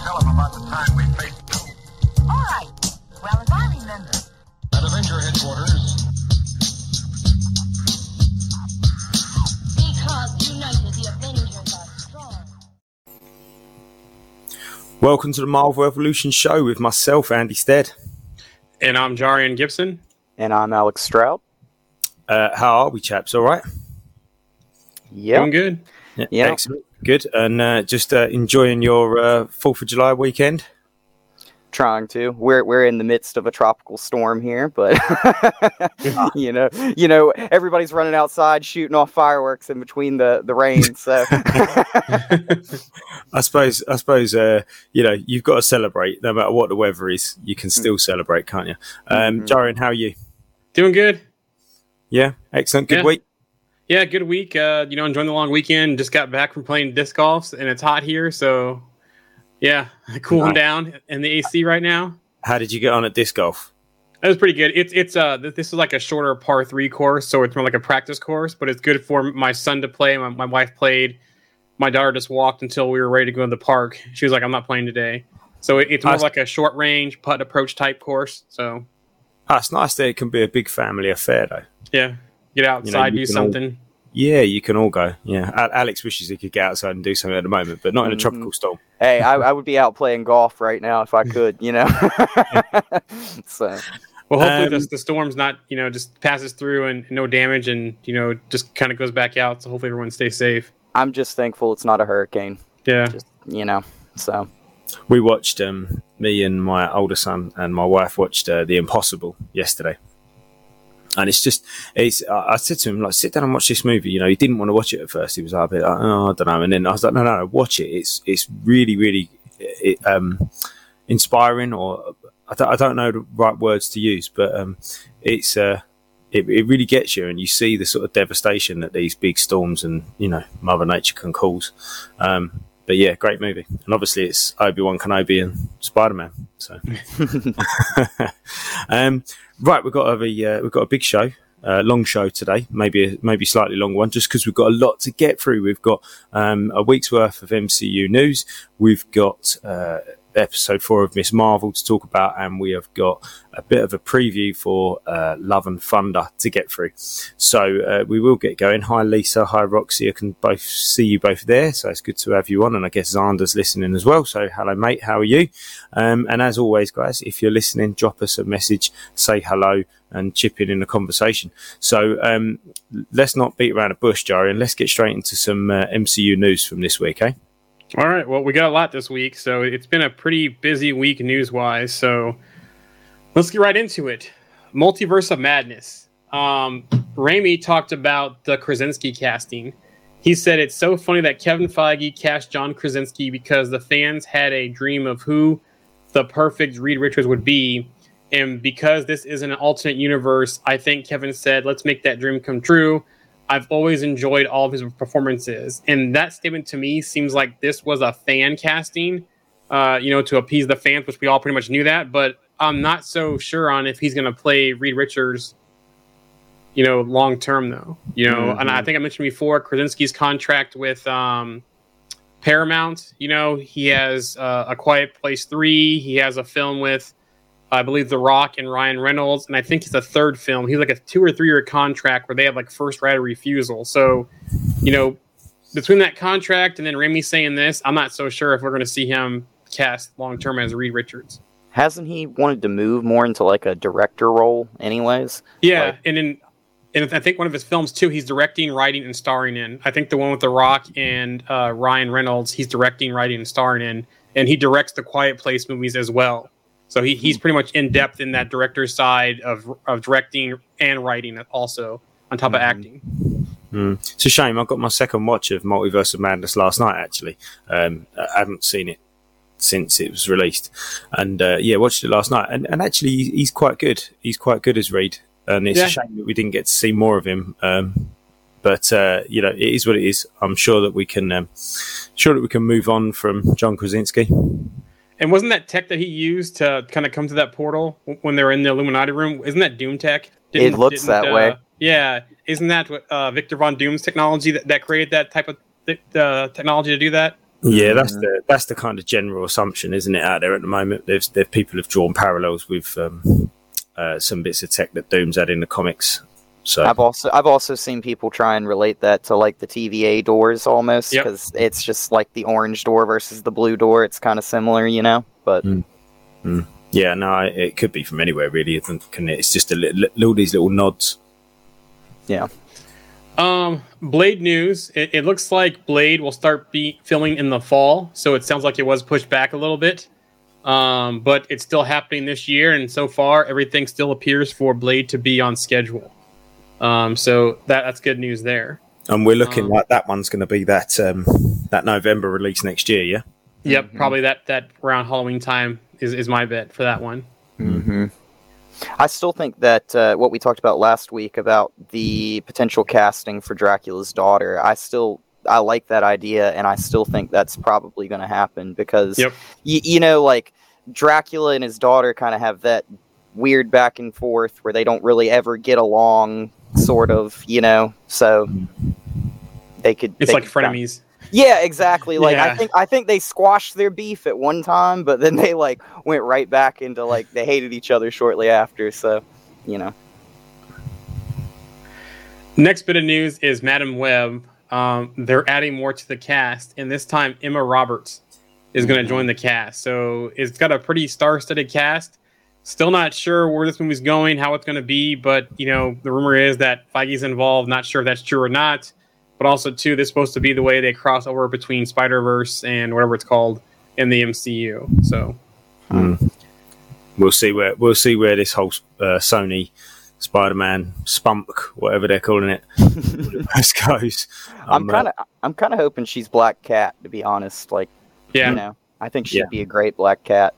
tell him about the time we faced All right. Well, as I remember, at Avenger headquarters. Because united, the Avengers are strong. Welcome to the Marvel Evolution show with myself, Andy Stead. And I'm Jarian Gibson. And I'm Alex Stroud. Uh, how are we, chaps? All right? Yeah. Doing good. Yeah, Yeah. excellent. Good. And uh, just uh, enjoying your uh, 4th of July weekend? Trying to. We're we're in the midst of a tropical storm here, but you know, you know, everybody's running outside shooting off fireworks in between the the rain. So I suppose, I suppose, uh, you know, you've got to celebrate no matter what the weather is. You can still celebrate, can't you? Um, Mhm. Jarian, how are you? Doing good. Yeah, excellent. Good Yeah. week. Yeah, good week. Uh, you know, enjoying the long weekend. Just got back from playing disc golf, and it's hot here, so yeah, cooling Nice. down in the AC right now. How did you get on at disc golf? That was pretty good. It's it's uh this is like a shorter par three course, so it's more like a practice course, but it's good for my son to play. My, my wife played. My daughter just walked until we were ready to go in the park. She was like, "I'm not playing today." So it, it's more Nice. like a short range putt approach type course. So Ah, it's nice that it can be a big family affair, though. yeah, get outside, you do can all- something. Yeah, you can all go. Yeah, Alex wishes he could get outside and do something at the moment, but not in a Mhm. tropical storm. hey, I, I would be out playing golf right now if I could, you know. so Well, hopefully Um, the, the storm's not, you know, just passes through and no damage, and you know, just kind of goes back out. So hopefully everyone stays safe. I'm just thankful it's not a hurricane. Yeah, Just you know. So We watched um, me and my older son and my wife watched uh, The Impossible yesterday, and it's just it's. I said to him like, sit down and watch this movie. You know, he didn't want to watch it at first. He was like, like, oh, I don't know, and then I was like, no, no, no, watch it. It's it's really really it, um, inspiring, or I don't, I don't know the right words to use, but um, it's. Uh, it, it really gets you, and you see the sort of devastation that these big storms and you know Mother Nature can cause. Um, but yeah, great movie, and obviously it's Obi Wan Kenobi and Spider Man. So, um, right, we've got a uh, we've got a big show, uh, long show today, maybe a, maybe slightly long one, just because we've got a lot to get through. We've got um, a week's worth of MCU news. We've got uh, episode four of Miss Marvel to talk about, and we have got a bit of a preview for uh, Love and Thunder to get through. So uh, we will get going. Hi Lisa, hi Roxy. I can both see you both there, so it's good to have you on. And I guess Xander's listening as well. So hello, mate. How are you? Um, and as always, guys, if you're listening, drop us a message, say hello, and chip in in the conversation. So um, let's not beat around the bush, Jari, and let's get straight into some uh, MCU news from this week, eh? All right. Well, we got a lot this week, so it's been a pretty busy week news wise. So let's get right into it. Multiverse of Madness. Um, Raimi talked about the Krasinski casting. He said it's so funny that Kevin Feige cast John Krasinski because the fans had a dream of who the perfect Reed Richards would be. And because this is an alternate universe, I think Kevin said, let's make that dream come true. I've always enjoyed all of his performances. And that statement to me seems like this was a fan casting, uh, you know, to appease the fans, which we all pretty much knew that. But I'm not so sure on if he's going to play Reed Richards, you know, long term, though. You know, and I think I mentioned before Krasinski's contract with um, Paramount. You know, he has uh, A Quiet Place 3, he has a film with. I believe The Rock and Ryan Reynolds, and I think it's a third film. He's like a two or three year contract where they have like first right of refusal. So, you know, between that contract and then Raimi saying this, I'm not so sure if we're going to see him cast long term as Reed Richards. hasn't he wanted to move more into like a director role, anyways? Yeah, Like- and in and I think one of his films too, he's directing, writing, and starring in. I think the one with The Rock and uh, Ryan Reynolds, he's directing, writing, and starring in, and he directs the Quiet Place movies as well. So he, he's pretty much in depth in that director's side of of directing and writing, also on top of Mhm. acting. Mm. It's a shame. I got my second watch of Multiverse of Madness last night. Actually, um, I haven't seen it since it was released, and uh, yeah, watched it last night. And, and actually, he's quite good. He's quite good as Reed, and it's Yeah. a shame that we didn't get to see more of him. Um, but uh, you know, it is what it is. I'm sure that we can, um, sure that we can move on from John Krasinski. And wasn't that tech that he used to kind of come to that portal when they were in the Illuminati room? Isn't that Doom tech? It looks that uh, way. Yeah, isn't that what uh, Victor Von Doom's technology that, that created that type of th- uh, technology to do that? Yeah, that's the that's the kind of general assumption, isn't it, out there at the moment? There's there people have drawn parallels with um, uh, some bits of tech that Doom's had in the comics. So I've also I've also seen people try and relate that to like the TVA doors almost Yep. because it's just like the orange door versus the blue door. It's kind of similar, you know. But Mm. yeah, no, I- it could be from anywhere really. isn't- Can? It's just a little, little these little nods. yeah, Um, Blade news. It, it looks like Blade will start be filming in the fall, so it sounds like it was pushed back a little bit. Um, but it's still happening this year, and so far everything still appears for Blade to be on schedule. Um, so that that's good news there. And we're looking Um, like that one's going to be that um, that November release next year. Yeah. Yep, probably that that around Halloween time is, is my bet for that one. hmm I still think that uh, what we talked about last week about the potential casting for Dracula's daughter. I still I like that idea, and I still think that's probably going to happen because Yep. y- you know, like Dracula and his daughter kind of have that weird back and forth where they don't really ever get along, sort of, you know. So they could. It's they like could- frenemies. Yeah, exactly. Like I think I think they squashed their beef at one time, but then they like went right back into like they hated each other shortly after. So, you know. Next bit of news is Madam Web. Um, they're adding more to the cast, and this time Emma Roberts is going to join the cast. So it's got a pretty star-studded cast. Still not sure where this movie's going, how it's going to be, but you know the rumor is that Feige's involved. Not sure if that's true or not. But also, too, this is supposed to be the way they cross over between Spider Verse and whatever it's called in the MCU. So We'll see where we'll see where this whole uh, Sony Spider-Man spunk, whatever they're calling it, goes. I'm Um, kind of I'm kind of hoping she's Black Cat to be honest. Like, yeah, you know, I think she'd Yeah. be a great Black Cat.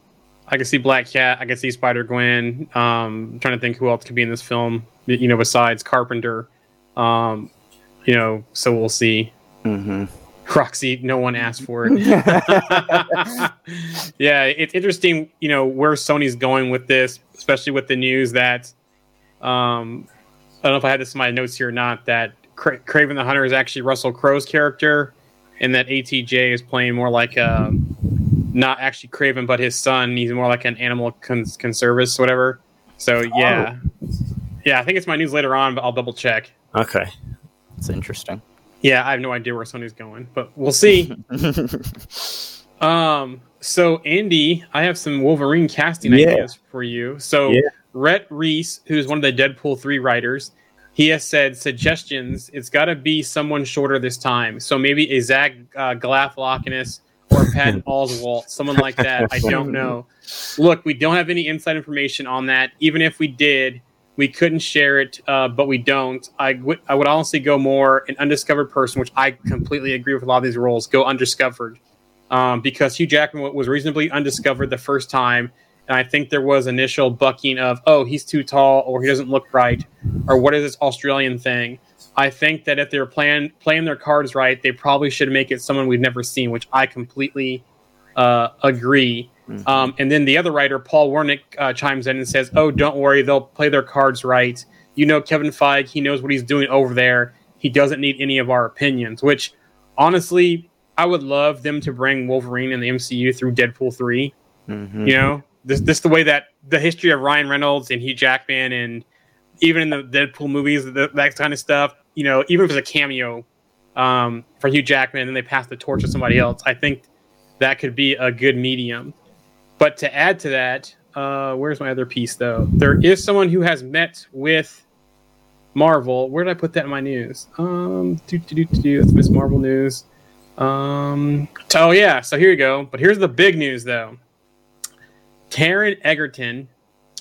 I can see Black Cat. I can see Spider Gwen. Um, trying to think who else could be in this film. You know, besides Carpenter. Um, you know, so we'll see. hmm Roxy, no one asked for it. yeah, it's interesting. You know where Sony's going with this, especially with the news that um, I don't know if I had this in my notes here or not. That Cra- Kraven the Hunter is actually Russell Crowe's character, and that ATJ is playing more like a not actually Kraven, but his son. He's more like an animal cons- conservist, whatever. So yeah, yeah. I think it's my news later on, but I'll double check. okay. It's interesting. Yeah, I have no idea where Sony's going, but we'll see. um, so Andy, I have some Wolverine casting Yeah. ideas for you. So Yeah. Rhett Reese, who's one of the Deadpool three writers, he has said suggestions. It's got to be someone shorter this time. So maybe a Zach uh, Galifianakis or Patton Oswalt, someone like that. I don't know. Look, we don't have any inside information on that. Even if we did, we couldn't share it, uh, but we don't. I would I would honestly go more an undiscovered person, which I completely agree with a lot of these roles. Go undiscovered, um, because Hugh Jackman was reasonably undiscovered the first time, and I think there was initial bucking of, oh, he's too tall, or he doesn't look right, or what is this Australian thing? I think that if they're playing playing their cards right, they probably should make it someone we've never seen, which I completely uh, agree. Um, and then the other writer, Paul Wernick, uh, chimes in and says, "Oh, don't worry, they'll play their cards right. You know, Kevin Feige, he knows what he's doing over there. He doesn't need any of our opinions." Which, honestly, I would love them to bring Wolverine in the MCU through Deadpool 3 Mhm. You know, this this the way that the history of Ryan Reynolds and Hugh Jackman and even in the Deadpool movies, that, that kind of stuff. You know, even if it's a cameo um, for Hugh Jackman, and then they pass the torch to somebody else. I think that could be a good medium. But to add to that, uh, where's my other piece though? There is someone who has met with Marvel. Where did I put that in my news? Um, do do do do. Miss Marvel news. Um, oh yeah. So here you go. But here's the big news though. Taron Egerton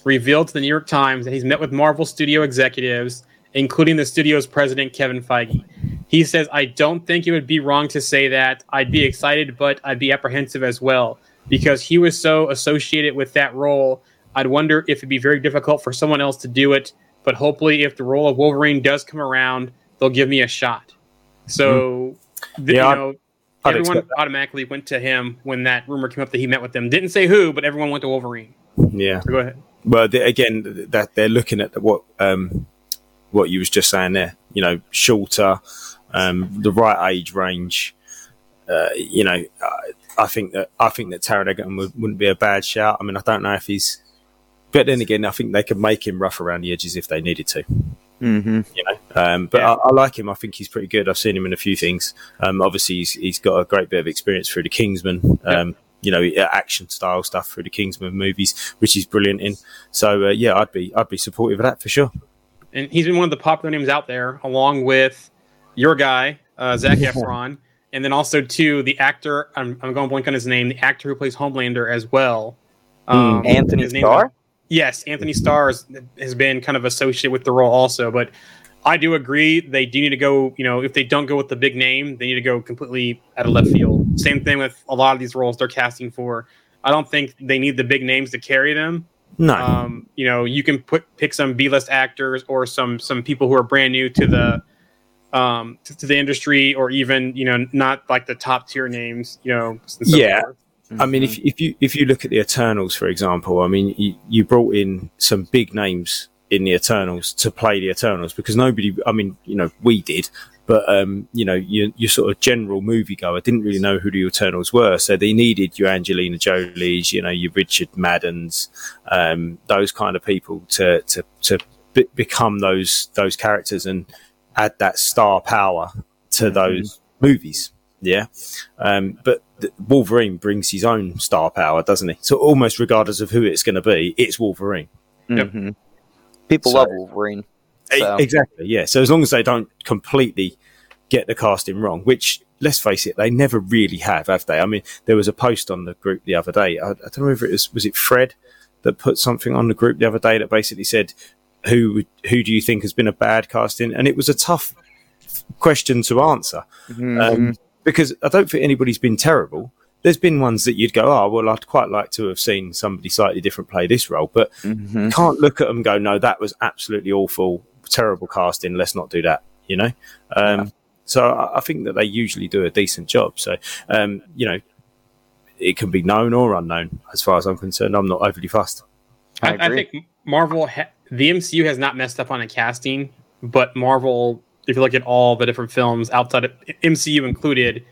revealed to the New York Times that he's met with Marvel studio executives, including the studio's president Kevin Feige. He says, "I don't think it would be wrong to say that. I'd be excited, but I'd be apprehensive as well because he was so associated with that role. I'd wonder if it'd be very difficult for someone else to do it. But hopefully, if the role of Wolverine does come around, they'll give me a shot." So, th- Yeah, you I'd- know, I'd everyone automatically went to him when that rumor came up that he met with them. Didn't say who, but everyone went to Wolverine. Yeah. So go ahead. Well, they, again, that they're looking at what um, what you was just saying there. You know, shorter, um, the right age range. uh, you know, I, I think that I think that Taron Egerton would, wouldn't be a bad shout. I mean, I don't know if he's, but then again, I think they could make him rough around the edges if they needed to. Mm-hmm. You know, um, but Yeah. I, I like him. I think he's pretty good. I've seen him in a few things. Um, obviously, he's, he's got a great bit of experience through the Kingsman. Um, You know, action style stuff through the Kingsman movies, which he's brilliant in. So uh, yeah, I'd be I'd be supportive of that for sure. And he's been one of the popular names out there, along with your guy uh, Zac Efron, and then also too the actor. I'm, I'm going blank on his name. The actor who plays Homelander as well. Um, Antony his name's- Starr? Yes, Antony Starr has, has been kind of associated with the role also, but I do agree they do need to go. You know, if they don't go with the big name, they need to go completely out of left field. Same thing with a lot of these roles they're casting for. I don't think they need the big names to carry them. No, Um, you know, you can put pick some B list actors or some some people who are brand new to the um to, to the industry, or even you know not like the top tier names. You know, Yeah. forth. I mean, if, if you if you look at the Eternals, for example, I mean, you, you brought in some big names in the Eternals to play the Eternals because nobody, I mean, you know, we did, but um, you know, your your sort of general moviegoer didn't really know who the Eternals were, so they needed your Angelina Jolie's, you know, your Richard Maddens, um, those kind of people to to to be- become those those characters and add that star power to those movies. Yeah. Um, but th- Wolverine brings his own star power, doesn't he? So almost regardless of who it's going to be, it's Wolverine. Mhm. People So- love Wolverine. So. Exactly. Yeah. So as long as they don't completely get the casting wrong, which let's face it, they never really have, have they? I mean, there was a post on the group the other day. I, I don't know if it was was it Fred that put something on the group the other day that basically said, "Who who do you think has been a bad casting?" And it was a tough question to answer Mhm. um, because I don't think anybody's been terrible. There's been ones that you'd go, oh, well, I'd quite like to have seen somebody slightly different play this role, but Mhm. can't look at them and go, no, that was absolutely awful, terrible casting. Let's not do that, you know? Um, So I, I think that they usually do a decent job. So, um, you know, it can be known or unknown as far as I'm concerned. I'm not overly fussed. I I, I think Marvel, ha- the MCU has not messed up on a casting, but Marvel, if you look at all the different films outside of MCU included,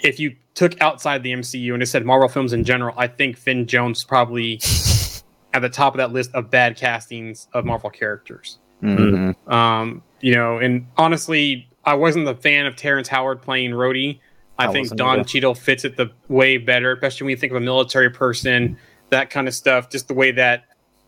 if you took outside the MCU and just said Marvel films in general, I think Finn Jones probably at the top of that list of bad castings of Marvel characters. Mhm. Um, you know, and honestly, I wasn't a fan of Terrence Howard playing Rhodey. I, I think Don either. Cheadle fits it the way better, especially when you think of a military person, that kind of stuff. Just the way that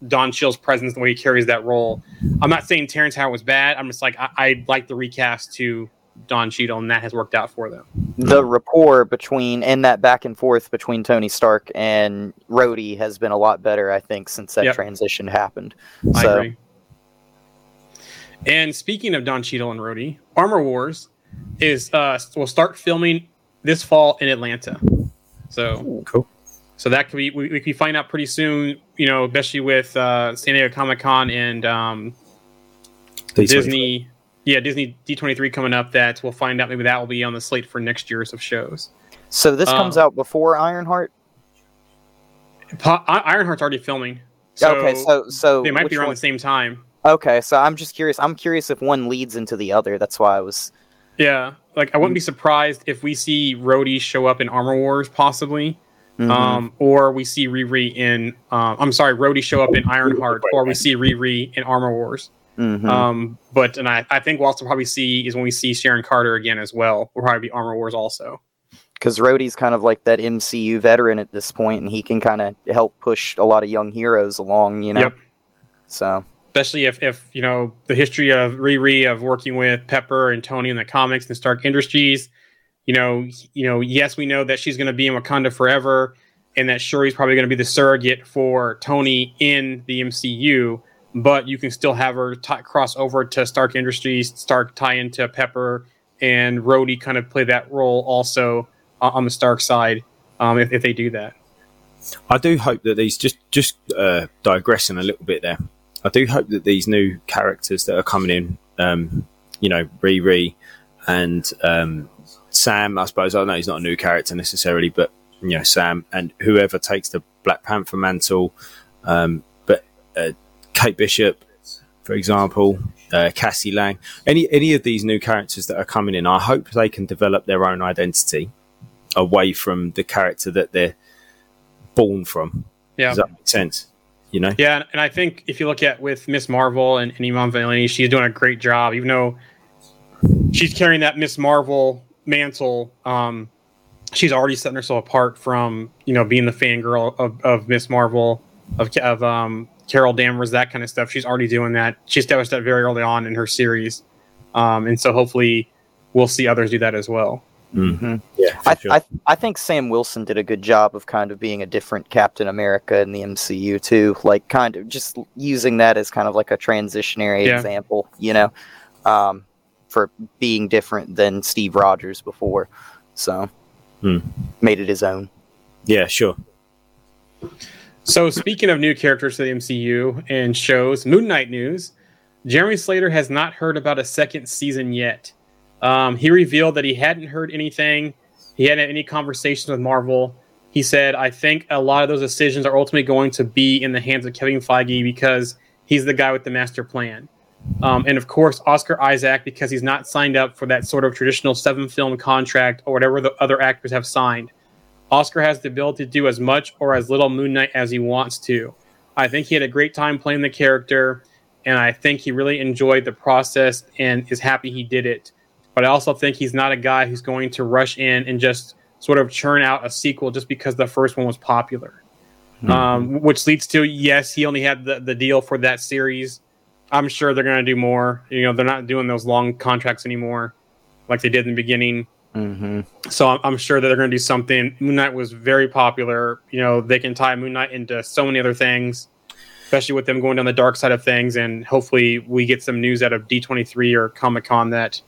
Don Cheadle's presence, the way he carries that role. I'm not saying Terrence Howard was bad. I'm just like I, I like the recast to Don Cheadle, and that has worked out for them. The rapport between and that back and forth between Tony Stark and Rhodey has been a lot better, I think, since that Yep. transition happened. I So agree. And speaking of Don Cheadle and Rhodey, Armor Wars is uh will start filming this fall in Atlanta. So Cool. So that could be we, we could find out pretty soon. You know, especially with uh, San Diego Comic Con and um, Disney. Yeah, Disney D23 coming up. That we'll find out. Maybe that will be on the slate for next year's of shows. so this comes Um, out before Ironheart? Po- I- Ironheart's already filming. So okay, so so they might be around one- the same time. Okay, so I'm just curious. I'm curious if one leads into the other. That's why I was Yeah, like I wouldn't be surprised if we see Rhodey show up in Armor Wars, possibly, Mhm. um, or we see Riri in. Um, I'm sorry, Rhodey show up in Ironheart, or we see Riri in Armor Wars. Mhm. Um, but and I, I think we'll also probably see is when we see Sharon Carter again as well. We'll probably be Armor Wars also. because Rhodey's kind of like that MCU veteran at this point, and he can kind of help push a lot of young heroes along. You know. Yep. So Especially if, if you know the history of Riri of working with Pepper and Tony in the comics and Stark Industries. You know, you know, yes, we know that she's going to be in Wakanda forever, and that Shuri's probably going to be the surrogate for Tony in the MCU. But you can still have her t- cross over to Stark Industries, Stark tie into Pepper, and Rhodey kind of play that role also uh, on the Stark side um, if, if they do that. I do hope that these just just uh, digressing a little bit there. I do hope that these new characters that are coming in, um, you know, Riri and um, Sam. I suppose I know he's not a new character necessarily, but you know, Sam and whoever takes the Black Panther mantle, um, but uh, Kate Bishop, for example, uh, Cassie Lang, any any of these new characters that are coming in, I hope they can develop their own identity away from the character that they're born from. Yeah. Does that make sense? You know? Yeah, and I think if you look at with Miss Marvel and, and Iman Vellani, she's doing a great job, even though she's carrying that Miss Marvel mantle. Um, she's already setting herself apart from you know being the fangirl of, of Miss Marvel, of, of um, Carol Danvers, that kind of stuff. She's already doing that. She established that very early on in her series, um, and so hopefully we'll see others do that as well. Yeah. I, sure. I I think Sam Wilson did a good job of kind of being a different Captain America in the MCU too, like kind of just using that as kind of like a transitionary Yeah. example, you know, um, for being different than Steve Rogers before. So Hmm. made it his own. yeah, sure. So, speaking of new characters to the MCU and shows, Moon Knight news. Jeremy Slater has not heard about a second season yet. Um, he revealed that he hadn't heard anything. He hadn't had any conversations with Marvel. He said, I think a lot of those decisions are ultimately going to be in the hands of Kevin Feige because he's the guy with the master plan. Um, and of course, Oscar Isaac, because he's not signed up for that sort of traditional seven film contract or whatever the other actors have signed. Oscar has the ability to do as much or as little Moon Knight as he wants to. I think he had a great time playing the character, and I think he really enjoyed the process and is happy he did it. But I also think he's not a guy who's going to rush in and just sort of churn out a sequel just because the first one was popular. Um, which leads to yes, he only had the, the deal for that series. I'm sure they're going to do more. You know, they're not doing those long contracts anymore like they did in the beginning. Mm-hmm. So I'm, I'm sure that they're going to do something. Moon Knight was very popular. You know, they can tie Moon Knight into so many other things, especially with them going down the dark side of things. And hopefully, we get some news out of D23 or Comic Con that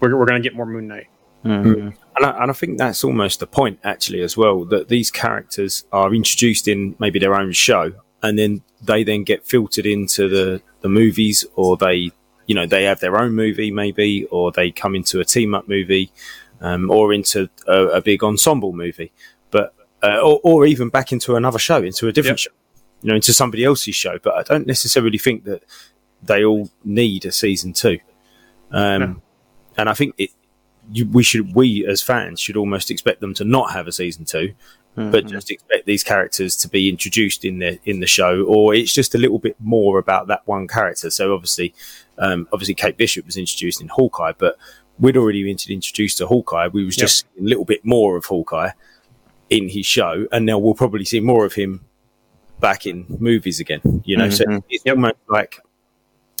we're, we're going to get more Moon Knight. Mm-hmm. And I, and I think that's almost the point, actually, as well, that these characters are introduced in maybe their own show, and then they then get filtered into the, the movies, or they, you know, they have their own movie, maybe, or they come into a team up movie, um, or into a, a big ensemble movie, but uh, or, or even back into another show, into a different Yep. show, you know, into somebody else's show. But I don't necessarily think that they all need a season two. Um, No. And I think it, you, we should, we as fans should almost expect them to not have a season 2 but just expect these characters to be introduced in the in the show, or it's just a little bit more about that one character. So obviously, um, obviously Kate Bishop was introduced in Hawkeye, but we'd already been introduced to Hawkeye. We was just seeing a little bit more of Hawkeye in his show, and now we'll probably see more of him back in movies again. You know, so it's almost like,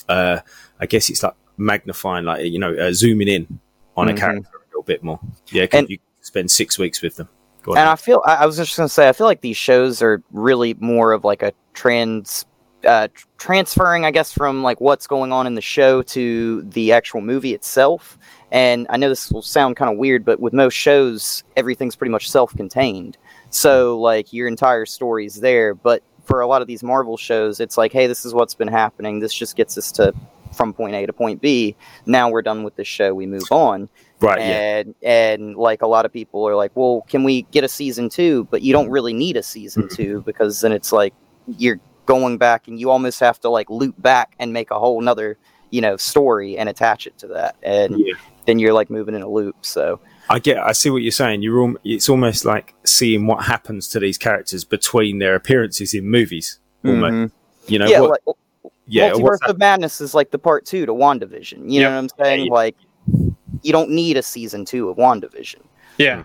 uh, I guess it's like magnifying, like you know, uh, zooming in on Mhm. a character a little bit more. Yeah, And- you spend six weeks with them. And I feel I, I was just gonna say I feel like these shows are really more of like a trans uh, transferring, I guess, from like what's going on in the show to the actual movie itself. And I know this will sound kind of weird, but with most shows, everything's pretty much self-contained. So like your entire story's there. But for a lot of these Marvel shows, it's like, hey, this is what's been happening. This just gets us to from point A to point B. Now we're done with this show. We move on right? Yeah. and and like a lot of people are like, well, can we get a season two? But you don't really need a season Mm-hmm. two because then it's like you're going back and you almost have to like loop back and make a whole nother you know story and attach it to that, and Yeah. then you're like moving in a loop. So I get. I see what you're saying. You're. Al- it's almost like seeing what happens to these characters between their appearances in movies. Almost. You know. Mm-hmm. yeah, what, like, yeah. what's Multiverse of Madness is like the part two to WandaVision. You Yep. know what I'm saying? Yeah. Like you don't need a season two of WandaVision. Yeah.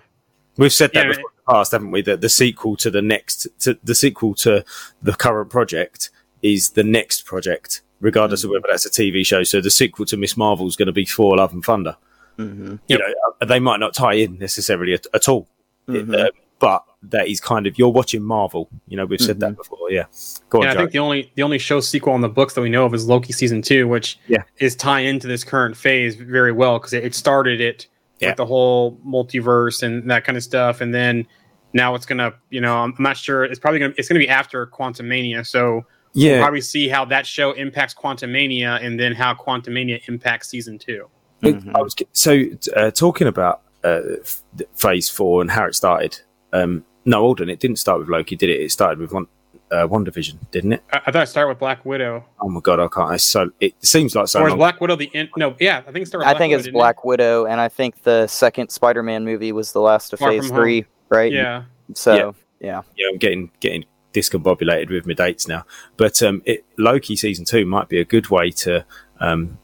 We've said that Yeah. before in the past, haven't we? That the sequel to the next, to the sequel to the current project is the next project, regardless of whether that's a TV show. So the sequel to Miss Marvel is going to be Thor: Love and Thunder. Mm-hmm. You know, uh, they might not tie in necessarily at, at all, Mhm. Uh, but that is kind of you're watching Marvel. You know, we've said that before. Yeah, go on, Yeah, I Joe. think the only the only show sequel in the books that we know of is Loki season two, which Yeah. is tying into this current phase very well because it, it started it Yeah. with the whole multiverse and that kind of stuff, and then now it's gonna, you know, I'm not sure. It's probably gonna it's gonna be after Quantumania, so we'll yeah, probably see how that show impacts Quantumania, and then how Quantumania impacts season two. It- Mhm. I was so uh, talking about uh, f- Phase Four and how it started. Um, no, hold on, it didn't start with Loki, did it? It started with one. uh, WandaVision, didn't it? I, I thought I started with Black Widow. Oh my god, I can't. It's so it seems like so or is long. Black Widow the in, no? Yeah, I think it started. With I think Widow, it's didn't it? Black Widow, and I think the second Spider-Man movie was the last of Far Phase From Home. Three, right? Yeah. So yeah, yeah, I'm getting getting discombobulated with my dates now. But um, it, Loki season two might be a good way to um,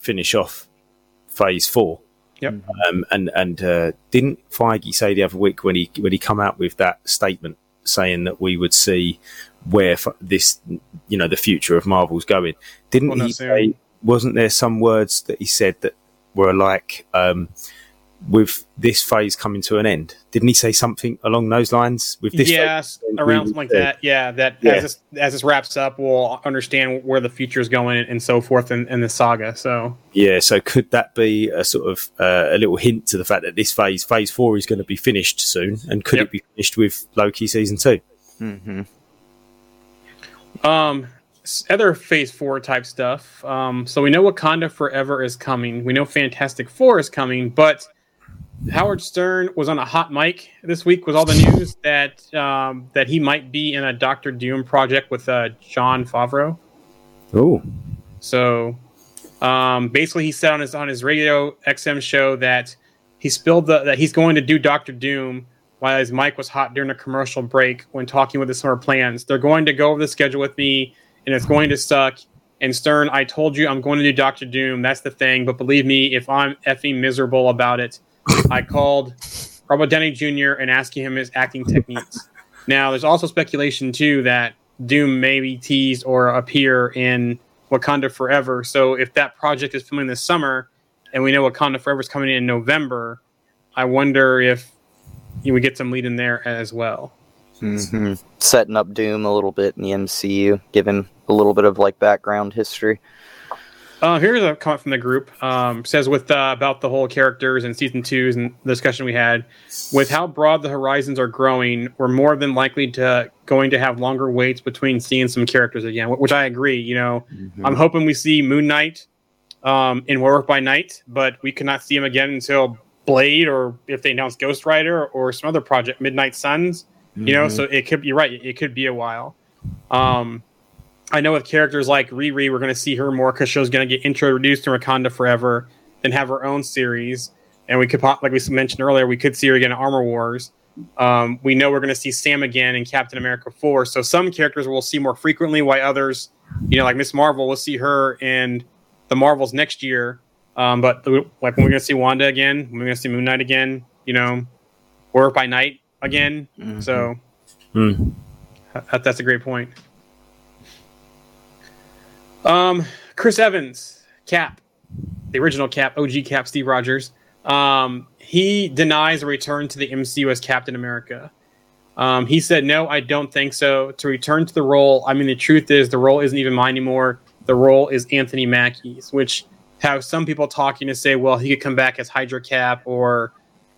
finish off phase four. Yep. Um, and and uh, didn't Feige say the other week when he when he come out with that statement saying that we would see where f- this you know the future of Marvel's going? Didn't Well, he say? Wasn't there some words that he said that were like um, with this phase coming to an end? Didn't he say something along those lines? With this, yes, phase, around something like see- that. Yeah, that Yeah. as this as this wraps up, we'll understand where the future is going and, and so forth in, in the saga. So Yeah, so could that be a sort of uh, a little hint to the fact that this phase, phase four, is going to be finished soon, and could Yep. it be finished with Loki season two? hmm Um, other Phase Four type stuff. Um, so we know Wakanda Forever is coming. We know Fantastic Four is coming, but Howard Stern was on a hot mic this week with all the news that um, that he might be in a Doctor Doom project with uh, Jon Favreau. Oh, So um, basically, he said on his on his radio XM show that he spilled the that he's going to do Doctor Doom while his mic was hot during a commercial break when talking with the summer plans. They're going to go over the schedule with me, and it's going to suck. And Stern, I told you I'm going to do Doctor Doom. That's the thing. But believe me, if I'm effing miserable about it, I called Robert Downey Jr. and asking him his acting techniques. Now, there's also speculation too that Doom may be teased or appear in Wakanda Forever. So if that project is filming this summer, and we know Wakanda Forever is coming in November, I wonder if you would get some lead in there as well. hmm setting up Doom a little bit in the MCU, giving a little bit of like background history. Uh, here's a comment from the group. Um, says with uh, about the whole characters and season twos and the discussion we had, with how broad the horizons are growing, we're more than likely to going to have longer waits between seeing some characters again. Which I agree. You know, I'm hoping we see Moon Knight um, in Werewolf by Night, but we cannot see him again until Blade or if they announce Ghost Rider or some other project, Midnight Suns. You know, so it could. You're right. It could be a while. Um, I know with characters like Riri, we're going to see her more because she's going to get introduced to Wakanda forever, then have her own series, and we could, pop- like we mentioned earlier, we could see her again in Armor Wars. Um, we know we're going to see Sam again in Captain America Four. So some characters we'll see more frequently, while others, you know, like Miss Marvel, we'll see her in the Marvels next year. Um, but like when we're going to see Wanda again, when we're going to see Moon Knight again, you know, or by Night again. So Hmm. that, that's a great point. Um, Chris Evans, Cap, the original Cap, OG Cap, Steve Rogers. Um, he denies a return to the MCU as Captain America. Um, he said, "No, I don't think so. To return to the role, I mean, the truth is, the role isn't even mine anymore. The role is Anthony Mackie's, which have some people talking to say, well, he could come back as Hydra Cap or,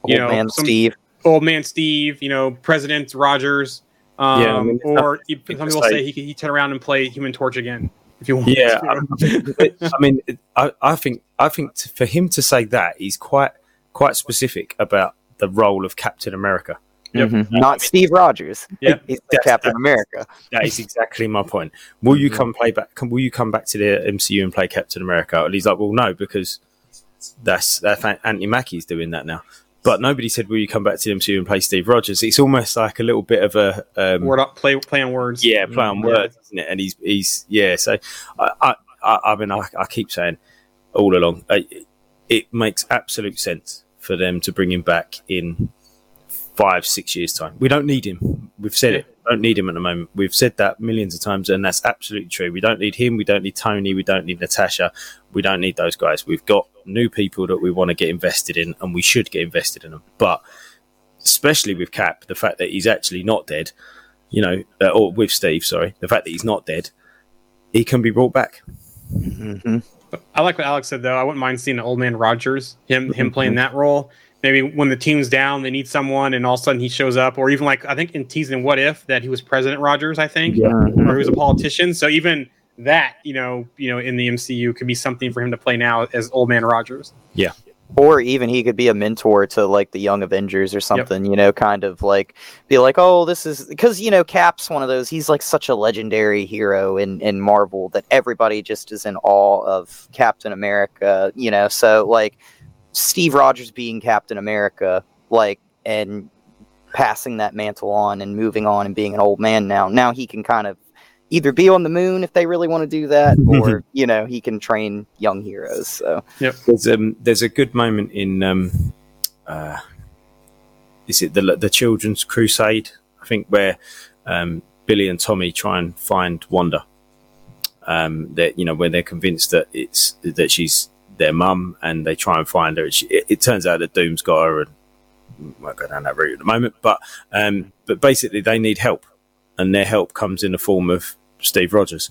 you Old know, man some- Steve. old man Steve, you know, President Rogers, um, Yeah, I mean, or nothing some people say. say he could he turn around and play Human Torch again if you want. Yeah, to. I mean, I, I think I think t- for him to say that he's quite quite specific about the role of Captain America. Yep. Mhm. Not Steve Rogers. Yep. He's the That's- Captain America. That is exactly my point. Will you come play back? Come, will you come back to the MCU and play Captain America? And he's like, well, no, because that's that's Anthony Mackie's doing that now. But nobody said, will you come back to the MCU and play Steve Rogers? It's almost like a little bit of a um, Word up, play play on words. yeah, play on words, isn't it? And he's he's yeah. So I I, I, I mean I, I keep saying all along uh, it makes absolute sense for them to bring him back in five six years time. We don't need him. We've said it. We don't need him at the moment. We've said that millions of times, and that's absolutely true. We don't need him. We don't need Tony. We don't need Natasha. We don't need those guys. We've got new people that we want to get invested in, and we should get invested in them. But especially with Cap, the fact that he's actually not dead, you know, uh, or with Steve, sorry, the fact that he's not dead, he can be brought back. hmm I like what Alex said though. I wouldn't mind seeing an old man Rogers, him him playing that role. Maybe when the team's down, they need someone, and all of a sudden he shows up, or even like I think in teasing What If that he was President Rogers, I think, or he was a politician. So even that, you know, you know, in the MCU could be something for him to play now as old man Rogers. Yeah. Or even he could be a mentor to like the young avengers or something you know kind of like be like oh this is because you know cap's one of those he's like such a legendary hero in in marvel that everybody just is in awe of captain america you know so like steve rogers being captain america like and passing that mantle on and moving on and being an old man now now he can kind of either be on the moon if they really want to do that or you know he can train young heroes so There's um, there's a good moment in um, uh, is it the the Children's Crusade? I think where um, Billy and Tommy try and find Wanda. Um, that you know when they're convinced that it's that she's their mum and they try and find her. It, it turns out that Doom's got her and won't go down that route at the moment. But um, but basically they need help, and their help comes in the form of Steve Rogers.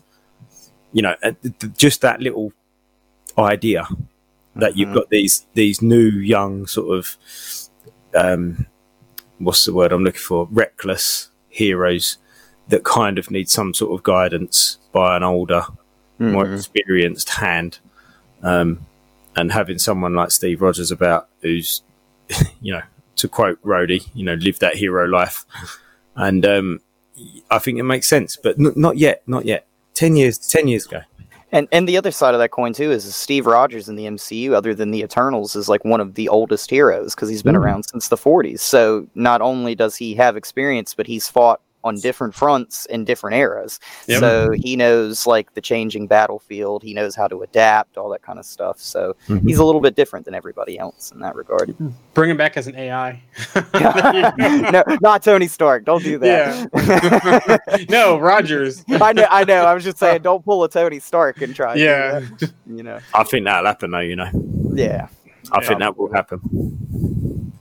You know, uh, just that little idea that you've got these these new young sort of um, what's the word I'm looking for? Reckless heroes that kind of need some sort of guidance by an older, more experienced hand, um, and having someone like Steve Rogers about who's you know to quote Rhodey, you know, live that hero life, and um, I think it makes sense, but n- not yet, not yet. Ten years, ten years ago. And and the other side of that coin too is Steve Rogers in the MCU, other than the Eternals, is like one of the oldest heroes because he's been Mm. around since the 40s. So not only does he have experience, but he's fought on different fronts in different eras. Yep. So he knows like the changing battlefield. He knows how to adapt, all that kind of stuff. So Mhm. he's a little bit different than everybody else in that regard. Bring him back as an AI. no, not Tony Stark. Don't do that. no, Rogers. I know. I know. I was just saying, don't pull a Tony Stark and try. Yeah. that, you know. I think that'll happen, though. You know, Yeah. I Yeah. think that will happen.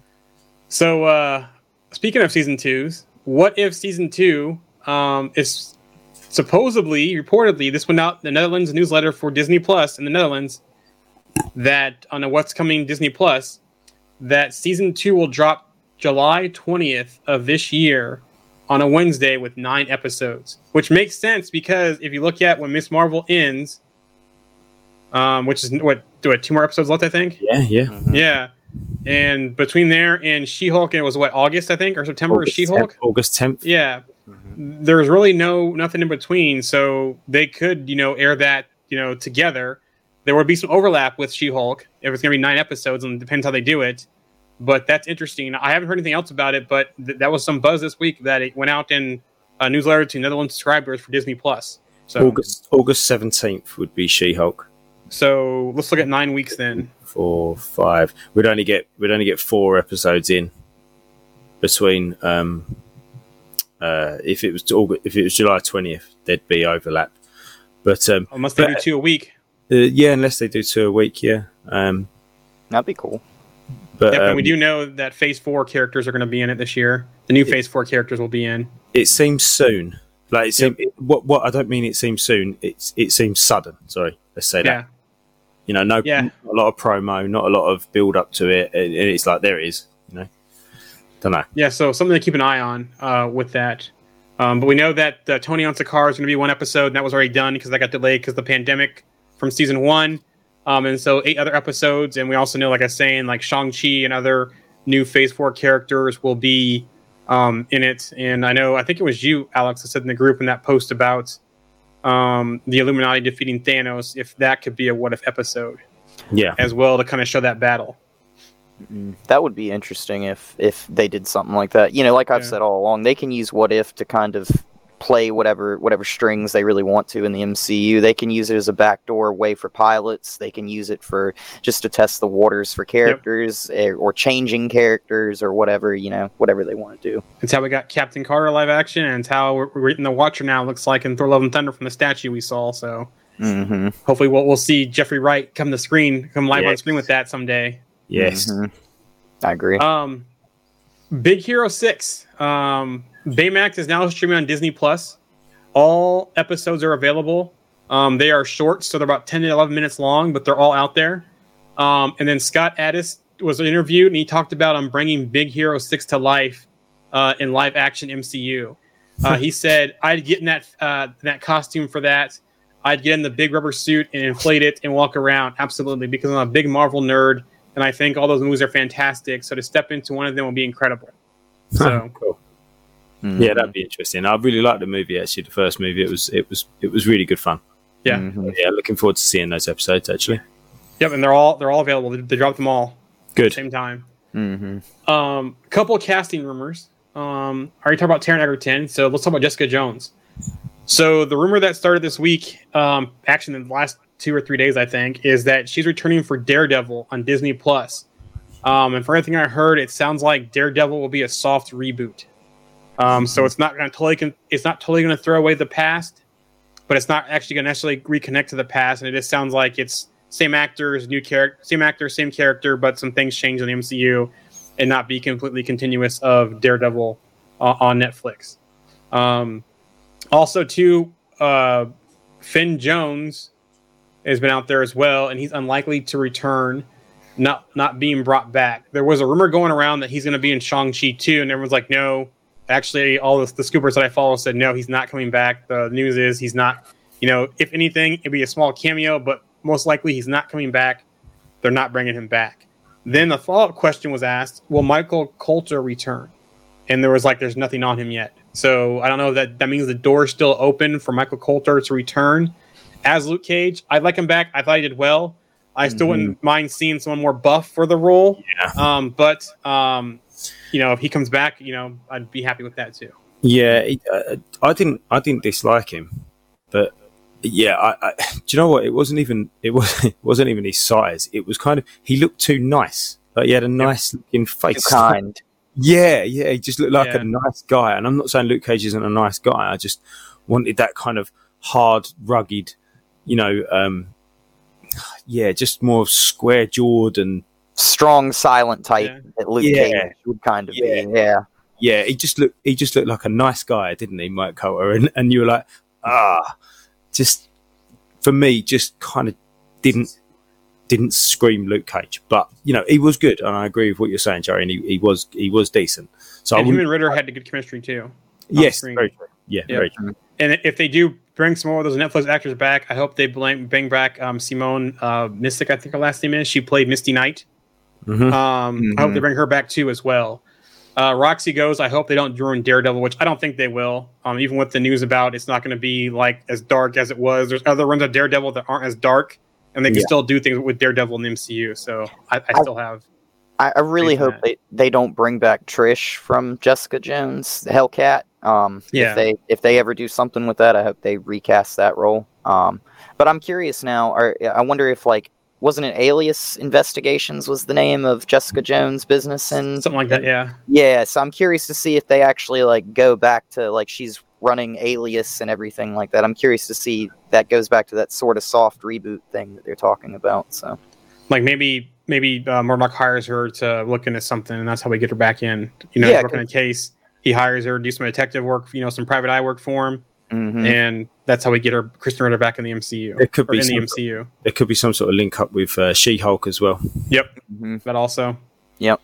So, uh, speaking of season twos, what if season two um, is supposedly, reportedly, this went out the Netherlands newsletter for Disney Plus in the Netherlands that on a What's Coming Disney Plus, that season two will drop July 20th of this year on a Wednesday with nine episodes, which makes sense because if you look at when Miss Marvel ends, um, which is what, what, two more episodes left, I think? Yeah, yeah. Yeah. And between there and She Hulk, it was what, August, I think, or September is She Hulk? 10th, August tenth. Yeah. Mm-hmm. There's really no nothing in between. So they could, you know, air that, you know, together. There would be some overlap with She Hulk if it's going to be nine episodes, and it depends how they do it. But that's interesting. I haven't heard anything else about it, but th- that was some buzz this week that it went out in a newsletter to Netherlands subscribers for Disney Plus. So, August August seventeenth would be She Hulk. so let's look at nine weeks then. Four, five. We'd only get we'd only get four episodes in between. Um, uh, if it was August, if it was July twentieth, there'd be overlap. But um, Unless they do two a week. uh, yeah, unless they do two a week, yeah. Um, That'd be cool. but Yep, and um, we do know that Phase Four characters are going to be in it this year. The new Phase Four characters will be in. it seems soon. Like it seems, it- what what I don't mean it seems soon. It's it seems sudden. Sorry, let's say that. You know, no, Yeah. a lot of promo, not a lot of build up to it, and it's like there it is. You know, don't know. yeah. So something to keep an eye on uh, with that. Um, but we know that uh, Tony on Sakaar is going to be one episode, and that was already done because that got delayed because of the pandemic from season one. Um, and so eight other episodes, and we also know, like I was saying, like Shang Chi and other new Phase Four characters will be um, in it. And I know, I think it was you, Alex, that said in the group in that post about um, the Illuminati defeating Thanos, if that could be a what if episode. Yeah, as well to kind of show that battle. That would be interesting if if they did something like that. You know, like I've Yeah. said all along, they can use what if to kind of play whatever whatever strings they really want to in the MCU. They can use it as a backdoor way for pilots. They can use it for just to test the waters for characters eh, or changing characters or whatever, you know, whatever they want to do. It's how we got Captain Carter live action, and it's how we're, we're getting the Watcher now. Looks like in Thor: Love and Thunder from the statue we saw. So hmm hopefully we'll, we'll see Jeffrey Wright come to screen, come live on screen with that someday. yes. Mhm. I agree. Um, Big Hero Six. Um, Baymax is now streaming on Disney Plus. All episodes are available. Um, they are short, so they're about ten to eleven minutes long, but they're all out there. Um, and then Scott Adsit was interviewed, and he talked about um, bringing Big Hero Six to life uh, in live action MCU. Uh, he said, "I'd get in that uh, that costume for that. I'd get in the big rubber suit and inflate it and walk around absolutely because I'm a big Marvel nerd and I think all those movies are fantastic. So to step into one of them will be incredible. So cool. Mhm. Yeah, that'd be interesting. I really liked the movie. Actually, the first movie it was it was it was really good fun. yeah, Mhm. Yeah, looking forward to seeing those episodes. Actually, yep, and they're all they're all available. They, they dropped them all at the good. same time. Mhm. Um, couple of casting rumors. Um, I already talked about Taron Egerton, so let's talk about Jessica Jones. So the rumor that started this week, um, actually in the last two or three days, I think, is that she's returning for Daredevil on Disney Plus. Um, and for everything I heard, it sounds like Daredevil will be a soft reboot. Um, so it's not going to totally it's not totally going to throw away the past, but it's not actually going to necessarily reconnect to the past. And it just sounds like it's same actors, new character, same actor, same character, but some things change in the MCU, and not be completely continuous of Daredevil uh, on Netflix. Um, also, too, uh, Finn Jones has been out there as well, and he's unlikely to return, not not being brought back. There was a rumor going around that he's going to be in Shang Chi too, and everyone's like, no. Actually, all the, the scoopers that I follow said no, he's not coming back. The news is he's not. You know, if anything, it'd be a small cameo, but most likely he's not coming back. They're not bringing him back. Then the follow up question was asked: Will Michael Colter return? And there was like, there's nothing on him yet. So I don't know that that means the door's still open for Michael Colter to return as Luke Cage. I'd like him back. I thought he did well. I still wouldn't mind seeing someone more buff for the role. Yeah. Um, but um, you know, if he comes back, you know, I'd be happy with that too. Yeah, uh, I didn't. I didn't dislike him, but yeah, I, I, do you know what? It wasn't even. It was. It wasn't even his size. It was kind of. He looked too nice. Like he had a nice looking Too face. kind. Yeah, yeah. He just looked like Yeah. a nice guy. And I'm not saying Luke Cage isn't a nice guy. I just wanted that kind of hard, rugged, you know, um, yeah, just more square jawed and Strong, silent type Yeah. that Luke Yeah. Cage would kind of Yeah. be. Yeah. yeah, he just looked. He just looked like a nice guy, didn't he, Mike Colter? And and you were like, ah, just for me, just kind of didn't didn't scream Luke Cage, but you know he was good, and I agree with what you're saying, Jerry. And he, he was he was decent. So I and wouldn't, him and Ritter had a good chemistry too. yes, very true. Yeah, Yeah. very true. And if they do bring some more of those Netflix actors back, I hope they bring, bring back um, Simone uh, Missick. I think her last name is. She played Misty Knight. Mhm. Um, I hope they bring her back too as well. Uh, Roxy goes. I hope they don't ruin Daredevil, which I don't think they will. Um, even with the news about it's not going to be like as dark as it was. There's other runs of Daredevil that aren't as dark, and they can Yeah. still do things with Daredevil in the MCU. So I, I I- still have. I, I really hope that. they, they don't bring back Trish from Jessica Jones, Hellcat. Um, Yeah. If they if they ever do something with that, I hope they recast that role. Um, but I'm curious now. Are, I wonder if like wasn't it Alias Investigations was the name of Jessica Jones' business and Something like that, yeah. yeah. So I'm curious to see if they actually like go back to like she's running Alias and everything like that. I'm curious to see that goes back to that sort of soft reboot thing that they're talking about. So Like maybe maybe uh, Murdock hires her to look into something, and that's how we get her back in. You know, Yeah, working a case. He hires her to do some detective work, you know, some private eye work for him, mhm. and that's how we get her Krysten Ritter back in the MCU. It could be in the some- MCU. it could be some sort of link up with uh, She Hulk as well. Yep, Mhm. that also. Yep.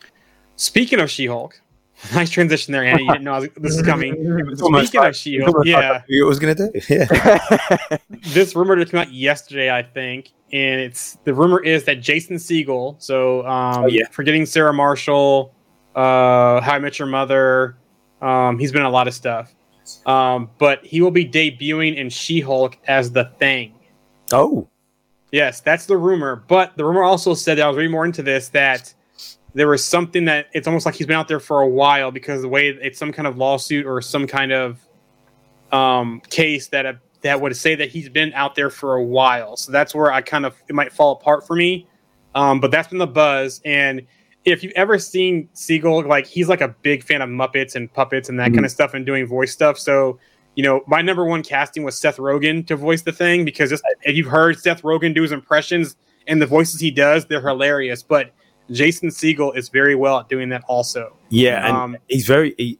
Speaking of She-Hulk, nice transition there, Andy. You didn't know I was, this is coming. almost Speaking like- of She-Hulk, yeah, you was going to do. Yeah, this rumor that came out yesterday, I think, and it's the rumor is that Jason Segel, so um, Oh, yeah. forgetting Sarah Marshall, uh, How I Met Your Mother, um, he's been in a lot of stuff, um, but he will be debuting in She-Hulk as the Thing. oh, Yes, that's the rumor. But the rumor also said that I was reading more into this that there was something that it's almost like he's been out there for a while because the way it's some kind of lawsuit or some kind of um, case that uh, that would say that he's been out there for a while. So that's where I kind of it might fall apart for me. Um, but that's been the buzz. And if you've ever seen Segel, like he's like a big fan of Muppets and puppets and that kind of stuff and doing voice stuff. So you know, my number one casting was Seth Rogen to voice the thing because just, if you've heard Seth Rogen do his impressions and the voices he does, they're hilarious. But Jason Segel is very well at doing that also. yeah, and Um, he's very. He,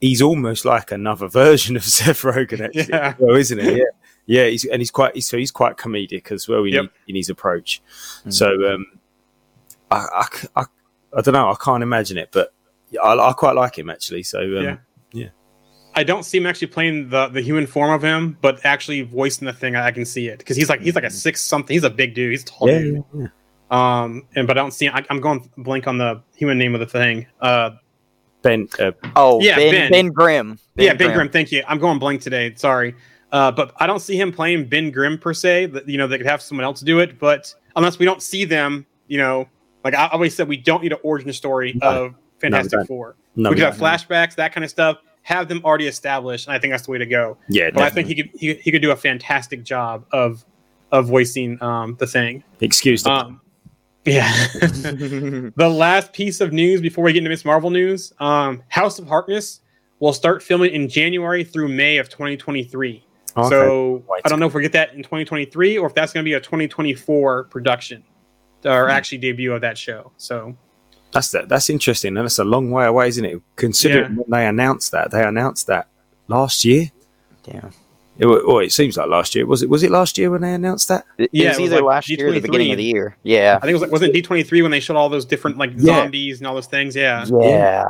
he's almost like another version of Seth Rogen, actually, Yeah. well, isn't he? Yeah, yeah. He's and he's quite. He's, so he's quite comedic as well in, Yep. in his approach. So um, I, I, I, I don't know. I can't imagine it, but I, I quite like him actually. So um, Yeah. yeah. I don't see him actually playing the, the human form of him, but actually voicing the thing, I, I can see it because he's like he's like a six something. He's a big dude. He's tall yeah, dude. yeah, yeah. Um, and but I don't see. I, I'm going blank on the human name of the thing. Uh, Ben, uh, Oh, Yeah, Ben, Ben. ben. Grimm. yeah, Ben Grimm. Thank you. I'm going blank today. Sorry. Uh, but I don't see him playing Ben Grimm per se. That you know they could have someone else do it, but unless we don't see them, you know, like I always said, we don't need an origin story No. of Fantastic don't. Four. no, we no, have flashbacks, that kind of stuff. Have them already established, and I think that's the way to go. yeah, But I think he could he, he could do a fantastic job of of voicing um, the thing. excuse Um, yeah. the last piece of news before we get into Miss Marvel news: um, House of Harkness will start filming in January through May of 2023. Okay. So. I don't know if we get that in 2023 or if that's going to be a 2024 production or actually debut of that show. So That's that. That's interesting, and that's a long way away, isn't it? Considering when they announced that, they announced that last year. Yeah. It, well, it seems like last year. Was it? Was it last year when they announced that? It, Yeah, it was it was like last year or the beginning of the year. Yeah. I think it was like wasn't it D23 when they showed all those different like Yeah. zombies and all those things. Yeah. Yeah.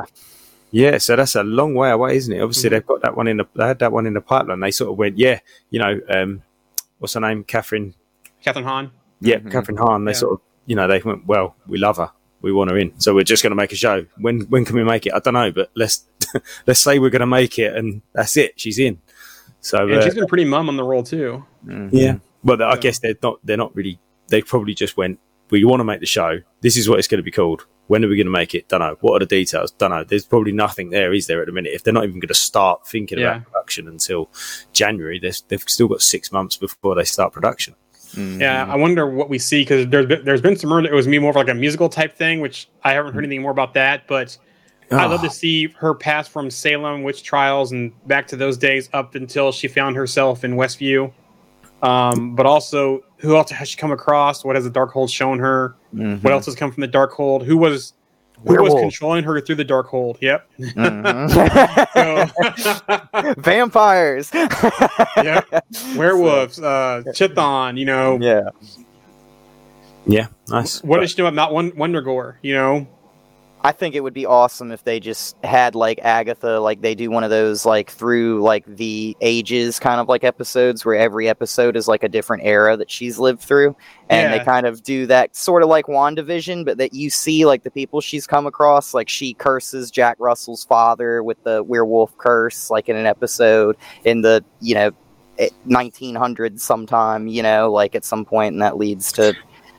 Yeah, so that's a long way away, isn't it? Obviously, Mhm. they've got that one in the they had that one in the pipeline. They sort of went, yeah, you know, um, what's her name, Kathryn? Kathryn Hahn. Yeah, Mhm. Kathryn Hahn. They Yeah. sort of, you know, they went, well, we love her, we want her in, so we're just going to make a show. When when can we make it? I don't know, but let's let's say we're going to make it, and that's it. She's in. So And uh, she's been pretty mum on the role too. Mhm. yeah, well, I guess they're not they're not really. They probably just went, we want to make the show. This is what it's going to be called. When are we going to make it? Don't know. What are the details? Don't know. There's probably nothing there, is there, at the minute? If they're not even going to start thinking Yeah. about production until January, they've still got six months before they start production. Mhm. Yeah, I wonder what we see because there's been, there's been some rumor it was me more of like a musical type thing, which I haven't heard anything more about that. But I'd love Ah, to see her pass from Salem witch trials and back to those days up until she found herself in Westview. Um, but also, who else has she come across? What has the Darkhold shown her? Mhm. What else has come from the Darkhold? Who was who was controlling her through the Darkhold. Yep. Mhm. So, Vampires. yep. Werewolves, uh, Chthon. You know, Yeah. yeah, nice. what does she know about Mount Won- Wundagore? You know, I think it would be awesome if they just had like Agatha, like they do one of those like through like the ages kind of like episodes where every episode is like a different era that she's lived through. And Yeah. they kind of do that sort of like WandaVision, but that you see like the people she's come across, like she curses Jack Russell's father with the werewolf curse, like in an episode in the, you know, eh, 1900s sometime, you know, like at some point, and that leads to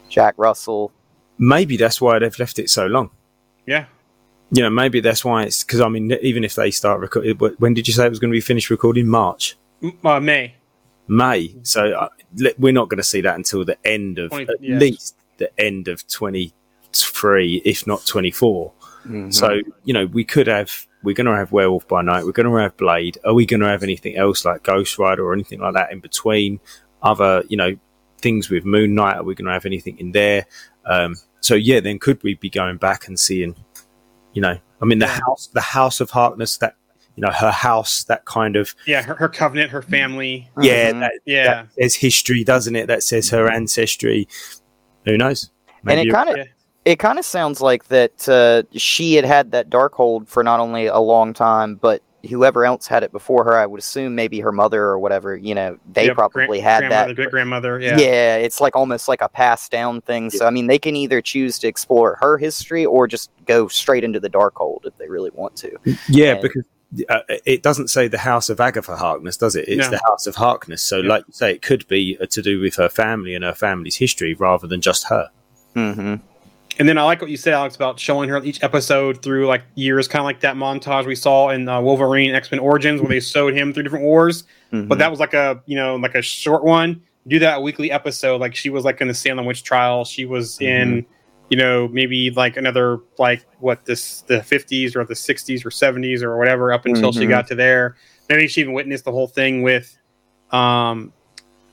Jack Russell. Maybe that's why they've left it so long. Yeah. You know, maybe that's why it's because I mean, even if they start recording, when did you say it was going to be finished recording? March, M- Uh, May. May. So uh, le- we're not going to see that until the end of 20 at yeah. least the end of twenty three, if not twenty four. So you know, we could have. We're going to have Werewolf by Night. We're going to have Blade. Are we going to have anything else like Ghost Rider or anything like that in between? Other, you know, things with Moon Knight. Are we going to have anything in there? Um, so yeah, then could we be going back and seeing, you know, I mean, the Yeah. house, the House of Harkness, that you know, her house, that kind of Yeah, her, her covenant, her family. yeah, Mhm. that, Yeah. that says history, doesn't it? That says her ancestry. Who knows? and it kind of Yeah. it kind of sounds like that uh, she had had that Darkhold for not only a long time but whoever else had it before her i would assume maybe her mother or whatever you know they Yep, probably gran- had grandmother, that great grandmother. yeah. Yeah. it's like almost like a passed down thing so i mean they can either choose to explore her history or just go straight into the Darkhold if they really want to Yeah, And- because uh, it doesn't say the House of Agatha Harkness, does it? It's No. the House of Harkness. So, Yeah. like you say, it could be uh, to do with her family and her family's history rather than just her. mm-hmm. And then I like what you said, Alex, about showing her each episode through like years, kind of like that montage we saw in uh, Wolverine X Men Origins, where they showed him through different wars. Mm-hmm. But that was like a you know like a short one. Do that weekly episode. Like she was like in the Salem witch trial. She was in you know maybe like another like what this the fifties or the sixties or seventies or whatever up until she Mhm. got to there. Maybe she even witnessed the whole thing with um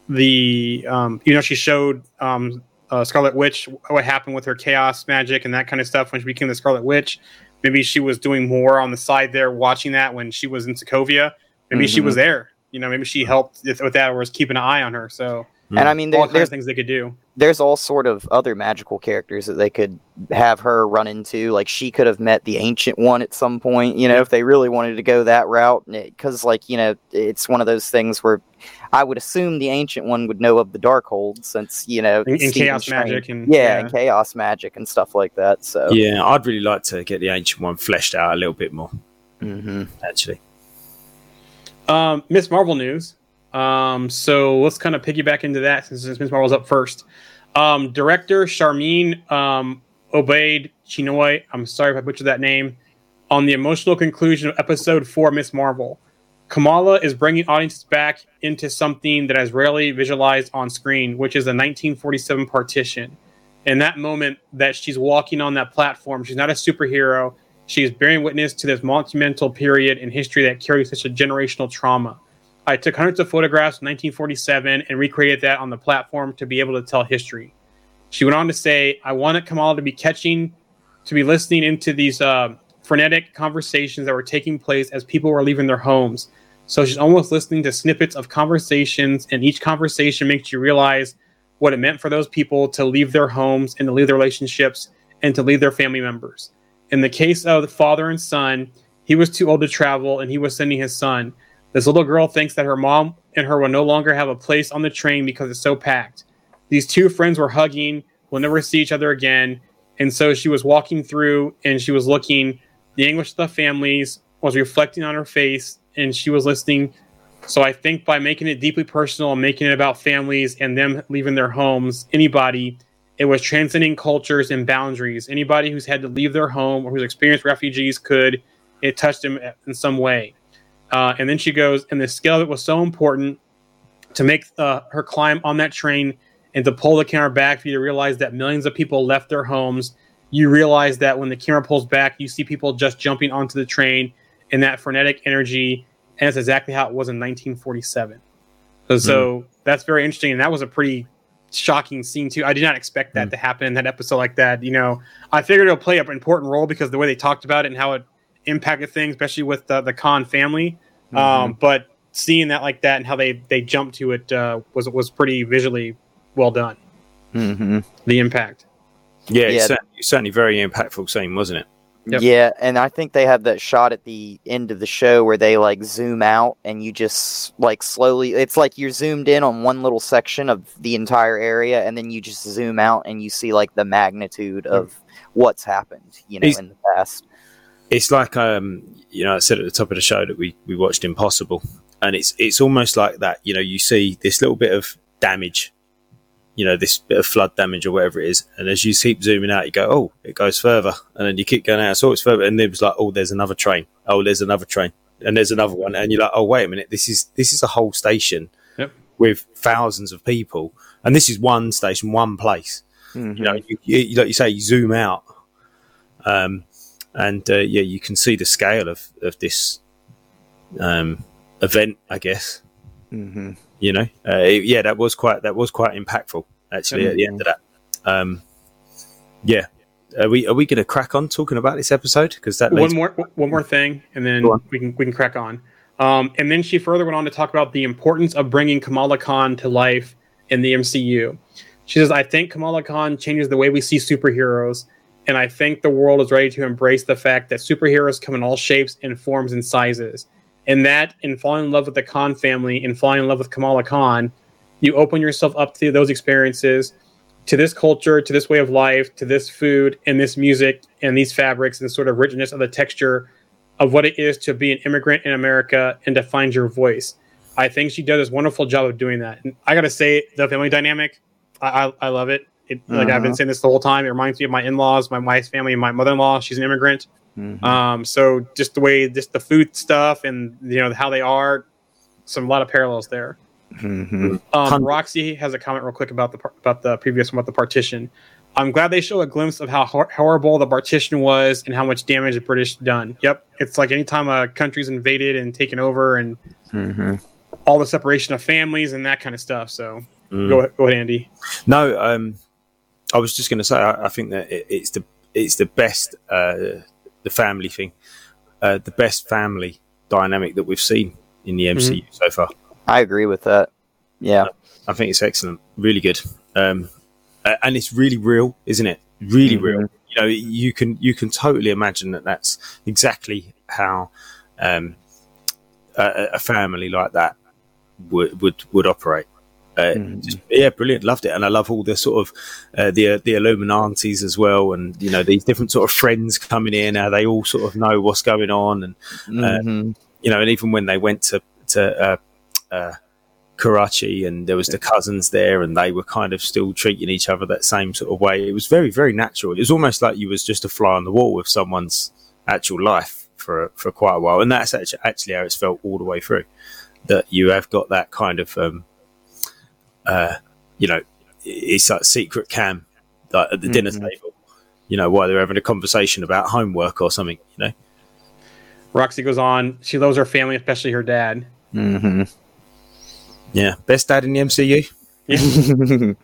the um you know she showed um uh, Scarlet Witch what happened with her chaos magic and that kind of stuff when she became the Scarlet Witch. Maybe she was doing more on the side there, watching that when she was in Sokovia. Maybe she Mhm. was there. You know, maybe she helped with that or was keeping an eye on her. So And I mean, all there, kinds of there's things they could do. there's all sort of other magical characters that they could have her run into. Like she could have met the ancient one at some point, you know, if they really wanted to go that route. Because, like, you know, it's one of those things where I would assume the ancient one would know of the Darkhold, since you know, In- in chaos Strange- magic and- yeah, yeah. and chaos magic and stuff like that. So, Yeah, I'd really like to get the ancient one fleshed out a little bit more. hmm Actually, Um, Miss Marvel news. Um, so let's kind of piggyback into that since Miss Marvel's up first. Um, director Sharmeen um, Obaid Chinoy. I'm sorry if I butchered that name. On the emotional conclusion of episode four, Miss Marvel, Kamala is bringing audiences back into something that is rarely visualized on screen, which is the 1947 partition. In that moment that she's walking on that platform, she's not a superhero. She is bearing witness to this monumental period in history that carries such a generational trauma. I took hundreds of photographs in 1947 and recreated that on the platform to be able to tell history. She went on to say, I wanted Kamala to be catching, to be listening into these uh, frenetic conversations that were taking place as people were leaving their homes. So she's almost listening to snippets of conversations, and each conversation makes you realize what it meant for those people to leave their homes and to leave their relationships and to leave their family members. In the case of the father and son, he was too old to travel and he was sending his son. This little girl thinks that her mom and her will no longer have a place on the train because it's so packed. These two friends were hugging, will never see each other again. And so she was walking through and she was looking, the anguish of the families was reflecting on her face, and she was listening. So I think by making it deeply personal and making it about families and them leaving their homes, anybody, it was transcending cultures and boundaries. Anybody who's had to leave their home or who's experienced refugees could, it touched them in some way. Uh, and then she goes, and the scale that was so important to make uh, her climb on that train and to pull the camera back for you to realize that millions of people left their homes. You realize that when the camera pulls back, you see people just jumping onto the train in that frenetic energy. And that's exactly how it was in 1947. So, so that's very interesting. And that was a pretty shocking scene, too. I did not expect that to happen in that episode like that. You know, I figured it'll play an important role because the way they talked about it and how it impacted things, especially with the, the Khan family. Um, but seeing that like that and how they they jumped to it uh, was was pretty visually well done. hmm The impact. yeah, Yeah. It's, certainly, certainly very impactful scene, wasn't it? Yep. Yeah, and I think they have that shot at the end of the show where they like zoom out and you just like slowly it's like you're zoomed in on one little section of the entire area and then you just zoom out and you see like the magnitude of what's happened, you know, Is- in the past. It's like um you know I said at the top of the show that we we watched Impossible, and it's it's almost like that. You know, you see this little bit of damage, you know, this bit of flood damage or whatever it is, and as you keep zooming out, you go, oh, it goes further, and then you keep going out, so it's further, and it was like, oh, there's another train, oh, there's another train, and there's another one, and you're like, oh, wait a minute, this is this is a whole station Yep. with thousands of people, and this is one station, one place Mhm. you know, you, you, like you say, you zoom out, um, and uh, yeah, you can see the scale of of this um, event. I guess Mhm. you know, uh, it- yeah, that was quite that was quite impactful actually at the end of that. Um, yeah, are we are we going to crack on talking about this episode because that leads one more one more thing, and then on. we can we can crack on. Um, and then she further went on to talk about the importance of bringing Kamala Khan to life in the MCU. She says, "I think Kamala Khan changes the way we see superheroes, and I think the world is ready to embrace the fact that superheroes come in all shapes and forms and sizes. And that, in falling in love with the Khan family and falling in love with Kamala Khan, you open yourself up to those experiences." to this culture, to this way of life, to this food and this music and these fabrics and the sort of richness of the texture of what it is to be an immigrant in America and to find your voice. I think she does this wonderful job of doing that. And I got to say, the family dynamic, I, I, I love it. It Like I've been Uh-huh. saying this the whole time. It reminds me of my in-laws, my wife's family, and my mother-in-law. She's an immigrant. Mhm. Um, so just the way, just the food stuff and you know how they are, some a lot of parallels there. Mhm. Um, Ton- Roxy has a comment real quick about the par- about the previous one about the partition. I'm glad they show a glimpse of how hor- horrible the partition was and how much damage the British done. Yep, it's like anytime a country's invaded and taken over, and Mhm. all the separation of families and that kind of stuff. So Mm. go go ahead, Andy. No, um, I was just going to say I, I think that it, it's the it's the best uh, the family thing, uh, the best family dynamic that we've seen in the MCU so far. I agree with that. Yeah. I think it's excellent, really good, um, and it's really real, isn't it? Really Mhm. real. You know, you can you can totally imagine that that's exactly how um, a, a family like that would would would operate. Uh, Mhm. just, yeah, brilliant. Loved it, and I love all the sort of uh, the the Illuminantes as well, and you know these different sort of friends coming in. How they all sort of know what's going on, and Mhm. you know, and even when they went to to uh, uh, Karachi and there was the cousins there, and they were kind of still treating each other that same sort of way. It was very very natural. It was almost like you was just a fly on the wall with someone's actual life for for quite a while, and that's actually actually how it's felt all the way through. That you have got that kind of um, uh, you know, it's like secret cam like at the dinner Mhm. table. You know, while they're having a conversation about homework or something. You know. Roxy goes on. She loves her family, especially her dad. Mhm. Yeah, best dad in the MCU.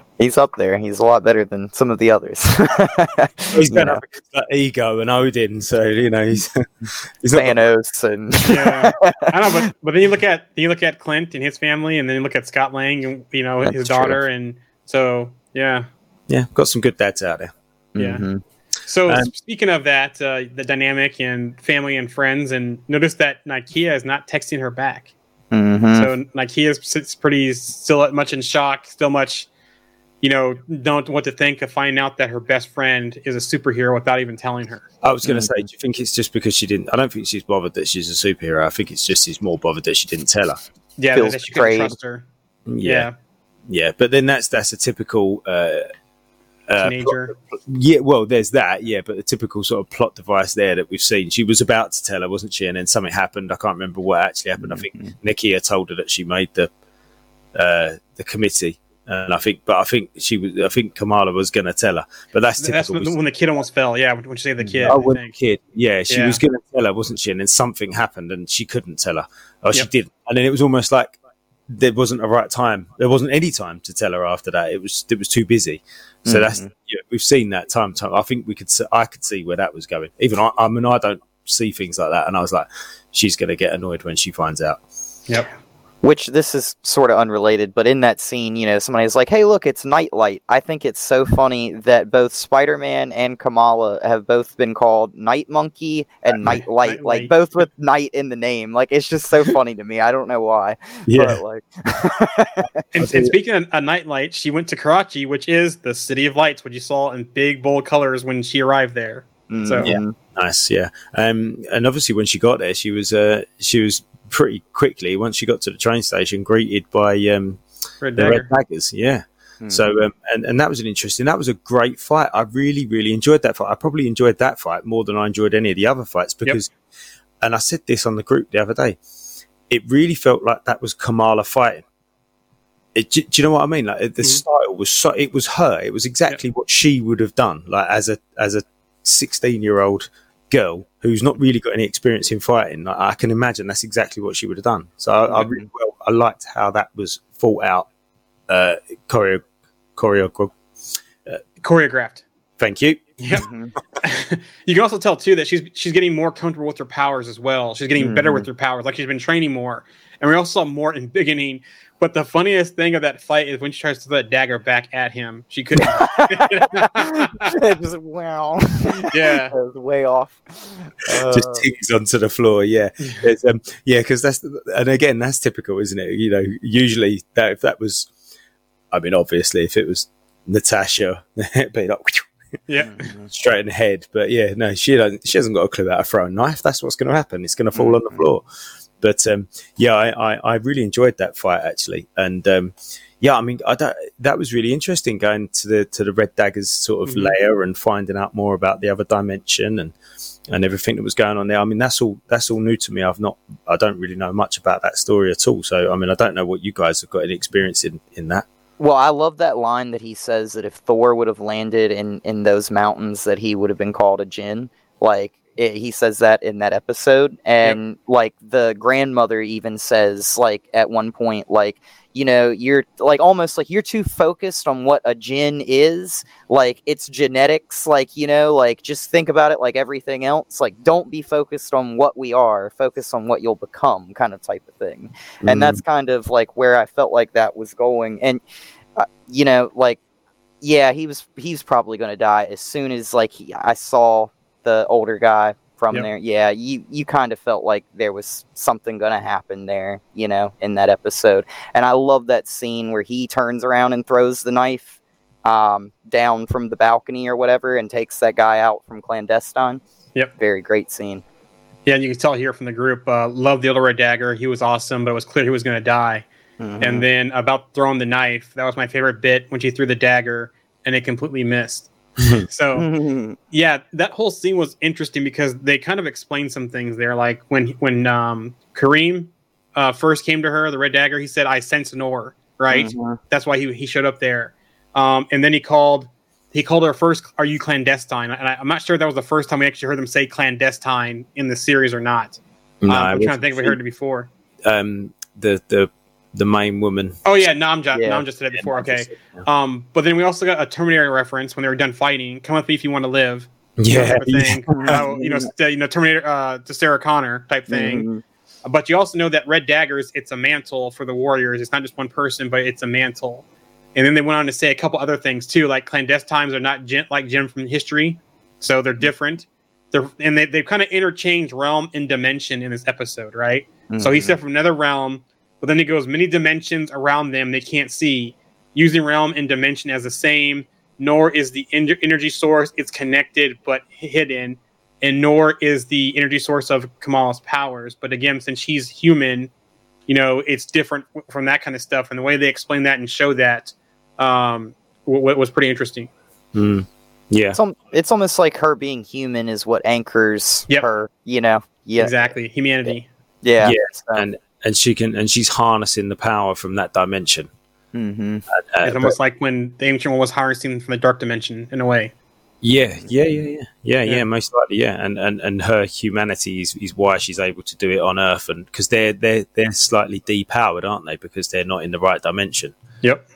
He's up there. He's a lot better than some of the others. He's You going up against that ego and Odin, so you know he's he's not Thanos and Yeah, I know, but but then you look at you look at Clint and his family, and then you look at Scott Lang and you know That's his true. daughter, and so yeah. yeah got some good dads out there. Yeah. Mhm. So Um, speaking of that, uh, the dynamic and family and friends, and notice that Nakia is not texting her back. Mhm. So Nakia sits pretty still much in shock, still much, you know, don't know what to think of finding out that her best friend is a superhero without even telling her. I was going to say, do you think it's just because she didn't? I don't think she's bothered that she's a superhero. I think it's just she's more bothered that she didn't tell her. Yeah, Feels that she couldn't trust her. Yeah, Yeah, yeah. But then that's that's a typical. Uh, uh, teenager. yeah, well, there's that, yeah, but the typical sort of plot device there that we've seen. She was about to tell her, wasn't she? And then something happened. I can't remember what actually happened. I think Nakia told her that she made the uh, the committee, and I think, but I think she was, I think Kamala was going to tell her, but that's That's typical. when, when the kid almost fell. Yeah, when you say the kid. Oh, when the kid, yeah, she Yeah. was going to tell her, wasn't she? And then something happened, and she couldn't tell her, or she Yep. did, and then it was almost like there wasn't a right time. There wasn't any time to tell her after that. It was it was too busy. So that's mm-hmm. yeah, we've seen that time. Time. I think we could. I could see where that was going. Even I. I mean, I don't see things like that, and I was like, she's going to get annoyed when she finds out. Yep. Which this is sort of unrelated, but in that scene, you know, somebody's like, "Hey, look, it's Nightlight." I think it's so funny that both Spider-Man and Kamala have both been called Night Monkey and Night- Nightlight, Nightlight. like both with night in the name. Like it's just so funny to me. I don't know why, but like, And, and speaking of a nightlight, she went to Karachi, which is the city of lights, which you saw in big bold colors when she arrived there. So- mhm. Nice, yeah. Um, and obviously, when she got there, she was uh, she was pretty quickly once she got to the train station greeted by um, Red the Red Daggers. Yeah. Mhm. So um, and and that was an interesting. That was a great fight. I really really enjoyed that fight. I probably enjoyed that fight more than I enjoyed any of the other fights because. And I said this on the group the other day. It really felt like that was Kamala fighting. It, do, do you know what I mean? Like the Mhm. style was so. It was her. It was exactly what she would have done. Like as a as a sixteen year old girl who's not really got any experience in fighting. Like, I can imagine that's exactly what she would have done. So I, I really well. I liked how that was thought out. Uh, choreo, choreo. Choreographed. Thank you. Yep. Mhm. you can also tell too that she's she's getting more comfortable with her powers as well. She's getting better with her powers, like she's been training more. And we also saw more in beginning. But the funniest thing of that fight is when she tries to throw that dagger back at him. She couldn't. It just wow. Yeah. That was way off. just Uh, tings onto the floor. Yeah, It's, um, yeah, because that's and again that's typical, isn't it? You know, usually that if that was, I mean, obviously if it was Natasha, it'd be like yeah. straight in the head. But yeah, no, she doesn't. She hasn't got a clue how to throw a knife. That's what's going to happen. It's going to fall on the floor. But um, yeah, I, I, I really enjoyed that fight actually, and um, yeah, I mean, I don't, that was really interesting going to the to the Red Daggers sort of Mhm. layer and finding out more about the other dimension and and everything that was going on there. I mean, that's all that's all new to me. I've not, I don't really know much about that story at all. So I mean, I don't know what you guys have got any experience in in that. Well, I love that line that he says that if Thor would have landed in in those mountains, that he would have been called a Djinn. Like it, he says that in that episode, and like the grandmother even says, like at one point, like you know, you're like almost like you're too focused on what a Djinn is, like it's genetics, like you know, like just think about it like everything else. Like don't be focused on what we are, focus on what you'll become, kind of type of thing. And that's kind of like where I felt like that was going, and uh, you know, like yeah, he was he's probably going to die as soon as like he, I saw the older guy from Yep. there. Yeah, you you kind of felt like there was something going to happen there, you know, in that episode. And I love that scene where he turns around and throws the knife um, down from the balcony or whatever and takes that guy out from clandestine. Yep. Very great scene. Yeah, and you can tell here from the group, uh, love the other red dagger. He was awesome, but it was clear he was going to die. Mhm. And then about throwing the knife, that was my favorite bit when she threw the dagger and it completely missed. so Mhm. yeah, that whole scene was interesting because they kind of explained some things there. Like when when um, Kareem uh, first came to her, the red dagger, he said, "I sense Noor." Right. Mhm. That's why he he showed up there. Um, and then he called he called her first. Are you clandestine? And I, I'm not sure if that was the first time we actually heard them say clandestine in the series or not. No, um, I'm it trying to think if we heard it before. um, the the the main woman. Oh yeah, Najma. Yeah. Najma said it before. Okay. Um, but then we also got a Terminator reference when they were done fighting. Come with me if you want to live. Yeah, thing. You know, st- you know, Terminator uh, to Sarah Connor type thing. Mhm. But you also know that Red Daggers, it's a mantle for the Warriors. It's not just one person, but it's a mantle. And then they went on to say a couple other things too, like clandestines are not Djinn, like Jim from history, so they're different. They're and they they've kind of interchanged realm and dimension in this episode, right? So he Mhm. said from another realm, but then it goes many dimensions around them they can't see, using realm and dimension as the same. Noor is the en- energy source; it's connected but hidden, and Noor is the energy source of Kamala's powers. But again, since she's human, you know it's different w- from that kind of stuff. And the way they explain that and show that um, w- w- was pretty interesting. Mm. yeah. It's, al- it's almost like her being human is what anchors Yep. her, you know? Yeah. Exactly, humanity. Yeah. Yeah, So, and and she can and she's harnessing the power from that dimension. mhm. Uh, it's but- almost like when the ancient one was harnessing from the dark dimension in a way. yeah, yeah, yeah, yeah, yeah, Yeah. yeah. Most likely, yeah. And and and her humanity is, is why she's able to do it on Earth, and because they're they're they're slightly depowered, aren't they? Because they're not in the right dimension. Yep.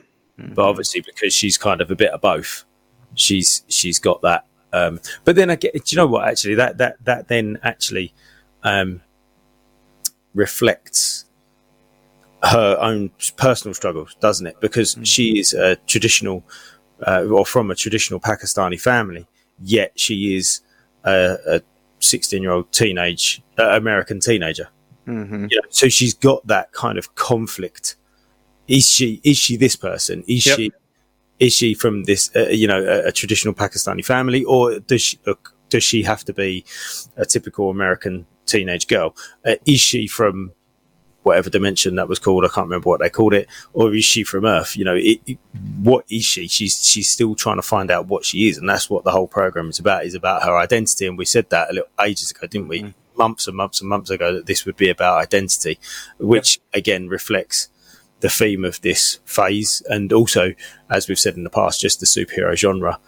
But obviously, because she's kind of a bit of both, she's she's got that. Um, but then I get, do you know what? Actually, that that that then actually um, reflects her own personal struggles, doesn't it? Because she is a traditional, uh, or from a traditional Pakistani family, yet she is a, a sixteen-year-old teenage uh, American teenager Mhm. you know, so she's got that kind of conflict. Is she? Is she this person? Is Yep. she? Is she from this? Uh, you know, a, a traditional Pakistani family, or does she? Uh, does she have to be a typical American teenage girl? Uh, is she from whatever dimension that was called? I can't remember what they called it. Or is she from Earth? You know, it, it- what is she? She's she's still trying to find out what she is, and that's what the whole program is about. Is about her identity, and we said that a little ages ago, didn't we? Months and months and months ago that this would be about identity, which again reflects the theme of this phase, and also, as we've said in the past, just the superhero genre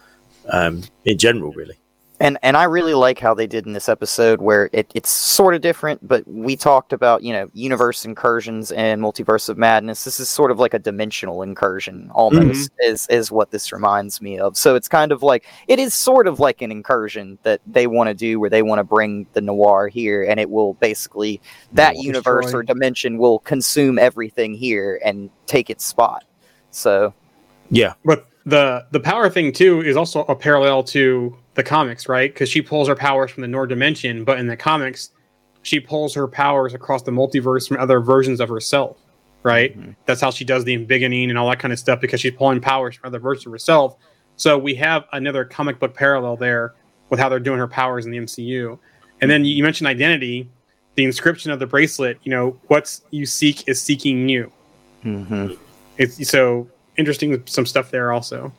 um, in general, really. And and I really like how they did in this episode where it, it's sort of different, but we talked about, you know, universe incursions and multiverse of madness. This is sort of like a dimensional incursion almost mm-hmm. is is what this reminds me of. So it's kind of like it is sort of like an incursion that they want to do where they want to bring the noir here and it will basically that Will universe destroy- or dimension will consume everything here and take its spot. So Yeah, But the the power thing too is also a parallel to the comics, right? Because she pulls her powers from the Nord dimension, but in the comics, she pulls her powers across the multiverse from other versions of herself, right? That's how she does the embiggening and all that kind of stuff because she's pulling powers from other versions of herself. So we have another comic book parallel there with how they're doing her powers in the MCU. And then you mentioned identity, the inscription of the bracelet. You know, what's you seek is seeking you. mhm. It's so interesting. Some stuff there also.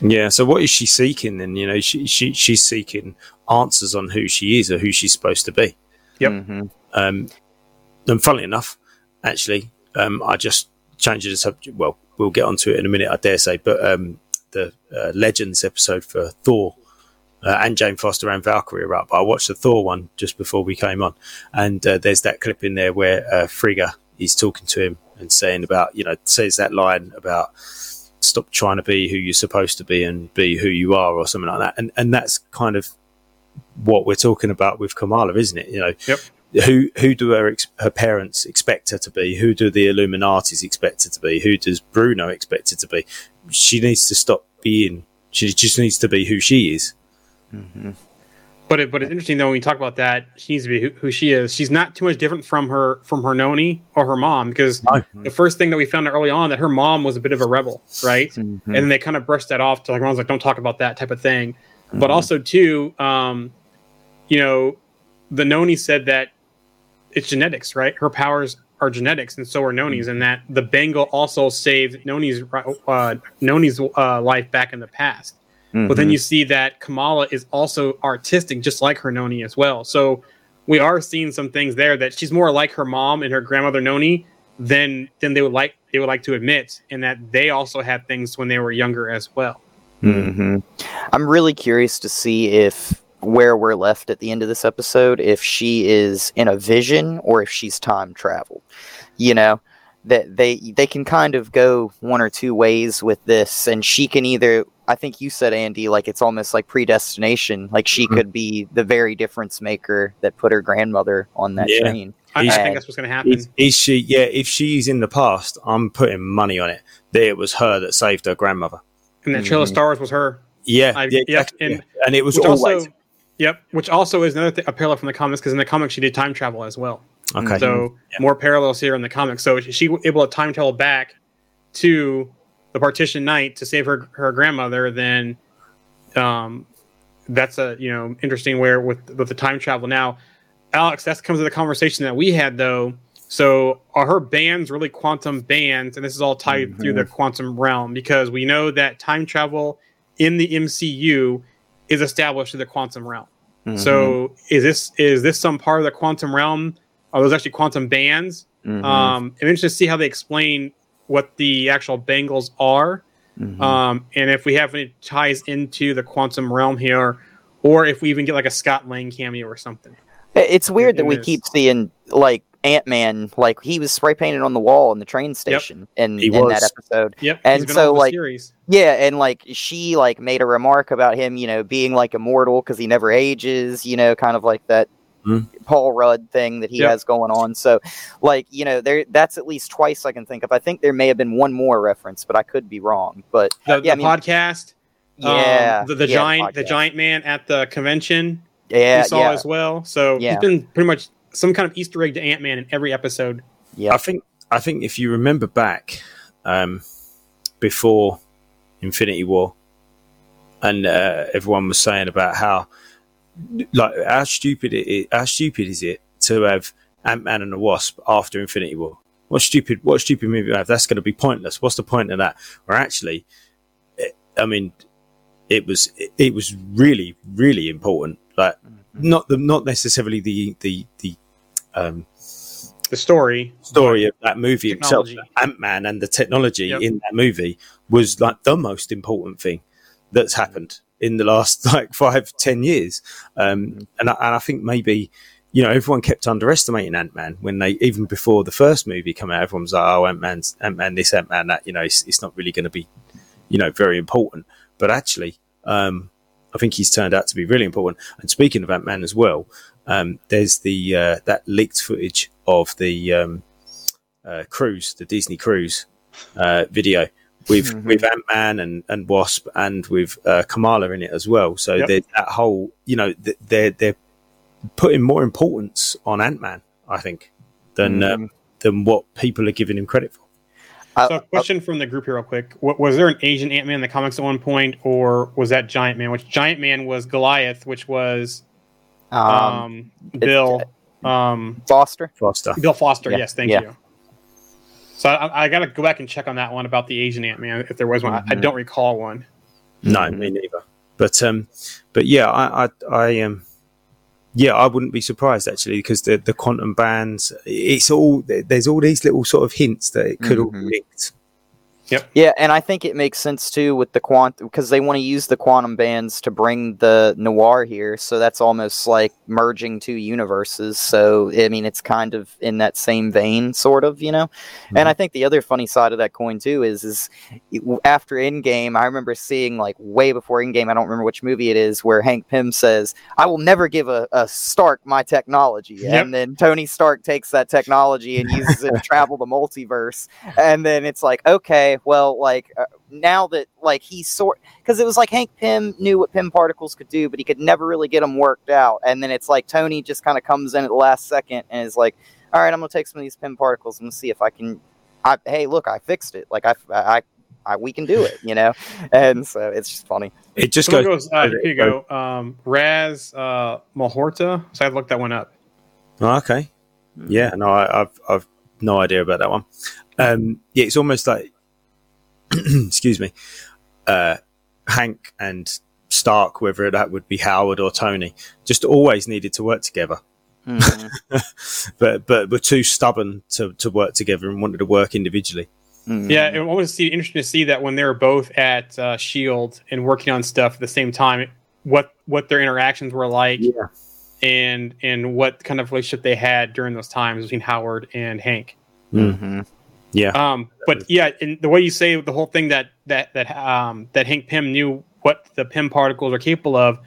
Yeah. So what is she seeking? Then you know, she she she's seeking answers on who she is or who she's supposed to be. Yep. Mhm. Um, and funnily enough, actually, um, I just changed the subject. Well, we'll get onto it in a minute, I dare say. But um, the uh, Legends episode for Thor uh, and Jane Foster and Valkyrie are up. I watched the Thor one just before we came on, and uh, there's that clip in there where uh, Frigga is talking to him and saying about, you know, says that line about stop trying to be who you're supposed to be and be who you are or something like that. And and that's kind of what we're talking about with Kamala, isn't it? You know, Yep. who who do her ex- her parents expect her to be? Who do the Illuminatis expect her to be? Who does Bruno expect her to be? She needs to stop being. She just needs to be who she is. Mm-hmm. But it, but it's interesting though when we talk about that, she needs to be who, who she is. She's not too much different from her from her noni or her mom because No. the first thing that we found out early on that her mom was a bit of a rebel, right? Mhm. And then they kind of brushed that off to like everyone's like, don't talk about that type of thing. Mm-hmm. But also too, um, you know, the noni said that it's genetics, right? Her powers are genetics, and so are Noni's, and that the bangle also saved Noni's uh, Noni's uh, life back in the past. But then Mhm. you see that Kamala is also artistic, just like her Noni as well. So we are seeing some things there that she's more like her mom and her grandmother Noni than than they would like they would like to admit, and that they also had things when they were younger as well. hmm I'm really curious to see if where we're left at the end of this episode, if she is in a vision or if she's time traveled. You know, that they they can kind of go one or two ways with this, and she can either. I think you said Andy, like it's almost like predestination. Like she Mhm. could be the very difference maker that put her grandmother on that Yeah. train. I, I He's- think that's what's going to happen. Is, is she? Yeah, if she's in the past, I'm putting money on it that it was her that saved her grandmother. And that trailer of Mhm. Star Wars was her. Yeah, I- yeah, yeah, exactly, and- yeah. and it was always also, yep. Which also is another th- a parallel from the comics because in the comics she did time travel as well. okay. So more parallels here in the comics. So she she able to time travel back to the partition night to save her her grandmother. Then, um, that's a you know interesting where with with the time travel now, Alex. That comes to the conversation that we had though. So are her bands really quantum bands? And this is all tied through the quantum realm because we know that time travel in the MCU is established through the quantum realm. Mhm. So is this is this some part of the quantum realm? Are those actually quantum bands? Mhm. Um, I'm interested to see how they explain what the actual bangles are, Mhm. um, and if we have any ties into the quantum realm here, or if we even get like a Scott Lang cameo or something. It's weird that in we this. keep seeing like Ant Man, like he was spray painted on the wall in the train station in, He in was. that episode. Yep, And he's been so, on like, series. Yeah, and like she like made a remark about him, you know, being like immortal because he never ages, you know, kind of like that Hmm. Paul Rudd thing that he Yep. has going on. So, like, you know, there that's at least twice I can think of. I think there may have been one more reference, but I could be wrong. But the, yeah, I mean, podcast, um, yeah, the, the yeah, giant, the giant man at the convention yeah, we saw yeah, as well. So Yeah. he's been pretty much some kind of Easter egg to Ant Man in every episode. yeah. I think I think if you remember back um, before Infinity War, and uh, everyone was saying about how like how stupid it is, how stupid is it to have Ant Man and the Wasp after Infinity War? What stupid what stupid movie have? That's going to be pointless. What's the point of that? Where actually, it, I mean, it was it, it was really really important. Like not the not necessarily the the the um, The story, story of that movie itself, Ant Man and the technology Yep. in that movie was like the most important thing that's happened in the last like five, ten years. Um, and, I, and I think maybe, you know, everyone kept underestimating Ant Man when they, even before the first movie come out, everyone was like, oh, Ant Man's, Ant Man, this, Ant Man, that, you know, it's, it's not really going to be, you know, very important. But actually, um, I think he's turned out to be really important. And speaking of Ant Man as well, um, there's the uh, that leaked footage of the um, uh, cruise, the Disney cruise uh, video with Mhm. with Ant Man and, and Wasp and with uh, Kamala in it as well. So Yep. there's that whole, you know, th- they're they're putting more importance on Ant Man, I think, than Mhm. um, than what people are giving him credit for. I- So, a question from the group here, real quick: Wa- Was there an Asian Ant Man in the comics at one point, or was that Giant Man? Which Giant Man was Goliath, which was um, um, Bill um, Foster. Foster. Bill Foster. Yeah, Yes, thank yeah. you. So I, I got to go back and check on that one about the Asian Ant Man if there was one. I, I don't recall one. No, me neither. But um, but yeah, I I, I um, yeah, I wouldn't be surprised actually because the the quantum bands, it's all there's all these little sort of hints that it could all be Mhm. Linked. Yeah, and I think it makes sense too with the quant because they want to use the quantum bands to bring the noir here. So that's almost like merging two universes. So I mean, it's kind of in that same vein, sort of, you know. And mm-hmm. I think the other funny side of that coin too is is after Endgame, I remember seeing like way before Endgame. I don't remember which movie it is where Hank Pym says, "I will never give a, a Stark my technology," Yep. and then Tony Stark takes that technology and uses it to travel the multiverse and then it's like okay well like uh, now that like he sort because it was like hank pym knew what pym particles could do but he could never really get them worked out and then it's like tony just kind of comes in at the last second and is like all right i'm gonna take some of these pym particles and see if i can I, hey look i fixed it like I, I I we can do it you know and so it's just funny It just Someone goes. goes, uh, here you go. Um, Raz uh, Malhotra. So I looked that one up. Oh, okay. Yeah, no, I, I've I've no idea about that one. Um, yeah, it's almost like, excuse me, uh, Hank and Stark, whether that would be Howard or Tony, just always needed to work together. Mhm. But but were too stubborn to, to work together and wanted to work individually. Mhm. Yeah, it was see, interesting to see that when they were both at uh, Shield and working on stuff at the same time, what what their interactions were like, Yeah. and and what kind of relationship they had during those times between Howard and Hank. Mhm. Yeah. Um, but yeah, and the way you say the whole thing that that that um, that Hank Pym knew what the Pym particles are capable of,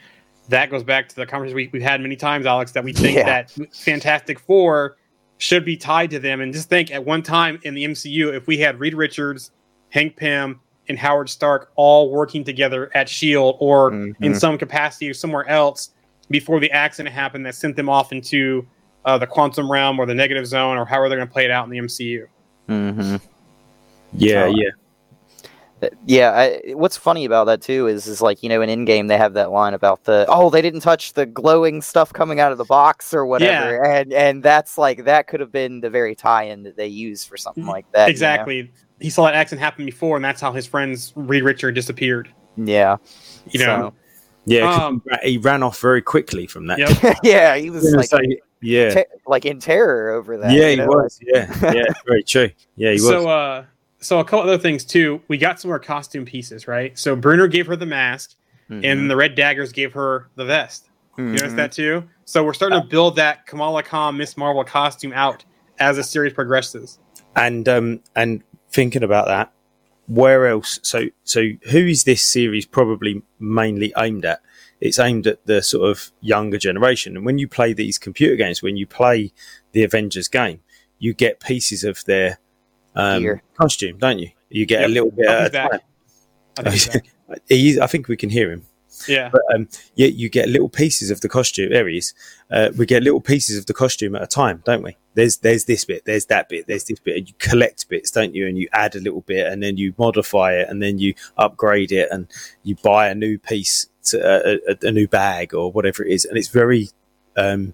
that goes back to the conversation we, we've had many times, Alex. That we think Yeah. that Fantastic Four should be tied to them, and just think at one time in the MCU, if we had Reed Richards, Hank Pym, and Howard Stark all working together at Shield or in Mhm. some capacity or somewhere else before the accident happened that sent them off into uh, the quantum realm or the negative zone or however they're going to play it out in the MCU. Mhm. Yeah, Oh, yeah. Yeah, I, what's funny about that too is is like you know in Endgame they have that line about the oh they didn't touch the glowing stuff coming out of the box or whatever, and and that's like that could have been the very tie-in that they use for something like that. you know? exactly. He saw that accident happen before, and that's how his friends Reed Richard disappeared. Yeah. You know, Yeah, 'cause Um, he, ran off very quickly from that. Yep. Yeah, he was Gonna like say- yeah, te- like in terror over that. yeah, he know? was. Yeah, yeah, very true. Yeah, he was. so uh, so a couple other things too. We got some more costume pieces, right? So Bruno gave her the mask, Mhm. and the Red Daggers gave her the vest. You notice that too? So we're starting to build that Kamala Khan Miss Marvel costume out as the series progresses. and um and thinking about that where else so so who is this series probably mainly aimed at it's aimed at the sort of younger generation and when you play these computer games when you play the avengers game you get pieces of their um, costume don't you you get Yep. a little bit at he's a back. time. I think he's back. I think we can hear him Yeah. but um, yeah, you get little pieces of the costume. There he is. Uh, we get little pieces of the costume at a time, don't we? There's there's this bit, there's that bit, there's this bit, and you collect bits, don't you? And you add a little bit, and then you modify it, and then you upgrade it, and you buy a new piece, a, a new bag or whatever it is, and it's very um,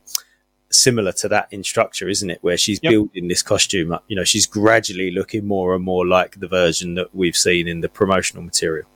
similar to that in structure, isn't it? Where she's Yep. building this costume up. You know, she's gradually looking more and more like the version that we've seen in the promotional material.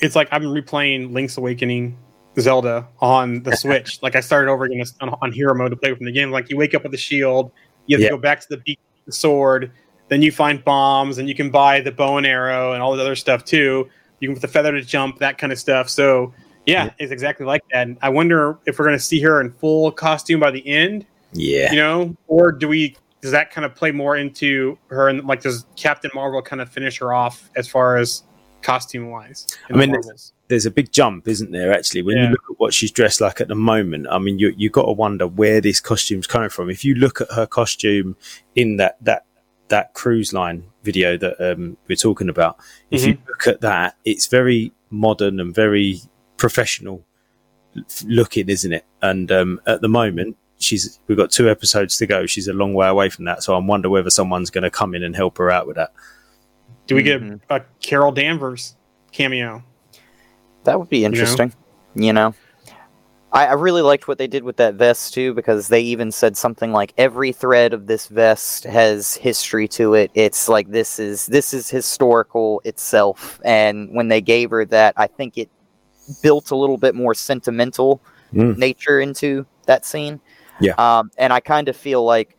it's like I'm replaying Link's Awakening Zelda on the Switch. like I started over again on, on hero mode to play from the game. Like you wake up with a shield, you have to go back to the beak, the sword, then you find bombs, and you can buy the bow and arrow and all the other stuff too. You can put the feather to jump, that kind of stuff. So yeah, Yeah. it's exactly like that. And I wonder if we're going to see her in full costume by the end, Yeah. you know, or do we? Does that kind of play more into her and like does Captain Marvel kind of finish her off as far as costume wise? I mean, there's a big jump, isn't there? Actually, when Yeah. you look at what she's dressed like at the moment, I mean, you you got to wonder where this costume's coming from. If you look at her costume in that that that cruise line video that um, we're talking about, if you look at that, it's very modern and very professional f- looking, isn't it? And um, at the moment. She's. We've got two episodes to go. She's a long way away from that, so I wonder whether someone's going to come in and help her out with that. Do we get Mhm. a, a Carol Danvers cameo? That would be interesting. You know, I, I really liked what they did with that vest too, because they even said something like every thread of this vest has history to it. It's like this is this is historical itself, and when they gave her that, I think it built a little bit more sentimental Mm. nature into that scene. Yeah. Um, and I kind of feel like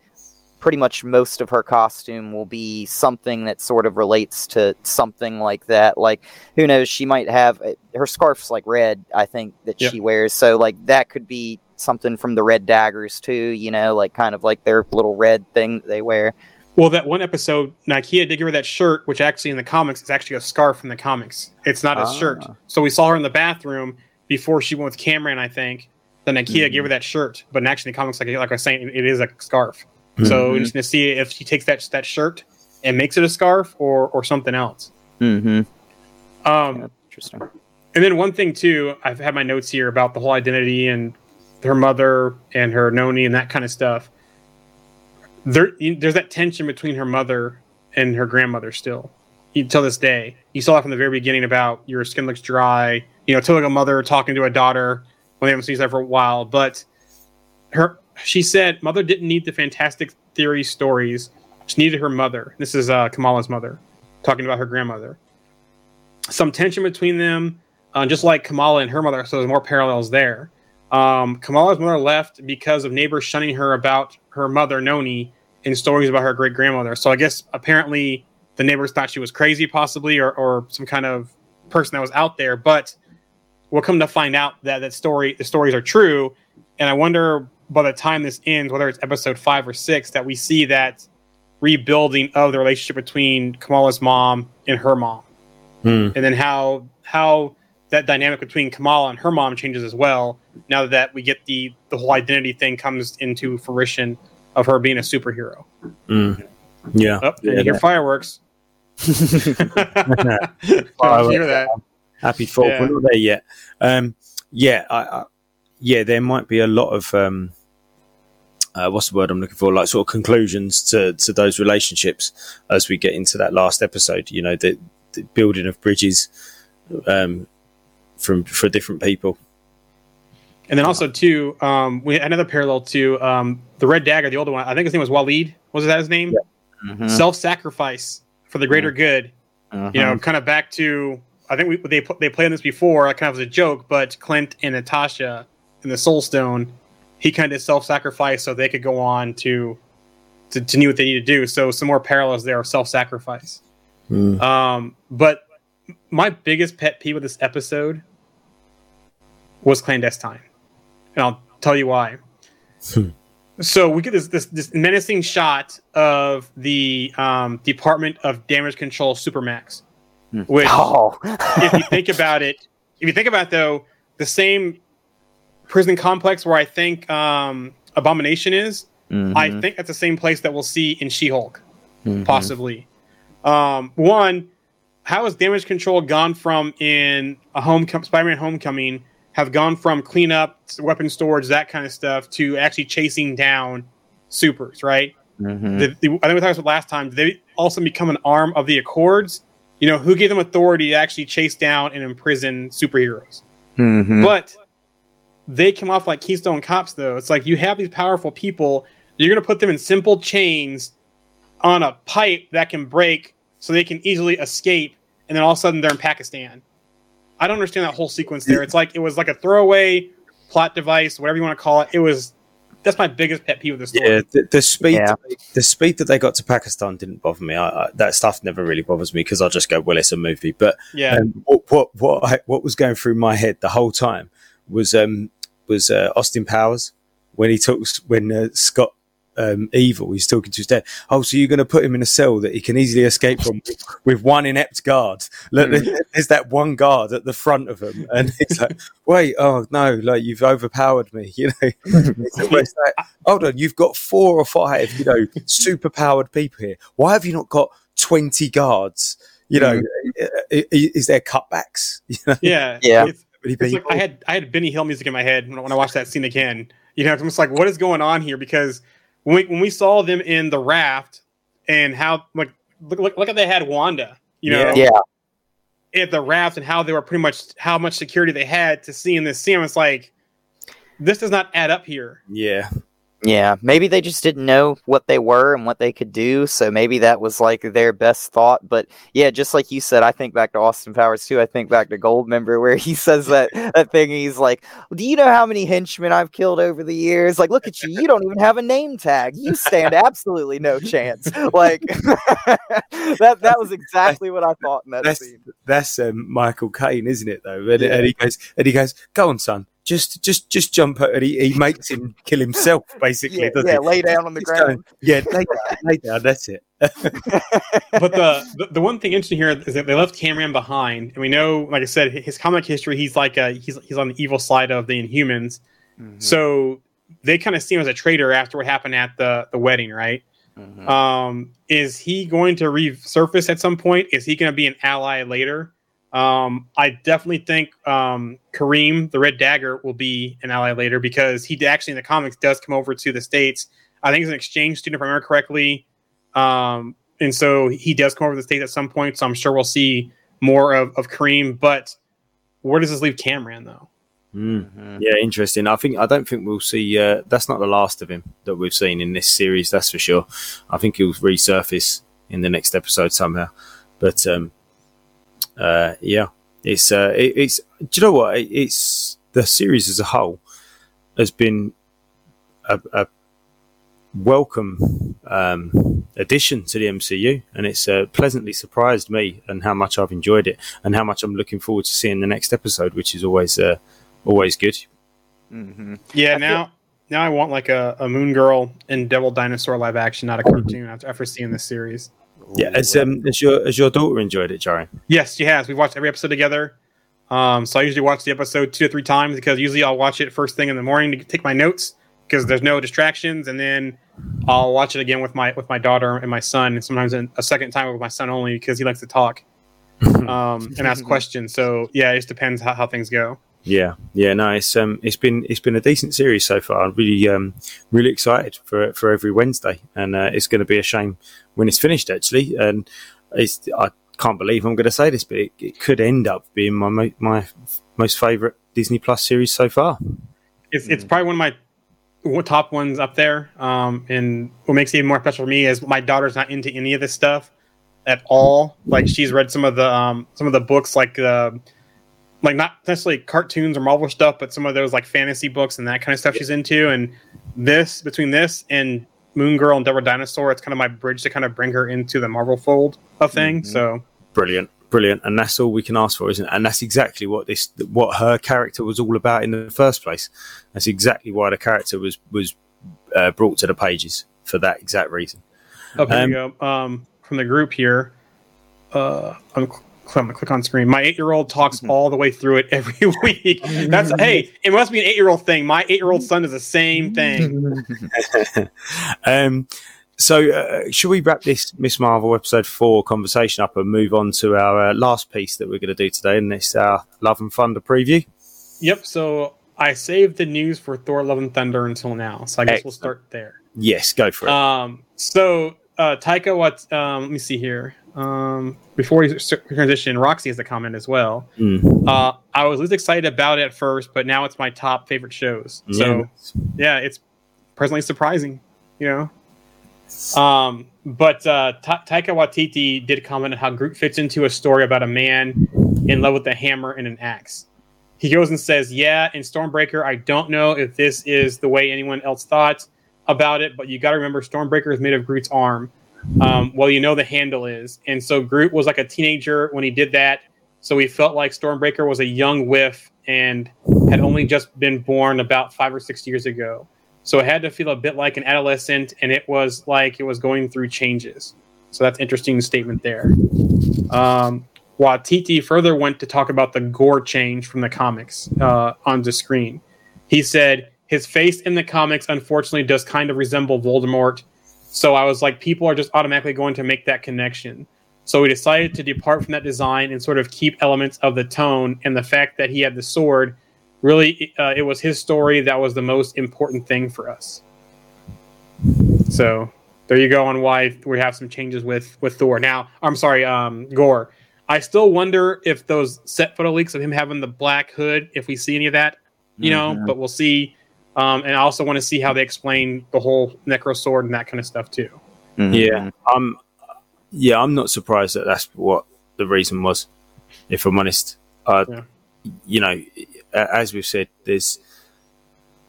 pretty much most of her costume will be something that sort of relates to something like that. Like, who knows? She might have uh, her scarf's like red, I think, that Yep. she wears. So, like, that could be something from the Red Daggers, too, you know, like kind of like their little red thing that they wear. Well, that one episode, Nakia did give her that shirt, which actually in the comics is actually a scarf from the comics. It's not a Ah. shirt. So we saw her in the bathroom before she went with Cameron, I think. Then Nakia Mhm. gave her that shirt, but actually in the comics, like like I was saying, it is a scarf. Hmm. So we're Mhm. just gonna see if she takes that that shirt and makes it a scarf or or something else. Mm-hmm. Um, Yeah, interesting. And then one thing too, I've had my notes here about the whole identity and her mother and her noni and that kind of stuff. There, there's that tension between her mother and her grandmother still, until this day. You saw that from the very beginning about your skin looks dry. You know, typical mother talking to a daughter when they haven't seen each other for a while. But her, she said, mother didn't need the fantastic theory stories. She needed her mother. This is uh, Kamala's mother talking about her grandmother. Some tension between them uh, just like Kamala and her mother, so there's more parallels there. Um, Kamala's mother left because of neighbors shunning her about her mother, Noni, and stories about her great grandmother. So I guess apparently the neighbors thought she was crazy, possibly, or, or some kind of person that was out there. But we'll come to find out that that story, the stories are true. And I wonder by the time this ends, whether it's episode five or six, that we see that rebuilding of the relationship between Kamala's mom and her mom Hmm. and then how how that dynamic between Kamala and her mom changes as well. Now that we get the the whole identity thing comes into fruition of her being a superhero. Hmm. Yeah. Oh, Yeah, you hear that- fireworks. Hear that? Happy Fourth. Yeah. We're not there yet. Um, yeah, I, I, yeah, there might be a lot of um, uh, what's the word I'm looking for? Like sort of conclusions to to those relationships as we get into that last episode. You know, the, the building of bridges um, from for different people. And then also too, um, we another parallel to um, the Red Dagger, the older one. I think his name was Waleed. Was that his name? Mhm. Self-sacrifice for the greater good. Mhm. you know, kind of back to I think we, they put- they played on this before, like kind of as a joke, but Clint and Natasha in the Soul Stone, he kind of self-sacrificed so they could go on to to, to do what they need to do. So some more parallels there of self-sacrifice. Mm. Um, but my biggest pet peeve with this episode was clandestine, and I'll tell you why. Hmm. so we get this, this this menacing shot of the um, Department of Damage Control Supermax, which Oh, if you think about it, if you think about it, though, the same prison complex where I think um, Abomination is, Mhm. I think that's the same place that we'll see in She-Hulk, Mhm. possibly. Um, one, how has damage control gone from in a home Spider-Man Homecoming have gone from cleanup, weapon storage, that kind of stuff, to actually chasing down supers, right? Mhm. The, the, I think we talked about last time. They also become an arm of the Accords? You know, who gave them authority to actually chase down and imprison superheroes? Mhm. But they come off like Keystone Cops, though. It's like you have these powerful people, you're going to put them in simple chains on a pipe that can break so they can easily escape, and then all of a sudden they're in Pakistan. I don't understand that whole sequence there. It's like it was like a throwaway plot device, whatever you want to call it. It was that's my biggest pet peeve of the story. Yeah, the, the speed, Yeah. the speed that they got to Pakistan didn't bother me. I, I, that stuff never really bothers me because I just go, well, it's a movie. But Yeah. um, what what what, I, what was going through my head the whole time was um was uh, Austin Powers when he talks when uh, Scott um, Evil he's talking to his dad. Oh, so you're going to put him in a cell that he can easily escape from with one inept guard? Look, there's that one guard at the front of him, and he's like, "Wait, oh no, like you've overpowered me," you know. It's almost like, hold on, you've got four or five, you know, super powered people here. Why have you not got twenty guards? You know, i- i- is there cutbacks? You know, yeah. Yeah. It's, it's like? I had I had Benny Hill music in my head when, when I watched that scene again. You know, it's almost like what is going on here? Because when we when we saw them in the raft and how like look look, look at they had Wanda, you know, Yeah. at the raft and how they were pretty much how much security they had to see in this scene. It's like this does not add up here. yeah, Yeah, maybe they just didn't know what they were and what they could do, so maybe that was like their best thought. But yeah, just like you said, I think back to Austin Powers too. I think back to Goldmember where he says that that thing. He's like, "Do you know how many henchmen I've killed over the years? Like, look at you. You don't even have a name tag. You stand absolutely no chance." Like that. That was exactly what I thought in that That's scene. that's um, Michael Caine, isn't it? Though, and, and he goes, and he goes, "Go on, son, just just just jump." out," And he, he makes him kill himself, basically. Yeah, doesn't yeah, lay down on the Just going, ground. yeah, lay down, lay down. That's it. but the, the the one thing interesting here is that they left Cameron behind, and we know, like I said, his comic history. He's like a, he's he's on the evil side of the Inhumans. Mhm, So they kind of see him as a traitor after what happened at the the wedding, right? mhm. Um, is he going to resurface at some point? Is he going to be an ally later? Um, I definitely think um, Kareem, the Red Dagger, will be an ally later because he actually in the comics does come over to the states. I think he's an exchange student, if I remember correctly, um, and so he does come over to the states at some point. So I'm sure we'll see more of, of Kareem. But where does this leave Cameron though? Mm. Yeah, interesting. I think I don't think we'll see. Uh, that's not the last of him that we've seen in this series. That's for sure. I think he'll resurface in the next episode somehow. But um, uh, yeah, it's uh, it, it's. Do you know what? It, it's the series as a whole has been a, a welcome um, addition to the MCU, and it's uh, pleasantly surprised me and how much I've enjoyed it, and how much I'm looking forward to seeing the next episode, which is always uh, always good. Mhm. Yeah, I now now I want like a, a Moon Girl and Devil Dinosaur live action, not a cartoon. After, after seeing this series. Yeah, as um, as your as your daughter enjoyed it, Jarian. Yes, she has. We've watched every episode together. Um, so I usually watch the episode two or three times because usually I'll watch it first thing in the morning to take my notes because there's no distractions, and then I'll watch it again with my with my daughter and my son, and sometimes a second time with my son only because he likes to talk um, and ask questions. So yeah, it just depends how, how things go. Yeah, yeah, no, it's um, it's been it's been a decent series so far. I'm really um, really excited for for every Wednesday, and uh, it's going to be a shame when it's finished actually. And it's I can't believe I'm going to say this, but it, it could end up being my my most favorite Disney Plus series so far. It's it's probably one of my top ones up there. Um, and what makes it even more special for me is my daughter's not into any of this stuff at all. Like she's read some of the um some of the books, like uh, like not necessarily cartoons or Marvel stuff, but some of those like fantasy books and that kind of stuff she's into. And this between this and Moon Girl and Devil Dinosaur, it's kind of my bridge to kind of bring her into the Marvel fold of things. Mhm. So Brilliant, brilliant, and that's all we can ask for, isn't it? And that's exactly what this what her character was all about in the first place. That's exactly why the character was was uh, brought to the pages for that exact reason. Oh, here Um, we go. Um, from the group here. Uh, I'm, cl- I'm gonna click on screen. My eight year old talks Mhm. all the way through it every week. That's hey, it must be an eight year old thing. My eight year old son is the same thing. um, so, uh, should we wrap this Miss Marvel episode four conversation up and move on to our uh, last piece that we're going to do today, and it's our Love and Thunder preview? Yep. So I saved the news for Thor: Love and Thunder until now. So I guess we'll start there. Yes, go for it. Um, so uh, Taika, what? Um, let me see here. Um, before we transition, Roxy has a comment as well. Mm. Uh, I was least excited about it at first, but now it's my top favorite shows. So Yeah. yeah, it's personally surprising, you know. Um, but uh, Ta- Taika Waititi did comment on how Groot fits into a story about a man in love with a hammer and an axe. He goes and says, "Yeah, in Stormbreaker, I don't know if this is the way anyone else thought about it, but you got to remember, Stormbreaker is made of Groot's arm. Um, well, you know the handle is, and so Groot was like a teenager when he did that. So he felt like Stormbreaker was a young whiff and had only just been born about five or six years ago. So it had to feel a bit like an adolescent, and it was like it was going through changes. So that's interesting statement there. Um, Waititi further went to talk about the Gorr change from the comics uh, on the screen. He said his face in the comics unfortunately does kind of resemble Voldemort. So I was like, people are just automatically going to make that connection. So we decided to depart from that design and sort of keep elements of the tone and the fact that he had the sword. Really, uh, it was his story that was the most important thing for us. So there you go on why we have some changes with with Thor. Now, I'm sorry, um, Gorr. I still wonder if those set photo leaks of him having the black hood, if we see any of that, you know, Mhm. but we'll see. Um, and I also want to see how they explain the whole Necro Sword and that kind of stuff too. Mhm. Yeah, I'm. Yeah, I'm not surprised that that's what the reason was. If I'm honest, uh, Yeah. you know, as we've said, there's.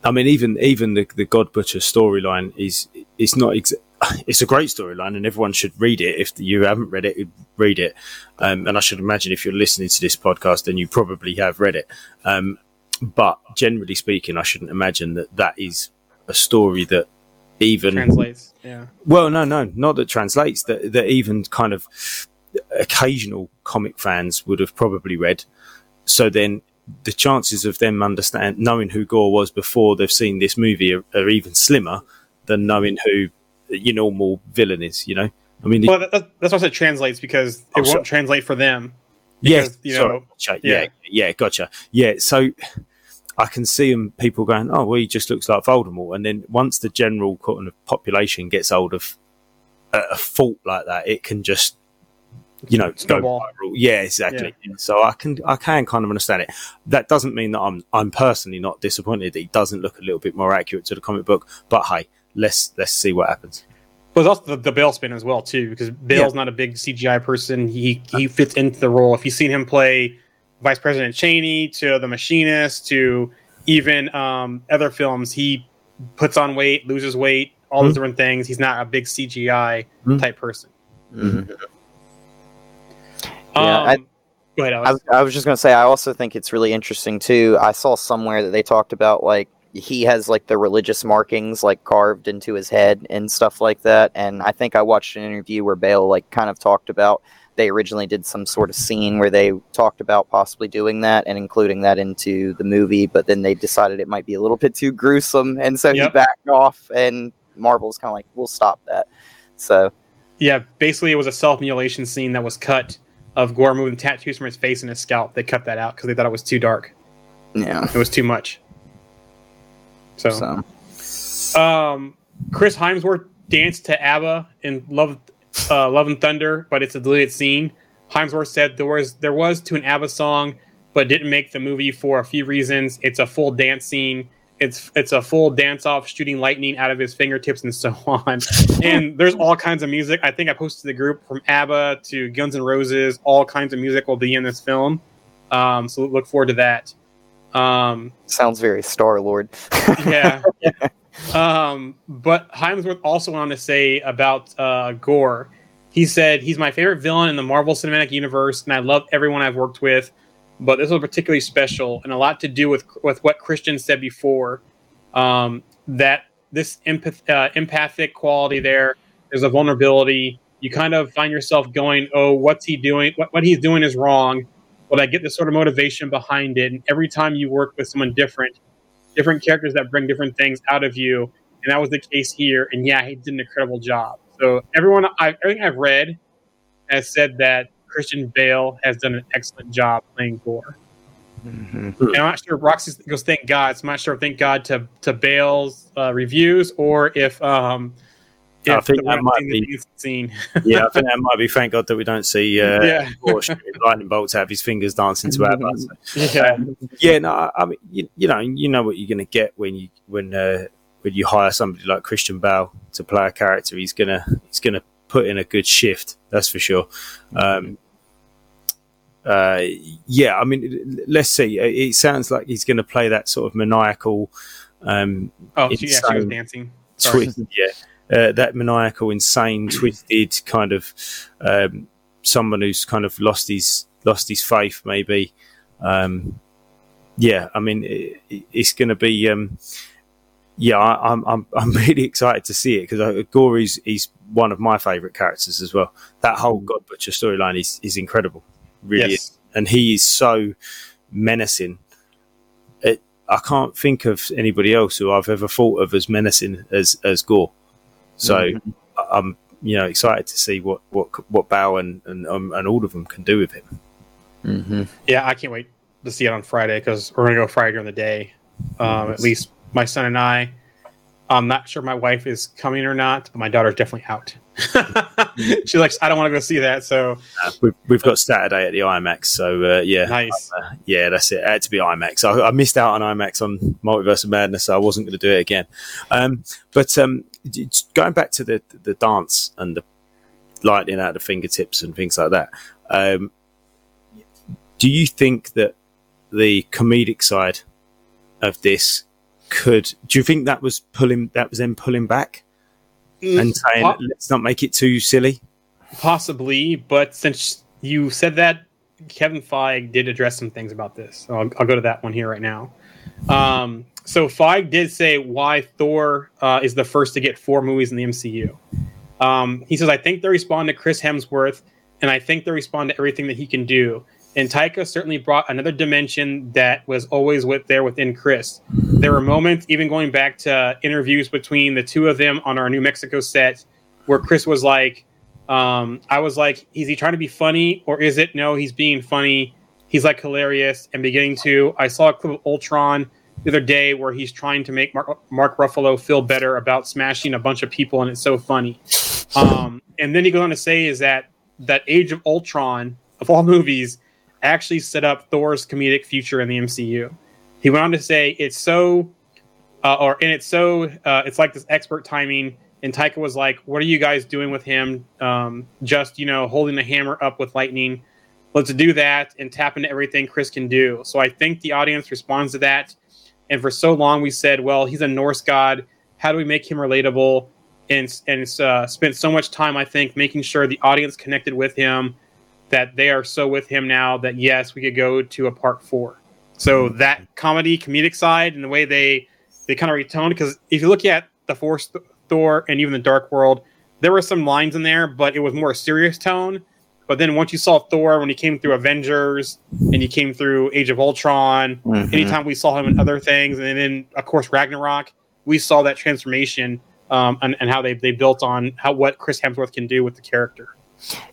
I mean, even even the the God Butcher storyline is it's not. Ex- it's a great storyline, and everyone should read it. If you haven't read it, read it. Um, and I should imagine if you're listening to this podcast, then you probably have read it. Um, but generally speaking, I shouldn't imagine that that is a story that even Translates. Yeah. well, no, no, not that translates. That that even kind of occasional comic fans would have probably read. So then, the chances of them understand knowing who Gorr was before they've seen this movie are, are even slimmer than knowing who your normal villain is. You know, I mean, Well, that, that- that's why I said translates because it Oh, won't sorry. translate for them. yes, because, you sorry, gotcha. yeah. yeah, yeah, gotcha. Yeah, so I can see them people going, "Oh, well, he just looks like Voldemort," and then once the general kind of population gets hold of a, a fault like that, it can just, you know, go viral. Yeah, exactly. So I can I can kind of understand it. That doesn't mean that I'm I'm personally not disappointed that he doesn't look a little bit more accurate to the comic book, but hey, let's let's see what happens. But that's the, the Bale spin as well too, because Bale's not a big CGI person. He he fits into the role. If you've seen him play Vice President Cheney to the Machinist to even um, other films, he puts on weight, loses weight, all those Mhm. different things. He's not a big CGI Mhm. type person. Mhm. Um, Yeah, I- go ahead, I, Alex. I was just going to say, I also think it's really interesting too. I saw somewhere that they talked about like he has like the religious markings like carved into his head and stuff like that. And I think I watched an interview where Bale like kind of talked about they originally did some sort of scene where they talked about possibly doing that and including that into the movie, but then they decided it might be a little bit too gruesome, and so he backed off. And Marvel's kind of like, we'll stop that. So Yeah, basically, it was a self mutilation scene that was cut of Gorr moving tattoos from his face and his scalp. They cut that out because they thought it was too dark. yeah, It was too much. So, so um, Chris Hemsworth danced to ABBA in Love, uh, Love and Thunder, but it's a deleted scene. Hemsworth said there was there was to an ABBA song, but didn't make the movie for a few reasons. It's a full dance scene. It's it's a full dance off, shooting lightning out of his fingertips and so on. and there's all kinds of music. I think I posted the group from ABBA to Guns N' Roses. All kinds of music will be in this film. Um, so look forward to that. Um, sounds very Star Lord. yeah. Um, but Hemsworth also went on to say about uh, Gorr. He said he's my favorite villain in the Marvel Cinematic Universe, and I love everyone I've worked with. But this was particularly special, and a lot to do with with what Christian said before. Um, that this empath- uh, empathic quality there, there's a vulnerability. You kind of find yourself going, "Oh, what's he doing? What what he's doing is wrong." But I get this sort of motivation behind it, and every time you work with someone different, different characters that bring different things out of you, and that was the case here. And yeah, he did an incredible job. So everyone, I, everything I've read has said that Christian Bale has done an excellent job playing Gorr. Mhm. And I'm not sure if Roxy goes thank God. So I'm not sure if thank God to to Bale's uh, reviews or if um if I think that might be- that yeah, I think that might be. Thank God that we don't see uh, Yeah. Lightning bolts out of his fingers dancing to our So, yeah, yeah, no, I mean, you, you know, you know what you're going to get when you when uh, when you hire somebody like Christian Bale to play a character. He's gonna he's gonna put in a good shift. That's for sure. Um, uh, yeah, I mean, let's see. It it sounds like he's going to play that sort of maniacal, um, oh she, yeah, she was dancing. Yeah, uh, that maniacal, insane, twisted kind of um, someone who's kind of lost his lost his faith, maybe. Um, yeah, I mean, it, it- it's going to be. Um, yeah, I, I'm I'm I'm really excited to see it because uh, Gorr is is one of my favourite characters as well. That whole God Butcher storyline is is incredible, really, Yes. is. and he is so menacing. It, I can't think of anybody else who I've ever thought of as menacing as as Gorr. So Mm-hmm. I- I'm you know excited to see what what what Bale and and um, and all of them can do with him. Mhm. Yeah, I can't wait to see it on Friday because we're gonna go Friday during the day. Um, at least my son and I. I'm not sure my wife is coming or not, but my daughter's definitely out. she likes. I don't want to go see that. So Uh, we've, we've got Saturday at the IMAX, so uh, yeah, nice. Uh, yeah, that's it. It had to be IMAX. I, I missed out on IMAX on Multiverse of Madness, so I wasn't going to do it again. Um, but um, it's- going back to the the dance and the lightning out of the fingertips and things like that, um, do you think that the comedic side of this could? Do you think that was pulling? That was them pulling back and saying, Po- "Let's not make it too silly." Possibly, but since you said that, Kevin Feige did address some things about this. So I'll, I'll go to that one here right now. Um, so Feige did say why Thor uh, is the first to get four movies in the MCU. Um, he says, I think they respond to Chris Hemsworth, and I think they respond to everything that he can do. And Taika certainly brought another dimension that was always with there within Chris. There were moments, even going back to interviews between the two of them on our New Mexico set, where Chris was like, um, I was like, is he trying to be funny or is it no? He's being funny. He's like hilarious and beginning to. I saw a clip of Ultron the other day where he's trying to make Mark, Mark Ruffalo feel better about smashing a bunch of people, and it's so funny. Um, and then he goes on to say is that that Age of Ultron of all movies actually set up Thor's comedic future in the MCU. He went on to say it's so, uh, or and it's so, uh, it's like this expert timing. And Taika was like, "What are you guys doing with him? Um, just you know, holding the hammer up with lightning. Let's do that and tap into everything Chris can do." So I think the audience responds to that. And for so long, we said, "Well, he's a Norse god. How do we make him relatable?" And and uh, spent so much time, I think, making sure the audience connected with him, that they are so with him now that yes, we could go to a part four. So that comedy, comedic side, and the way they they kind of retoned because if you look at the Force Thor and even the Dark World, there were some lines in there, but it was more a serious tone. But then once you saw Thor when he came through Avengers and he came through Age of Ultron, Mhm. anytime we saw him in other things, and then of course Ragnarok, we saw that transformation um, and, and how they they built on how what Chris Hemsworth can do with the character.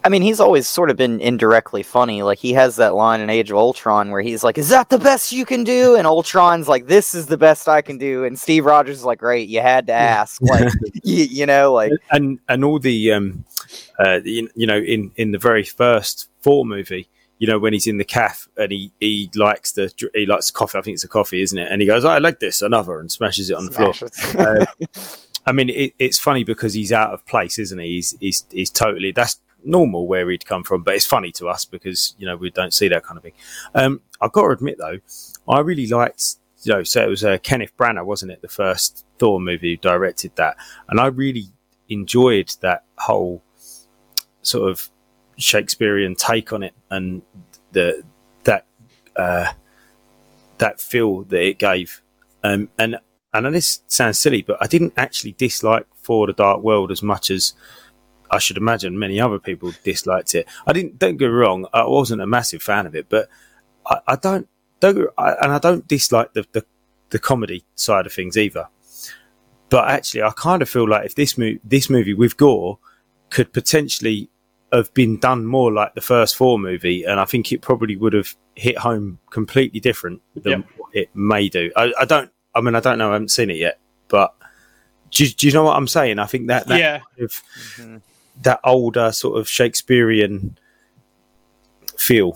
I mean, he's always sort of been indirectly funny. Like he has that line in Age of Ultron where he's like, "Is that the best you can do?" And Ultron's like, "This is the best I can do." And Steve Rogers is like, "Great, you had to ask." Like, you, you know, like and and all the um uh you know in in the very first Thor movie you know when he's in the calf and he he likes the he likes coffee i think it's a coffee isn't it and he goes i like this another and smashes it on the floor. Uh, i mean it, it's funny because he's out of place isn't he he's he's he's totally that's normal where he'd come from but it's funny to us because you know we don't see that kind of thing. Um i've got to admit though i really liked you know so it was uh, kenneth branagh wasn't it? The first thor movie directed that. And i really enjoyed that whole sort of Shakespearean take on it and the that uh, that feel that it gave. Um, and and this sounds silly, but I didn't actually dislike Thor the Dark World as much as I should imagine many other people disliked it. I didn't. Don't get me wrong. I wasn't a massive fan of it, but I, I don't. Don't I, and I don't dislike the, the the comedy side of things either. But actually, I kind of feel like if this movie, this movie with Gorr, could potentially have been done more like the first Thor movie, and I think it probably would have hit home completely different than Yep. what it may do. I, I don't. I mean, I don't know. I haven't seen it yet, but do, you- do you know what I'm saying? I think that that yeah, kind of Mhm. That older sort of Shakespearean feel.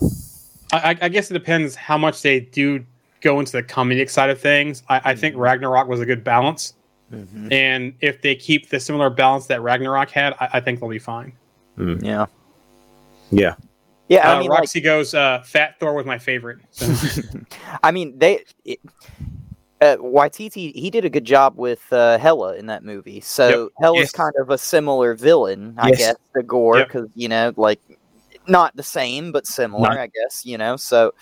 I, I- I guess it depends how much they do go into the comedic side of things. I, I think Ragnarok was a good balance, Mhm. and if they keep the similar balance that Ragnarok had, I, I think they'll be fine. Yeah, Yeah, yeah. I uh, mean, like, Roxy goes, uh, "Fat Thor was my favorite." So, I mean, they. It, uh, Waititi, he did a good job with uh, Hela in that movie. So Yep. Hela's Yes. kind of a similar villain, I Yes. guess, to Gorr, Yep. because you know, like not the same, but similar, No. I guess. You know, so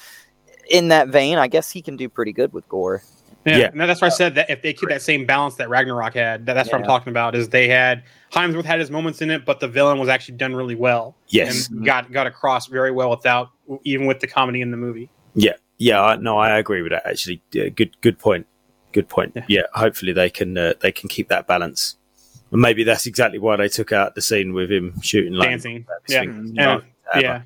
in that vein, I guess he can do pretty good with Gorr. yeah, Yeah. and that's why I said that if they keep that same balance that Ragnarok had, that, that's what I'm talking about. Is they had Hemsworth had his moments in it, but the villain was actually done really well yes, and got got across very well without even with the comedy in the movie. yeah, yeah. No, I agree with that. Actually, yeah, good, good point. Good point. Yeah. Yeah, hopefully they can uh, they can keep that balance. And maybe that's exactly why they took out the scene with him shooting like Dancing, yeah, and, yeah.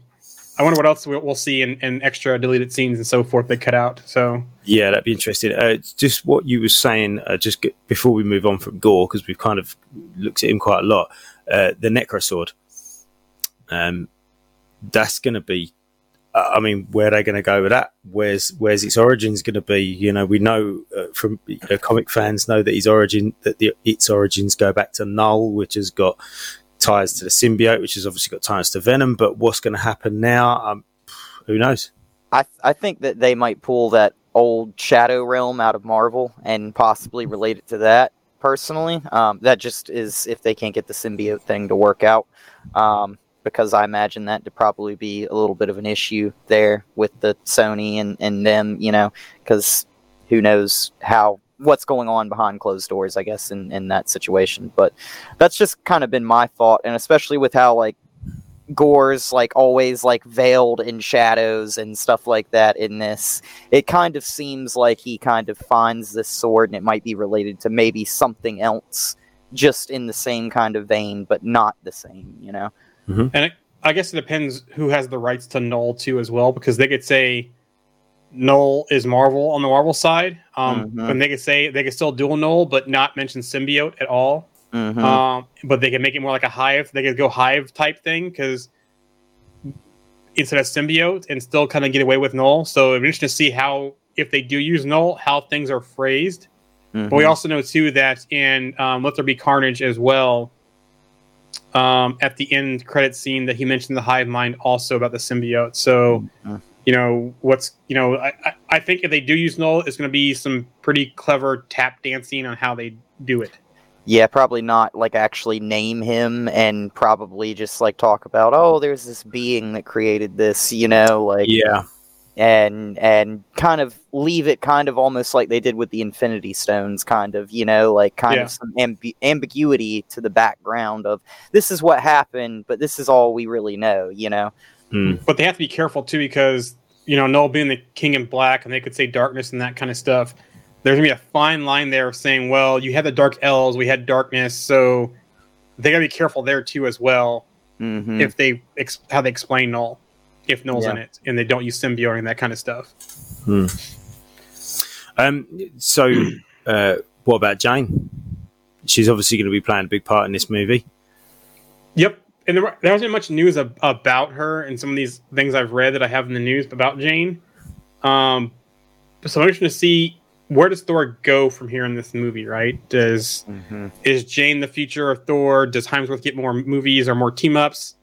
I wonder what else we'll, we'll see in, in extra deleted scenes and so forth they cut out. So Yeah, that'd be interesting. Uh, just what you were saying, uh, just g before we move on from Gorr, because we've kind of looked at him quite a lot. Uh, the Necrosword. Um, that's going to be. I mean, where are they going to go with that? Where's where's its origins going to be? You know, we know uh, from comic fans know that its origin that the, its origins go back to Knull, which has got ties to the symbiote, which has obviously got ties to Venom. But what's going to happen now? Um, who knows? I I think that they might pull that old Shadow Realm out of Marvel and possibly relate it to that. Personally, um, that just is if they can't get the symbiote thing to work out, um, because I imagine that to probably be a little bit of an issue there with the Sony and and them, you know, because who knows how what's going on behind closed doors, I guess, in in that situation. But that's just kind of been my thought, and especially with how like Gorr's like always like veiled in shadows and stuff like that in this. It kind of seems like he kind of finds this sword and it might be related to maybe something else just in the same kind of vein but not the same, you know. And it, I guess it depends who has the rights to Knull too as well, because they could say Knull is Marvel on the Marvel side, um, Mhm. and they could say they could still dual Knull but not mention symbiote at all. Mhm. Um, but they could make it more like a hive. They could go hive type thing because instead of symbiote and still kind of get away with Knull. So it'd be interesting to see how if they do use Knull, how things are phrased. But we Mhm. also know too that in um, Let There Be Carnage as well. Um, at the end credit scene, that he mentioned the hive mind also about the symbiote. So, Mhm. you know what's you know I, I- I think if they do use Knull, it's going to be some pretty clever tap dancing on how they do it. Yeah, probably not like actually name him and probably just like talk about, oh, there's this being that created this, you know, like Yeah, and and kind of leave it kind of almost like they did with the Infinity Stones, kind of, you know, like kind Yeah. of some ambi- ambiguity to the background of this is what happened, but this is all we really know, you know. Mm. but they have to be careful too because you know Knull being the king in black and they could say darkness and that kind of stuff. There's gonna be a fine line there of saying, well, you had the dark elves, we had darkness, so they gotta be careful there too as well. hmm If they ex- how they explain Knull, if Knull's Yeah. in it, and they don't use symbiote and that kind of stuff. Um, so, uh, what about Jane? She's obviously going to be playing a big part in this movie. Yep. And there, there been much news ab- about her and some of these things I've read that I have in the news about Jane. Um, so I'm interested to see where does Thor go from here in this movie, right? Does hmm is Jane the future of Thor? Does Hemsworth get more movies or more team ups?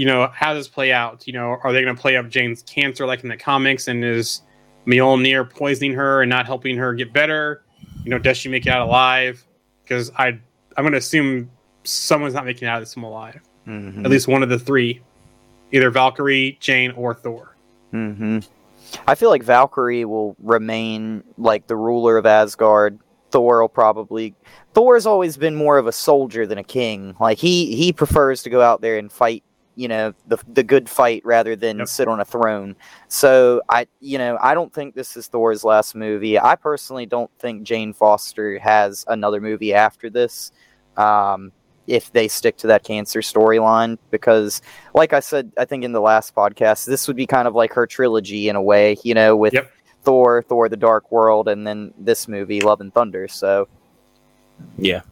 You know, how does this play out? You know, are they going to play up Jane's cancer like in the comics? And is Mjolnir poisoning her and not helping her get better? You know, does she make it out alive? Because I, I'm going to assume someone's not making it out of this one alive. hmm At least one of the three, either Valkyrie, Jane, or Thor. hmm I feel like Valkyrie will remain like the ruler of Asgard. Thor will probably. Thor's always been more of a soldier than a king. Like he he prefers to go out there and fight. You know the the good fight rather than Yep. sit on a throne. So I you know I don't think this is Thor's last movie. I personally don't think Jane Foster has another movie after this. Um, if they stick to that cancer storyline, because like I said, I think in the last podcast, this would be kind of like her trilogy in a way, you know, with Yep. Thor, Thor: The Dark World, and then this movie, Love and Thunder. So Yeah,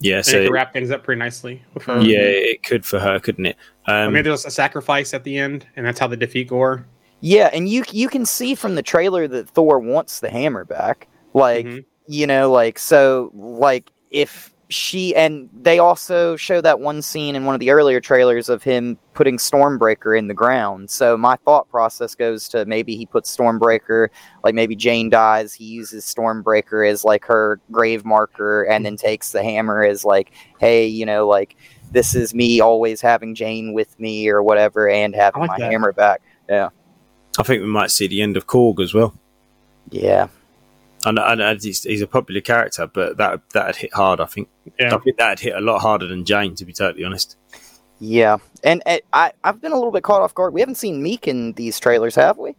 yeah. And it So could wrap things up pretty nicely with her. yeah, it could for her, couldn't it? Or Um, maybe there's a sacrifice at the end, and that's how they defeat Gorr. yeah, and you you can see from the trailer that Thor wants the hammer back. Like Mhm. you know, like so, like if she and they also show that one scene in one of the earlier trailers of him putting Stormbreaker in the ground. So my thought process goes to maybe he puts Stormbreaker, like maybe Jane dies, he uses Stormbreaker as like her grave marker, and then takes the hammer as like, hey, you know, like this is me always having Jane with me or whatever, and having I like my that. hammer back. Yeah, I think we might see the end of Korg as well. Yeah. And, and, and he's, he's a popular character, but that that'd hit hard. I think. Yeah. I think that'd hit a lot harder than Jane, to be totally honest. Yeah, and, and I I've been a little bit caught off guard. We haven't seen Miek in these trailers, have we?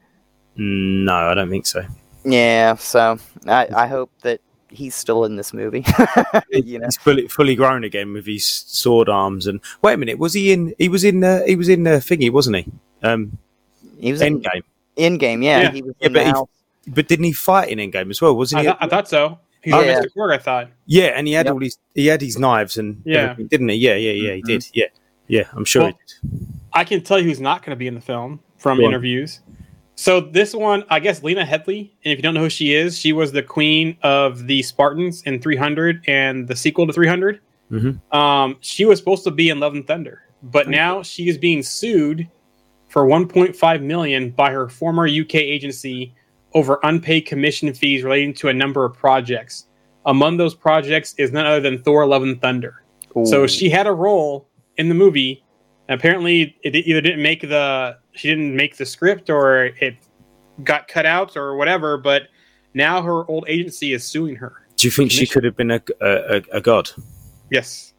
No, I don't think so. Yeah, so I, I hope that he's still in this movie. you know, He's fully fully grown again with his sword arms and wait a minute, was he in? He was in. Uh, he was in uh, thingy, wasn't he? Um, he was in Endgame. Endgame. Yeah, Yeah. he was Yeah, in but the he- house. But didn't he fight in Endgame as well? Wasn't I, he? thought- I thought so. He's Oh, yeah. Mr. Korg, I thought. yeah, and he had Yep. all these. He had his knives and Yeah. didn't he? Yeah, yeah, yeah. He Mhm. did. Yeah, yeah. I'm sure Well- he did. I can tell you who's not going to be in the film from on. interviews. So this one, I guess Lena Headey, and if you don't know who she is, she was the queen of the Spartans in 300 and the sequel to 300. Mhm. Um, she was supposed to be in Love and Thunder, but now she is being sued for 1.5 million by her former UK agency over unpaid commission fees relating to a number of projects. Among those projects is none other than Thor: Love and Thunder. So she had a role in the movie. And apparently, it either didn't make the she didn't make the script, or it got cut out, or whatever. But now her old agency is suing her. Do you think she could have been a, a, a, a god? Yes,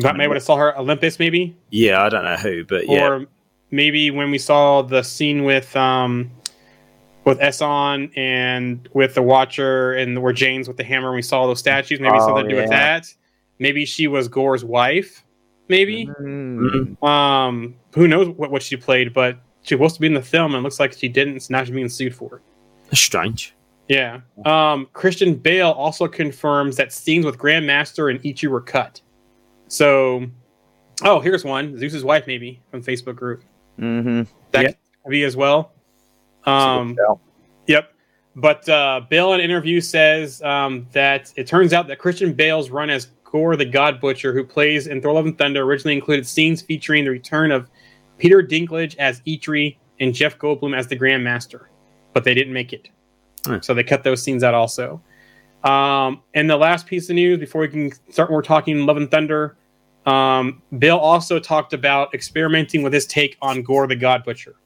got- maybe would have saw her Olympus, maybe, Yeah, I don't know who, but yeah. or maybe when we saw the scene with um with Eson and with the Watcher and where Jane's with the hammer, and we saw those statues. Maybe Oh, something to do with that. Maybe she was Gorr's wife. Maybe. Mm. Um, who knows what, what she played, but she was supposed to be in the film, and it looks like she didn't. So now she's being sued for it. That's strange. Yeah. Um, Christian Bale also confirms that scenes with Grandmaster and Ichi were cut. So, oh, here's one: Zeus's wife, maybe from Facebook group. Mm-hmm. That Yeah. could be as well. Um, Yep. But uh, Bale in an interview says um, that it turns out that Christian Bale's run as Gorr the God Butcher, who plays in Thor: Love and Thunder, originally included scenes featuring the return of Peter Dinklage as Eitri and Jeff Goldblum as the Grandmaster, but they didn't make it, Hmm. so they cut those scenes out also. Um, and the last piece of news before we can start, we're talking Love and Thunder. Um, Bale also talked about experimenting with his take on Gorr the God Butcher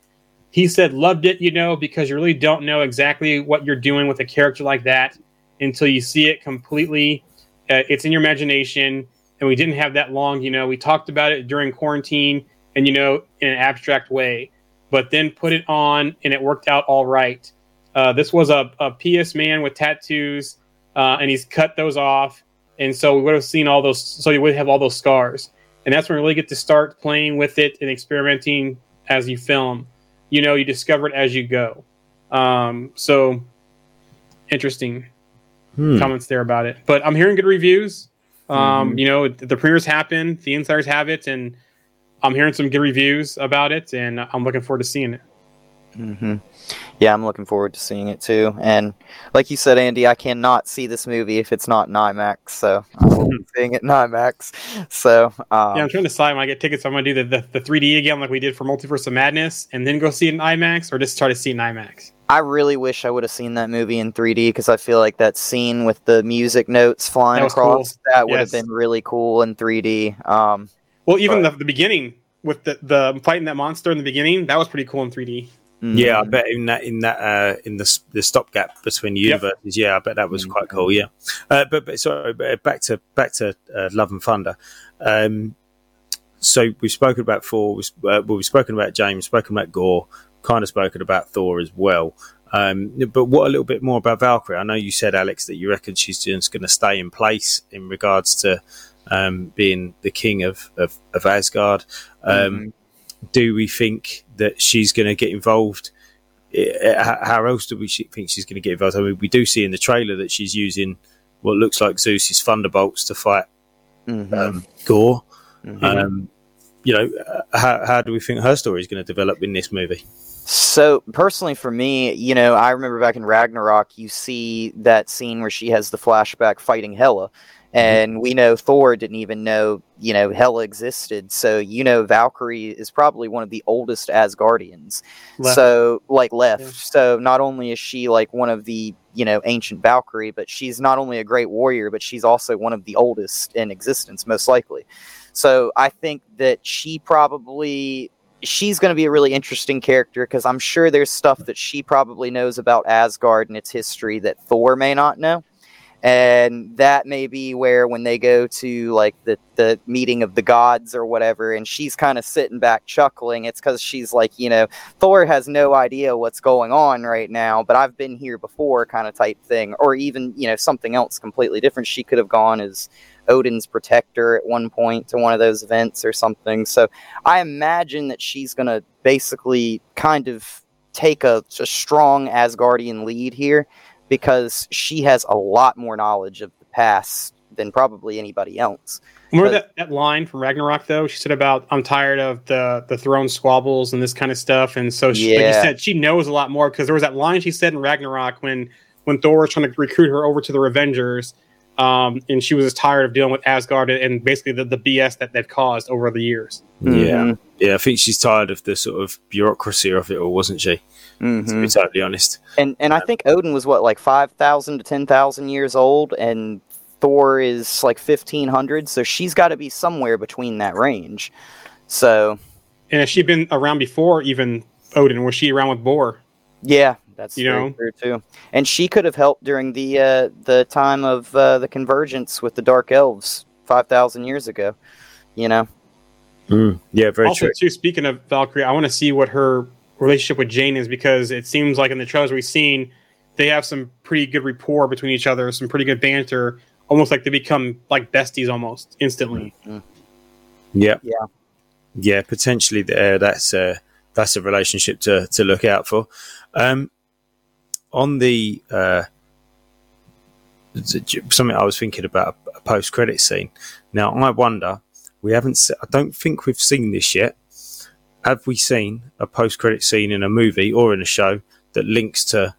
he said loved it you know because you really don't know exactly what you're doing with a character like that until you see it completely uh, it's in your imagination. And we didn't have that long you know. We talked about it during quarantine and you know in an abstract way but then put it on and it worked out all right. Uh, this was a, a ps man with tattoos uh, and he's cut those off. And so we would have seen all those so you would have all those scars. And that's when we really get to start playing with it and experimenting as you film you know you discover it as you go um so interesting Hmm. comments there about it but i'm hearing good reviews um Mhm. you know the premieres happen the insiders have it and i'm hearing some good reviews about it and i'm looking forward to seeing it hmm Yeah, I'm looking forward to seeing it too. And like you said, Andy, I cannot see this movie if it's not in IMAX. So I'm seeing it in IMAX. So um, yeah i'm trying to decide when i get tickets i'm gonna do the, the, the 3d again like we did for multiverse of madness and then go see it in imax or just try to see it in imax I really wish I would have seen that movie in 3D because I feel like that scene with the music notes flying That across cool. that would Yes. have been really cool in 3D. Um, well even But- the, the beginning with the, the fighting that monster in the beginning that was pretty cool in 3d Yeah, I mm, bet in that in that uh, in the the stopgap between the Yep. universes. Yeah, I bet that was quite cool. Yeah, uh, but, but sorry, but back to back to uh, Love and Thunder. Um, so we've spoken about Thor. We've, uh, well, we've spoken about James. Spoken about Gorr. Kind of spoken about Thor as well. Um, but what a little bit more about Valkyrie? I know you said Alex that you reckon she's just going to stay in place in regards to um, being the king of of, of Asgard. Um, do we think that she's going to get involved? How else do we think she's going to get involved? I mean, we do see in the trailer that she's using what looks like Zeus's thunderbolts to fight mhm, um, Gorr. mhm. Um, you know, uh, how, how do we think her story is going to develop in this movie? So personally, for me, you know, I remember back in Ragnarok, you see that scene where she has the flashback fighting Hela, Mm-hmm. and we know Thor didn't even know, you know, Hela existed. So you know, Valkyrie is probably one of the oldest Asgardians. Left. So like left. Yeah. So not only is she like one of the you know ancient Valkyrie, but she's not only a great warrior, but she's also one of the oldest in existence, most likely. So I think that she probably she's going to be a really interesting character because I'm sure there's stuff that she probably knows about Asgard and its history that Thor may not know. And that may be where when they go to like the, the meeting of the gods or whatever, and she's kind of sitting back chuckling, it's because she's like, you know, Thor has no idea what's going on right now, but I've been here before, kind of type thing. Or even, you know, something else completely different. She could have gone as Odin's protector at one point to one of those events or something. So I imagine that she's going to basically kind of take a, a strong Asgardian lead here because she has a lot more knowledge of the past than probably anybody else. Remember But- that, that line from Ragnarok though? She said about I'm tired of the the throne squabbles and this kind of stuff. And so she, like you said, she knows a lot more because there was that line she said in Ragnarok when when Thor was trying to recruit her over to the Revengers. Um, and she was just tired of dealing with Asgard and basically the, the BS that they've caused over the years. Yeah, Mhm. Yeah. I think she's tired of the sort of bureaucracy of it all, wasn't she? To Mhm. be totally honest. And and I think Odin was what like five thousand to ten thousand years old, and Thor is like fifteen hundred. So she's got to be somewhere between that range. So And has she been around before even Odin? Was she around with Bor? yeah, that's You know? true too. And she could have helped during the uh, the time of uh, the convergence with the Dark Elves five thousand years ago. You know. Mm. Yeah, very also, true. too, speaking of Valkyrie, I want to see what her relationship with Jane is because it seems like in the trailers we've seen, they have some pretty good rapport between each other, some pretty good banter, almost like they become like besties almost instantly. Yeah, Yeah. yeah. Potentially, there. That's a that's a relationship to to look out for. Um, on the uh, something I was thinking about a post credit scene. Now, I wonder. We haven't. Se- I don't think we've seen this yet. Have we seen a post credit scene in a movie or in a show that links to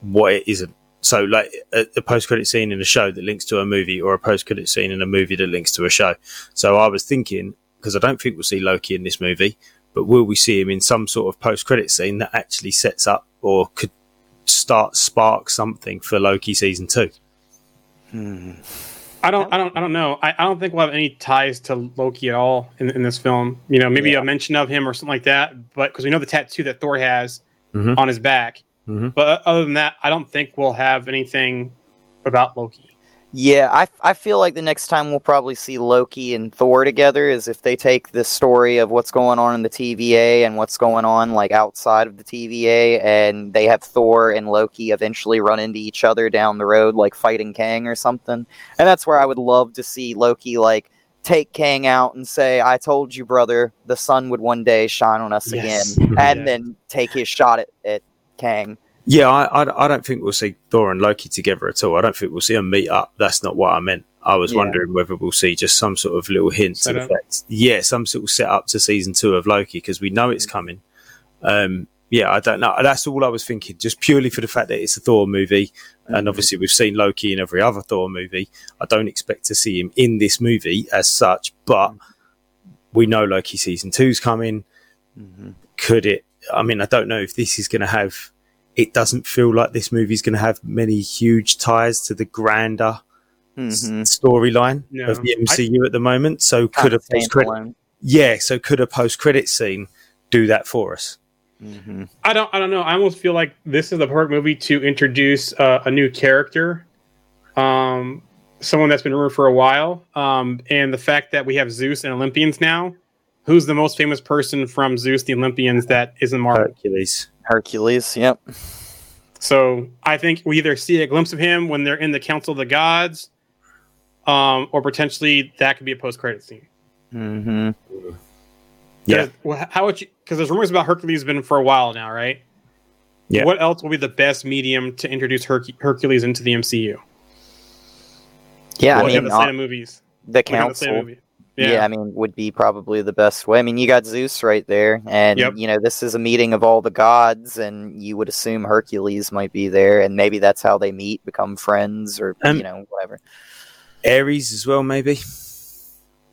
what it isn't? So, like a, a post credit scene in a show that links to a movie, or a post credit scene in a movie that links to a show. So, I was thinking because I don't think we'll see Loki in this movie, but will we see him in some sort of post credit scene that actually sets up or could start spark something for Loki season two? Hmm. I don't, I don't, I don't know. I, I don't think we'll have any ties to Loki at all in, in this film. You know, maybe Yeah. a mention of him or something like that. But because we know the tattoo that Thor has Mhm. on his back. Mhm. But other than that, I don't think we'll have anything about Loki. Yeah, I, I feel like the next time we'll probably see Loki and Thor together is if they take the story of what's going on in the TVA and what's going on like outside of the TVA and they have Thor and Loki eventually run into each other down the road like fighting Kang or something. And that's where I would love to see Loki like take Kang out and say, I told you, brother, the sun would one day shine on us Yes. again. And Yes. then take his shot at, at Kang. Yeah, I, I, I don't think we'll see Thor and Loki together at all. I don't think we'll see them meet up. That's not what I meant. I was Yeah. wondering whether we'll see just some sort of little hint to the fact. Yeah, some sort of set up to season two of Loki because we know it's mm. coming. Um, yeah, I don't know. That's all I was thinking, just purely for the fact that it's a Thor movie, and mm-hmm. obviously we've seen Loki in every other Thor movie. I don't expect to see him in this movie as such, but mm. we know Loki season two's coming. Mm-hmm. Could it? I mean, I don't know if this is going to have. It doesn't feel like this movie is going to have many huge ties to the grander s- Mhm. storyline No. of the MCU at the moment. So could a post credit? Yeah, so could a post credit scene do that for us? Mhm. I don't. I don't know. I almost feel like this is the perfect movie to introduce uh, a new character, um, someone that's been rumored for a while, um, and the fact that we have Zeus and Olympians now. Who's the most famous person from Zeus, the Olympians, that isn't Marvel? Hercules. Hercules, yep. So I think we either see a glimpse of him when they're in the Council of the Gods, um, or potentially that could be a post-credit scene. Mm-hmm. Yeah. 'Cause, Well, how would you? Because there's rumors about Hercules been for a while now, right? Yeah. What else will be the best medium to introduce Herc- Hercules into the MCU? Yeah, Well, I mean, the uh, same movies. the We have the council. movie. Yeah. Yeah. I mean, would be probably the best way. I mean, you got Zeus right there, and Yep. you know this is a meeting of all the gods, and you would assume Hercules might be there, and maybe that's how they meet, become friends, or Um, you know whatever. Ares as well, maybe.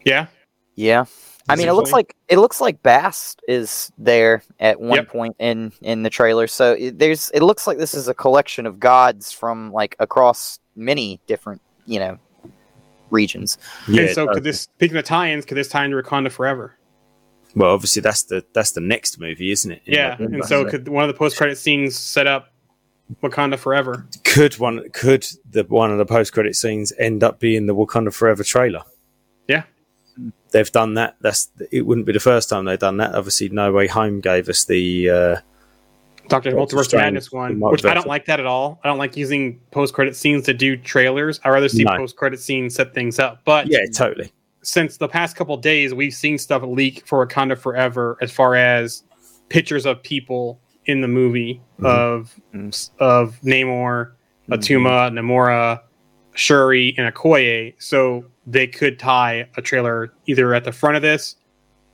yeah. Yeah, I mean, it looks like it looks like Bast is there at one Yep. point in in the trailer. So it, there's it looks like this is a collection of gods from like across many different you know regions. Yeah. and so could this speaking of tie-ins, could this tie into Wakanda Forever? well, obviously that's the that's the next movie, isn't it? In Yeah. November. And so could one of the post-credit scenes set up Wakanda Forever? could one could the one of the post credit scenes end up being the Wakanda Forever trailer? Yeah. They've done that. That's it. Wouldn't be the first time they've done that. Obviously, No Way Home gave us the uh, Doctor Multiverse Madness one, which I don't like that at all. I don't like using post-credit scenes to do trailers. I rather see No. post-credit scenes set things up. But yeah, totally. since the past couple days, we've seen stuff leak for Wakanda Forever as far as pictures of people in the movie Mhm. of Mhm. of Namor, Atuma, Namora, Shuri and Okoye, so they could tie a trailer either at the front of this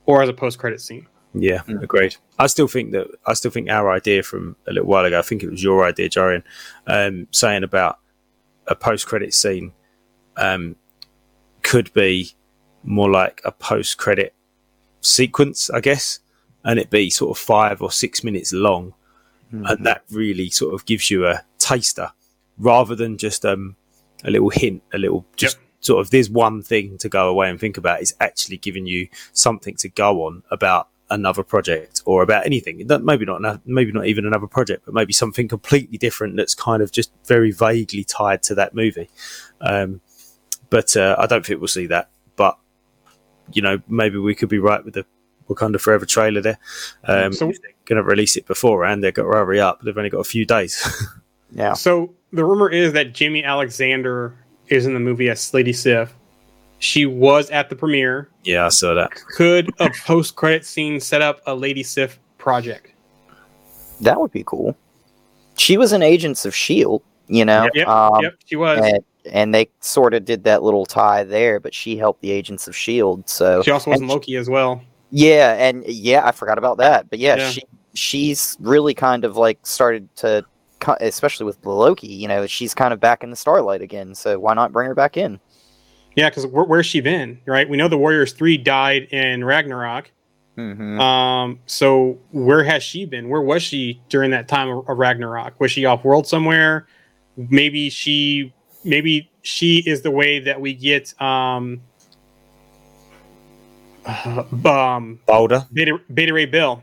or as a post credit scene. Yeah, Mm. agreed. I still think that I still think our idea from a little while ago. I think it was your idea, Jarian, um, saying about a post-credit scene um, could be more like a post-credit sequence, I guess, and it be sort of five or six minutes long, and that really sort of gives you a taster rather than just um, a little hint, a little just sort of there's one thing to go away and think about. It's actually giving you something to go on about another project or about anything. It Maybe not, maybe not even another project, but maybe something completely different that's kind of just very vaguely tied to that movie. Um, but uh, I don't think we'll see that. But you know, maybe we could be right with the Wakanda Forever trailer there. Um, So- if they're going to release it beforehand, they've got to hurry up. They've only got a few days. Yeah. So the rumor is that Jaimie Alexander is in the movie as Lady Sif. She was at the premiere. yeah, I saw that. Could a post credit scene set up a Lady Sif project? That would be cool. She was in Agents of Shield, you know. Yep, um, yep, she was. And, and they sort of did that little tie there, but she helped the Agents of Shield. So She also was in and Loki as well. Yeah, and yeah, I forgot about that. But yeah, Yeah. she she's really kind of like started to, especially with Loki. You know, she's kind of back in the starlight again. So why not bring her back in? Yeah, because where, where's she been? Right? We know the Warriors three died in Ragnarok. Mm-hmm. Um, so where has she been? Where was she during that time of, of Ragnarok? Was she off world somewhere? Maybe she, maybe she is the way that we get um, um, Balder. Beta, Beta Ray Bill.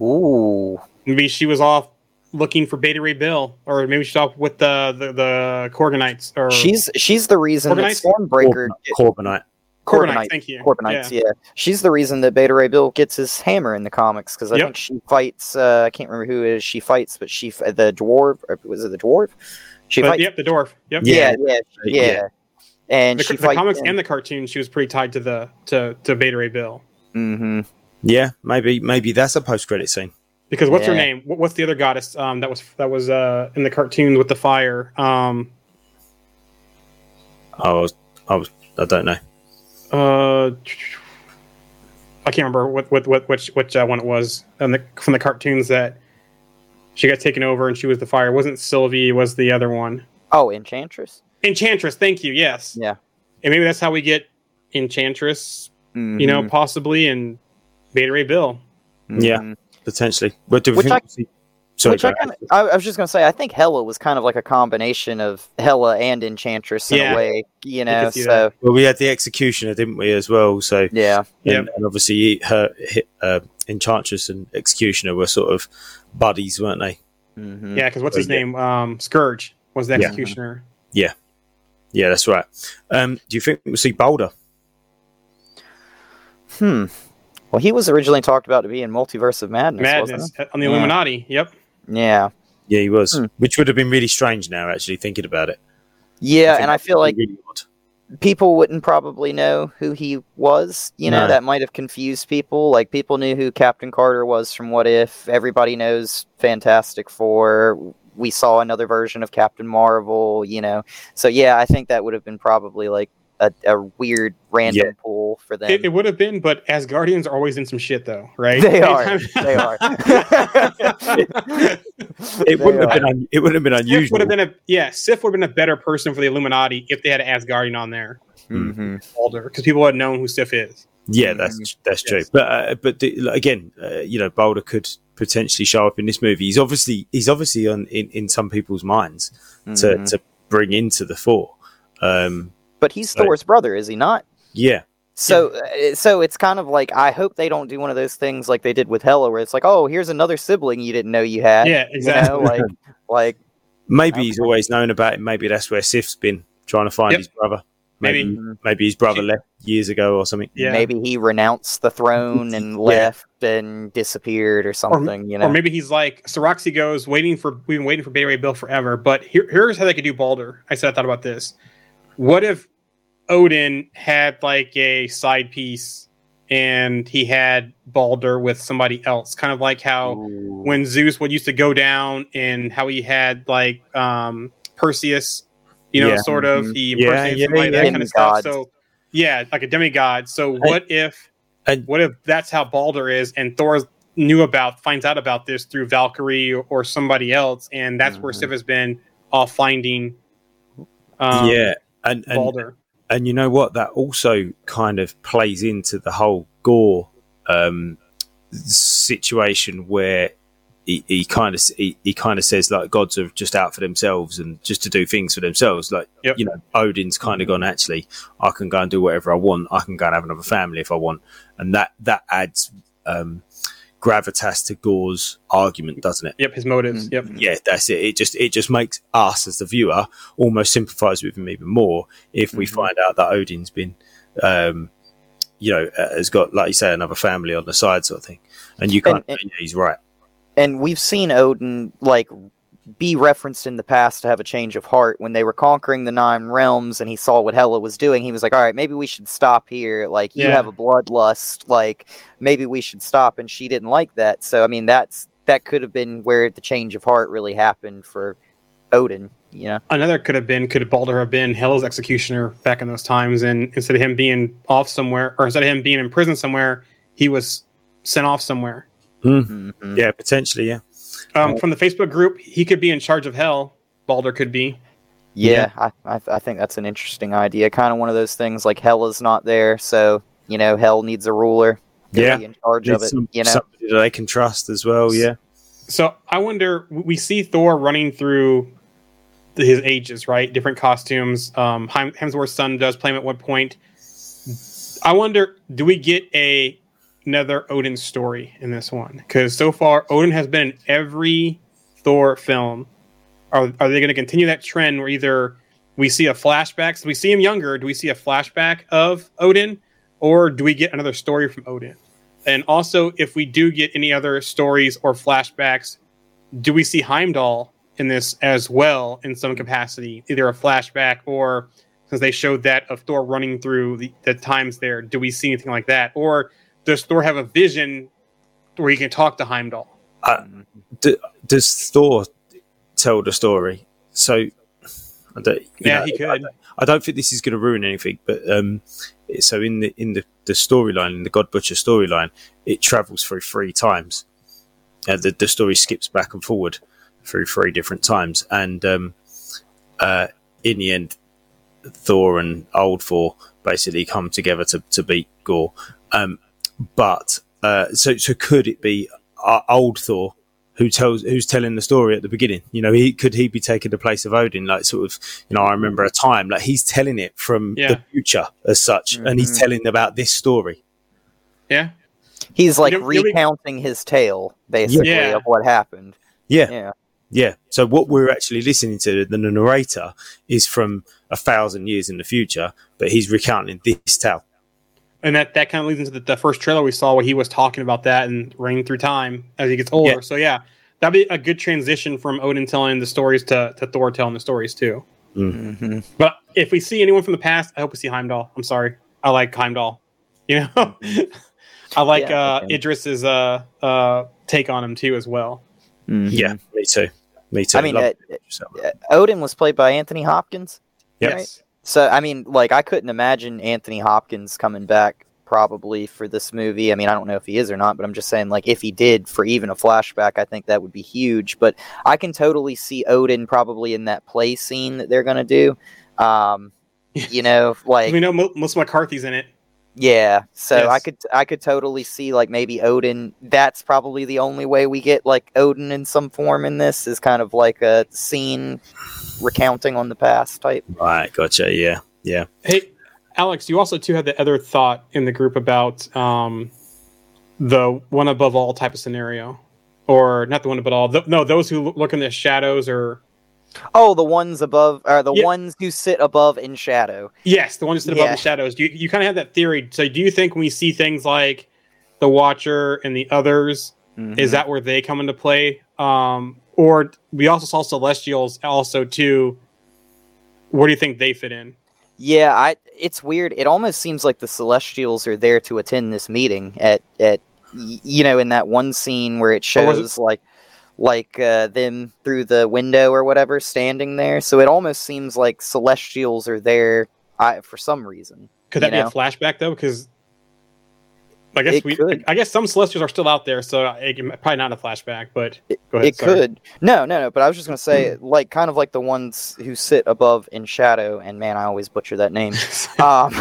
Ooh, Maybe she was off looking for Beta Ray Bill, or maybe she's off with the the, the Corganites. Or she's she's the reason that Korbinites? Stormbreaker. Korbinite. Korbinites. Thank you. Korbinites, Yeah. yeah. She's the reason that Beta Ray Bill gets his hammer in the comics because I Yep. think she fights. Uh, I can't remember who it is she fights, but she the dwarf or was it the dwarf? She But, fights. yep, the dwarf. Yep. yeah, yeah, yeah, Yeah. And The, she the comics him. and the cartoon, she was pretty tied to the to to Beta Ray Bill. hmm Yeah, maybe maybe that's a post credit scene. Because what's her name? What, what's the other goddess um, that was that was uh, in the cartoons with the fire? Um, I was, I was, I don't know. uh, I can't remember what what what which which uh, one it was on the, from the cartoons that she got taken over and she was the fire. It wasn't Sylvie? It was the other one? Oh, Enchantress. Enchantress. Thank you. Yes. Yeah. And maybe that's how we get Enchantress. You Mm-hmm. know, possibly and Beta Ray Bill. Yeah. Mhm. Potentially. But do we Which think I- we'll see- Sorry, Which I, kinda. I, I was just gonna say, I think Hela was kind of like a combination of Hela and Enchantress in Yeah. a way, you know. see So well, we had the executioner, didn't we, as well? So yeah, and, Yep. and obviously her uh, enchantress and executioner were sort of buddies, weren't they? hmm Yeah, because what's his Yeah. name? Um, Skurge was the Executioner. Yeah. executioner. Yeah, that's right. Um, do you think we'll see Balder? Hmm. Well, he was originally talked about to be in Multiverse of Madness. Madness Wasn't uh, on the Yeah. Illuminati. Yep. Yeah. Yeah, he was, Hmm. which would have been really strange now, actually, thinking about it. Yeah, think and I feel like really people wouldn't probably know who he was. You know, No. that might have confused people. Like people knew who Captain Carter was from What If. Everybody knows Fantastic Four. We saw another version of Captain Marvel. You know, so yeah, I think that would have been probably like a, a weird random Yeah. pull for them. It, it would have been, but Asgardians are always in some shit, though, right? They are. They are. It wouldn't have been. Un- it wouldn't have been Sif unusual. would have been a yeah. Sif would have been a better person for the Illuminati if they had Asgardian on there, Mhm. older, because people would have known who Sif is. Yeah, that's that's true. But uh, but the, again, uh, you know, Balder could potentially show up in this movie. He's obviously he's obviously on in, in some people's minds to Mhm. to bring into the fore. Um, But he's So- Thor's brother, is he not? yeah, So, uh, so it's kind of like I hope they don't do one of those things like they did with Hela, where it's like, oh, here's another sibling you didn't know you had. Yeah, you exactly. know, like, like maybe he's always known about it. Maybe that's where Sif's been trying to find Yep. his brother. Maybe Maybe. maybe, his brother She- left years ago or something. Yeah. maybe he renounced the throne and left and disappeared or something. you know, Or maybe he's like Saraxi goes waiting for we've been waiting for Beta Ray Bill forever. But here, here's how they could do Balder. I said I thought about this. What if Odin had like a side piece and he had Balder with somebody else, kind of like how when Zeus would used to go down and how he had like um Perseus You know, Yeah. sort of. Mhm. He Yeah, impersonates yeah, somebody, that kind of stuff. So yeah, like a demigod. So what if and- what if that's how Balder is and Thor knew about finds out about this through Valkyrie or, or somebody else, and that's where Mhm. Sif has been off finding um, yeah, and and Balder. And you know what? That also kind of plays into the whole Gorr um, situation where he, he kind of he, he kind of says like gods are just out for themselves and just to do things for themselves. Like Yep. you know, Odin's kind of gone. Actually, I can go and do whatever I want. I can go and have another family if I want, and that that adds um, gravitas to Gorr's argument, doesn't it? Yep, his motives. Yep. yeah, that's it. It just it just makes us as the viewer almost sympathise with him even more if we Mhm. find out that Odin's been, um, you know, uh, has got like you say another family on the side sort of thing, and you can't. And- yeah, he's right. and we've seen Odin like be referenced in the past to have a change of heart when they were conquering the nine realms and he saw what Hela was doing he was like all right maybe we should stop here like you Yeah. have a bloodlust like maybe we should stop and she didn't like that so I mean that's that could have been where the change of heart really happened for Odin you know Another could have been could Balder have been Hela's executioner back in those times, and instead of him being off somewhere, or instead of him being in prison somewhere, he was sent off somewhere. Mhm. Yeah, potentially. Yeah, Um, from the Facebook group, he could be in charge of Hell. Balder could be. yeah, I, I I think that's an interesting idea kind of one of those things like hell is not there so you know Hell needs a ruler to Yeah. be in charge of it some- you know somebody that they can trust as well. Yeah, So I wonder. We see Thor running through his ages, right? Different costumes. Um, Hem- Hemsworth's son does play him at one point. I wonder, do we get a another Odin story in this one? Because so far, Odin has been in every Thor film. Are are they going to continue that trend where either we see a flashback, so we see him younger, do we see a flashback of Odin, or do we get another story from Odin? And also, if we do get any other stories or flashbacks, do we see Heimdall in this as well in some capacity, either a flashback or since they showed that of Thor running through the, the times there, do we see anything like that? Or does Thor have a vision where he can talk to Heimdall? D- does Thor tell the story? So, I don't, Yeah, know, he I could. don't- I don't think this is going to ruin anything, but um, so in the in the, the storyline, in the God Butcher storyline, it travels through three times. Uh, the the story skips back and forward through three different times, and um, uh, in the end, Thor and Old Thor basically come together to, to beat Gorr. Um, but uh, so so could it be uh, Old Thor who tells who's telling the story at the beginning? You know, he could he be taking the place of Odin? Like sort of, you know, I remember a time like he's telling it from Yeah. the future as such, and he's Mhm. telling about this story. Yeah. He's like You know- you know- recounting his tale, basically, Yeah. of what happened. Yeah, Yeah. Yeah. So what we're actually listening to, the narrator, is from a thousand years in the future, but he's recounting this tale. And that, that kind of leads into the, the first trailer we saw where he was talking about that and reigning through time as he gets older. Yeah. So yeah, that'd be a good transition from Odin telling the stories to, to Thor telling the stories too. hmm But if we see anyone from the past, I hope we see Heimdall. I'm sorry. I like Heimdall. You know? I like Yeah, uh, okay. Idris's uh, uh, take on him too as well. Yeah, me too. Me too. I mean, Love uh, it. So- uh, Odin was played by Anthony Hopkins. Yep. Yes. So, I mean, like, I couldn't imagine Anthony Hopkins coming back probably for this movie. I mean, I don't know if he is or not, but I'm just saying, like, if he did for even a flashback, I think that would be huge. But I can totally see Odin probably in that play scene that they're going to do. Um, you know, like, we know Mo- Melissa McCarthy's in it. Yeah, so Yes. I could I could totally see like maybe Odin. That's probably the only way we get like Odin in some form in this is kind of like a scene recounting on the past type. Right, gotcha. Yeah, yeah. Hey, Alex, you also too had the other thought in the group about um, the one above all type of scenario, or not the one above all. Th- no, those who look in the shadows, or Oh, the ones above are the ones who sit above in shadow. yes, the ones that sit above Yeah. the shadows. Do you, you kind of have that theory? So, do you think when we see things like the Watcher and the others, Mhm. is that where they come into play? Um, or we also saw Celestials also too. Where do you think they fit in? Yeah, I. It's weird. It almost seems like the Celestials are there to attend this meeting at at you know in that one scene where it Or was it- shows like like uh, them through the window or whatever, standing there. So it almost seems like Celestials are there I, for some reason. Could that you be a flashback though? Because I guess It we, could. I guess some Celestials are still out there, so it, probably not a flashback. But go ahead. it could. No, no, no. But I was just gonna say, like, kind of like the ones who sit above in shadow. And man, I always butcher that name. um,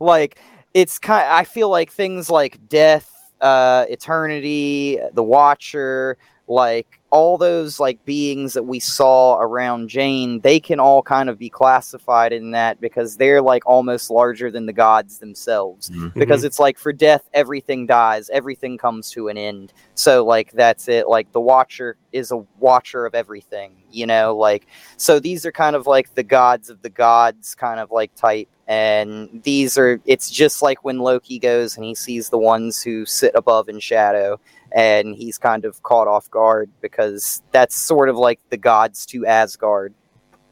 like it's kind. I feel like things like death, uh, eternity, the Watcher, like all those like beings that we saw around Jane, they can all kind of be classified in that because they're like almost larger than the gods themselves. Mm-hmm. Mm-hmm. Because it's like for death everything dies. Everything comes to an end. So like that's it. Like the watcher is a watcher of everything you know? Like so these are kind of like the gods of the gods kind of like type. And these are it's just like when loki goes and he sees the ones who sit above in shadow and he's kind of caught off guard because that's sort of like the gods to asgard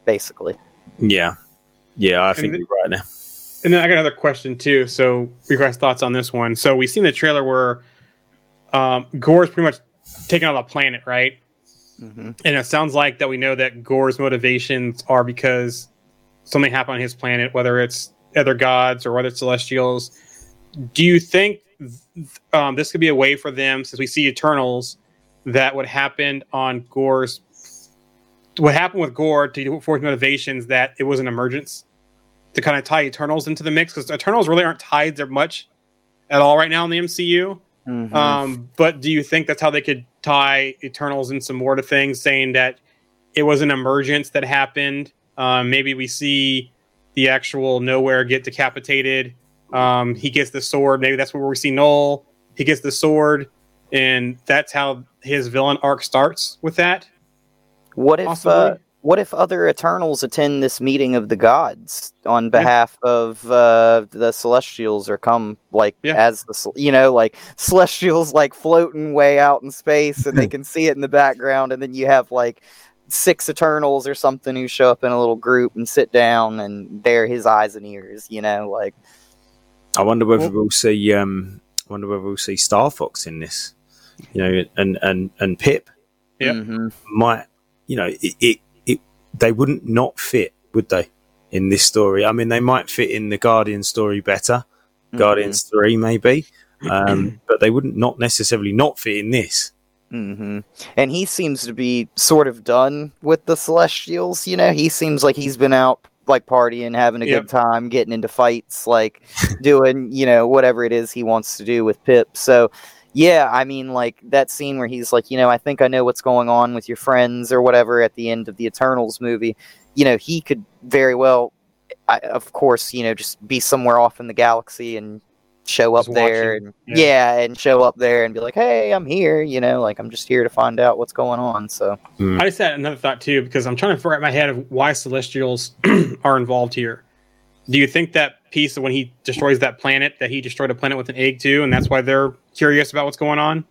basically Yeah, yeah, I think the- you're right now. And then I got another question too. So, your guys' thoughts on this one? So, we've seen the trailer where um, Gorr's pretty much taken on the planet, right? hmm And it sounds like that we know that Gorr's motivations are because something happened on his planet, whether it's other gods or whether it's celestials. Do you think th- um, this could be a way for them, since we see Eternals, that what happened on Gorr's, what happened with Gore to for his motivations, that it was an emergence to kind of tie Eternals into the mix? Because Eternals really aren't tied there much at all right now in the MCU. Mhm. Um, but do you think that's how they could tie Eternals and some more to things, saying that it was an emergence that happened? Um, maybe we see the actual Knowhere get decapitated. Um, he gets the sword. Maybe that's where we see Knull. He gets the sword, and that's how his villain arc starts with that. What if uh, what if other Eternals attend this meeting of the gods on behalf of uh, the Celestials, or come like Yeah. as the you know like Celestials like floating way out in space, and they can see it in the background, and then you have like six Eternals or something who show up in a little group and sit down, and they're his eyes and ears, you know, like I wonder whether Well- we'll see. Um, I wonder whether we'll see Star Fox in this. You know, and and and Pip Yep. mhm. might. You know, it, it it they wouldn't not fit, would they? In this story, I mean, they might fit in the Guardian story better. Mm-hmm. Guardians three, maybe, um, but they wouldn't not necessarily not fit in this. hmm And he seems to be sort of done with the Celestials. You know, he seems like he's been out like partying, having a Yep. good time, getting into fights, like doing you know whatever it is he wants to do with Pip. So. Yeah, I mean, like that scene where he's like, you know, I think I know what's going on with your friends or whatever at the end of the Eternals movie. You know, he could very well, I, of course, you know, just be somewhere off in the galaxy and show up Just there watching. and Yeah. yeah. and show up there and be like, "Hey, I'm here," you know, like I'm just here to find out what's going on. So, I just had another thought too because I'm trying to figure out in my head of why Celestials are involved here. Do you think that piece of when he destroys that planet that he destroyed a planet with an egg too, and that's why they're curious about what's going on?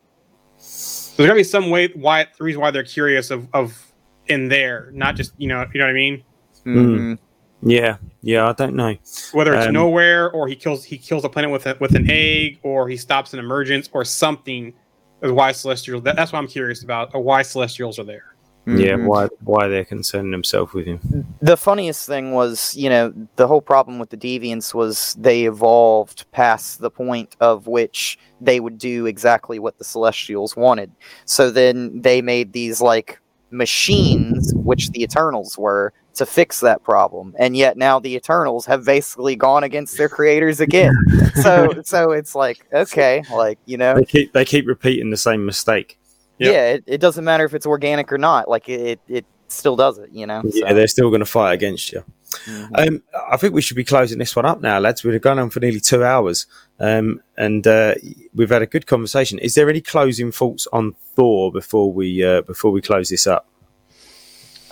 So there's gotta be some way why the reason why they're curious of of in there, not just you know you know what I mean. mhm. Yeah, yeah, I don't know. Whether it's Um, Knowhere or he kills he kills a planet with a, with an egg or he stops an emergence or something. Is why Celestials? That, that's what I'm curious about. Or why Celestials are there? Yeah, Mhm. why why they're concerning themselves with him? the funniest thing was, you know, the whole problem with the deviants was they evolved past the point of which they would do exactly what the Celestials wanted. So then they made these like machines, which the Eternals were, to fix that problem. And yet now the Eternals have basically gone against their creators again. so so it's like, okay, like, you know, They keep they keep repeating the same mistake. Yep. yeah, it, it doesn't matter if it's organic or not. Like it it, it still does it, you know. Yeah, they're still going to fight against you. Mhm. Um, I think we should be closing this one up now, lads. We've gone on for nearly two hours, um, and uh, we've had a good conversation. Is there any closing thoughts on Thor before we uh, before we close this up?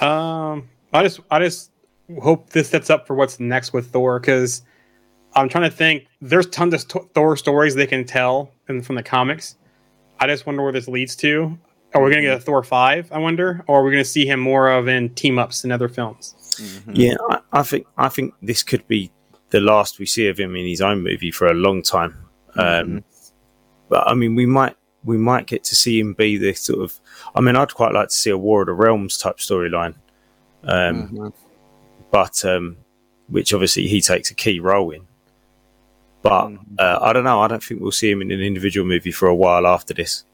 Um, I just I just hope this sets up for what's next with Thor because I'm trying to think. There's tons of Thor stories they can tell in, from the comics. I just wonder where this leads to. Are we going to get a Thor five? I wonder, or are we going to see him more of in team ups in other films? Mhm. Yeah, I, I think I think this could be the last we see of him in his own movie for a long time. Um, But I mean, we might we might get to see him be the sort of. I mean, I'd quite like to see a War of the Realms type storyline, um, Mhm. but um, which obviously he takes a key role in. But Mhm. uh, I don't know. I don't think we'll see him in an individual movie for a while after this.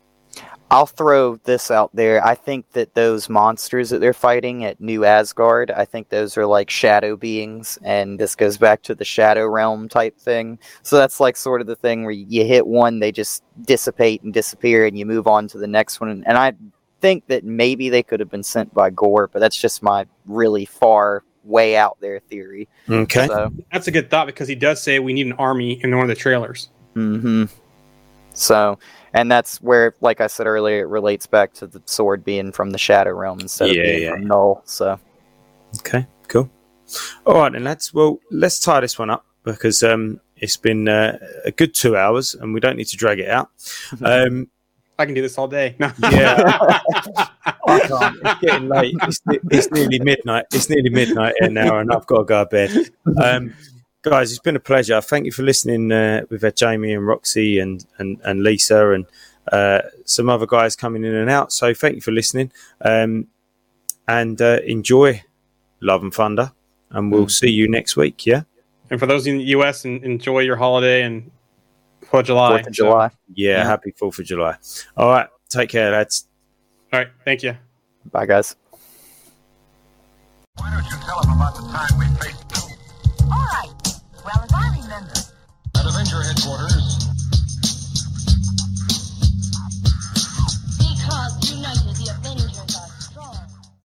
I'll throw this out there. I think that those monsters that they're fighting at New Asgard, I think those are like shadow beings, and this goes back to the shadow realm type thing. So that's like sort of the thing where you hit one, they just dissipate and disappear, and you move on to the next one. And I think that maybe they could have been sent by Gorr, but that's just my really far way out there theory. Okay. So, That's a good thought because he does say we need an army in one of the trailers. hmm So, and that's where, like I said earlier, it relates back to the sword being from the shadow realm instead Yeah, of being yeah, from Knull. So. Okay, cool. All right, then, lads. Well, let's tie this one up because um, it's been uh, a good two hours and we don't need to drag it out. Um, I can do this all day. No. Yeah. I can't. It's getting late. It's, it's nearly midnight. It's nearly midnight here now, and I've got to go to bed. Um, guys, it's been a pleasure. Thank you for listening. Uh, we've had Jamie and Roxy and, and, and Lisa and uh, some other guys coming in and out. So thank you for listening. Um, and uh, enjoy Love and Thunder. And we'll see you next week. Yeah. and for those in the U.S., and enjoy your holiday and Fourth of July. Fourth of So- July. Yeah. Yeah. Happy 4th of July. All right. Take care, lads. all right. Thank you. Bye, guys. Why don't you tell them about the time we faced All right. Headquarters?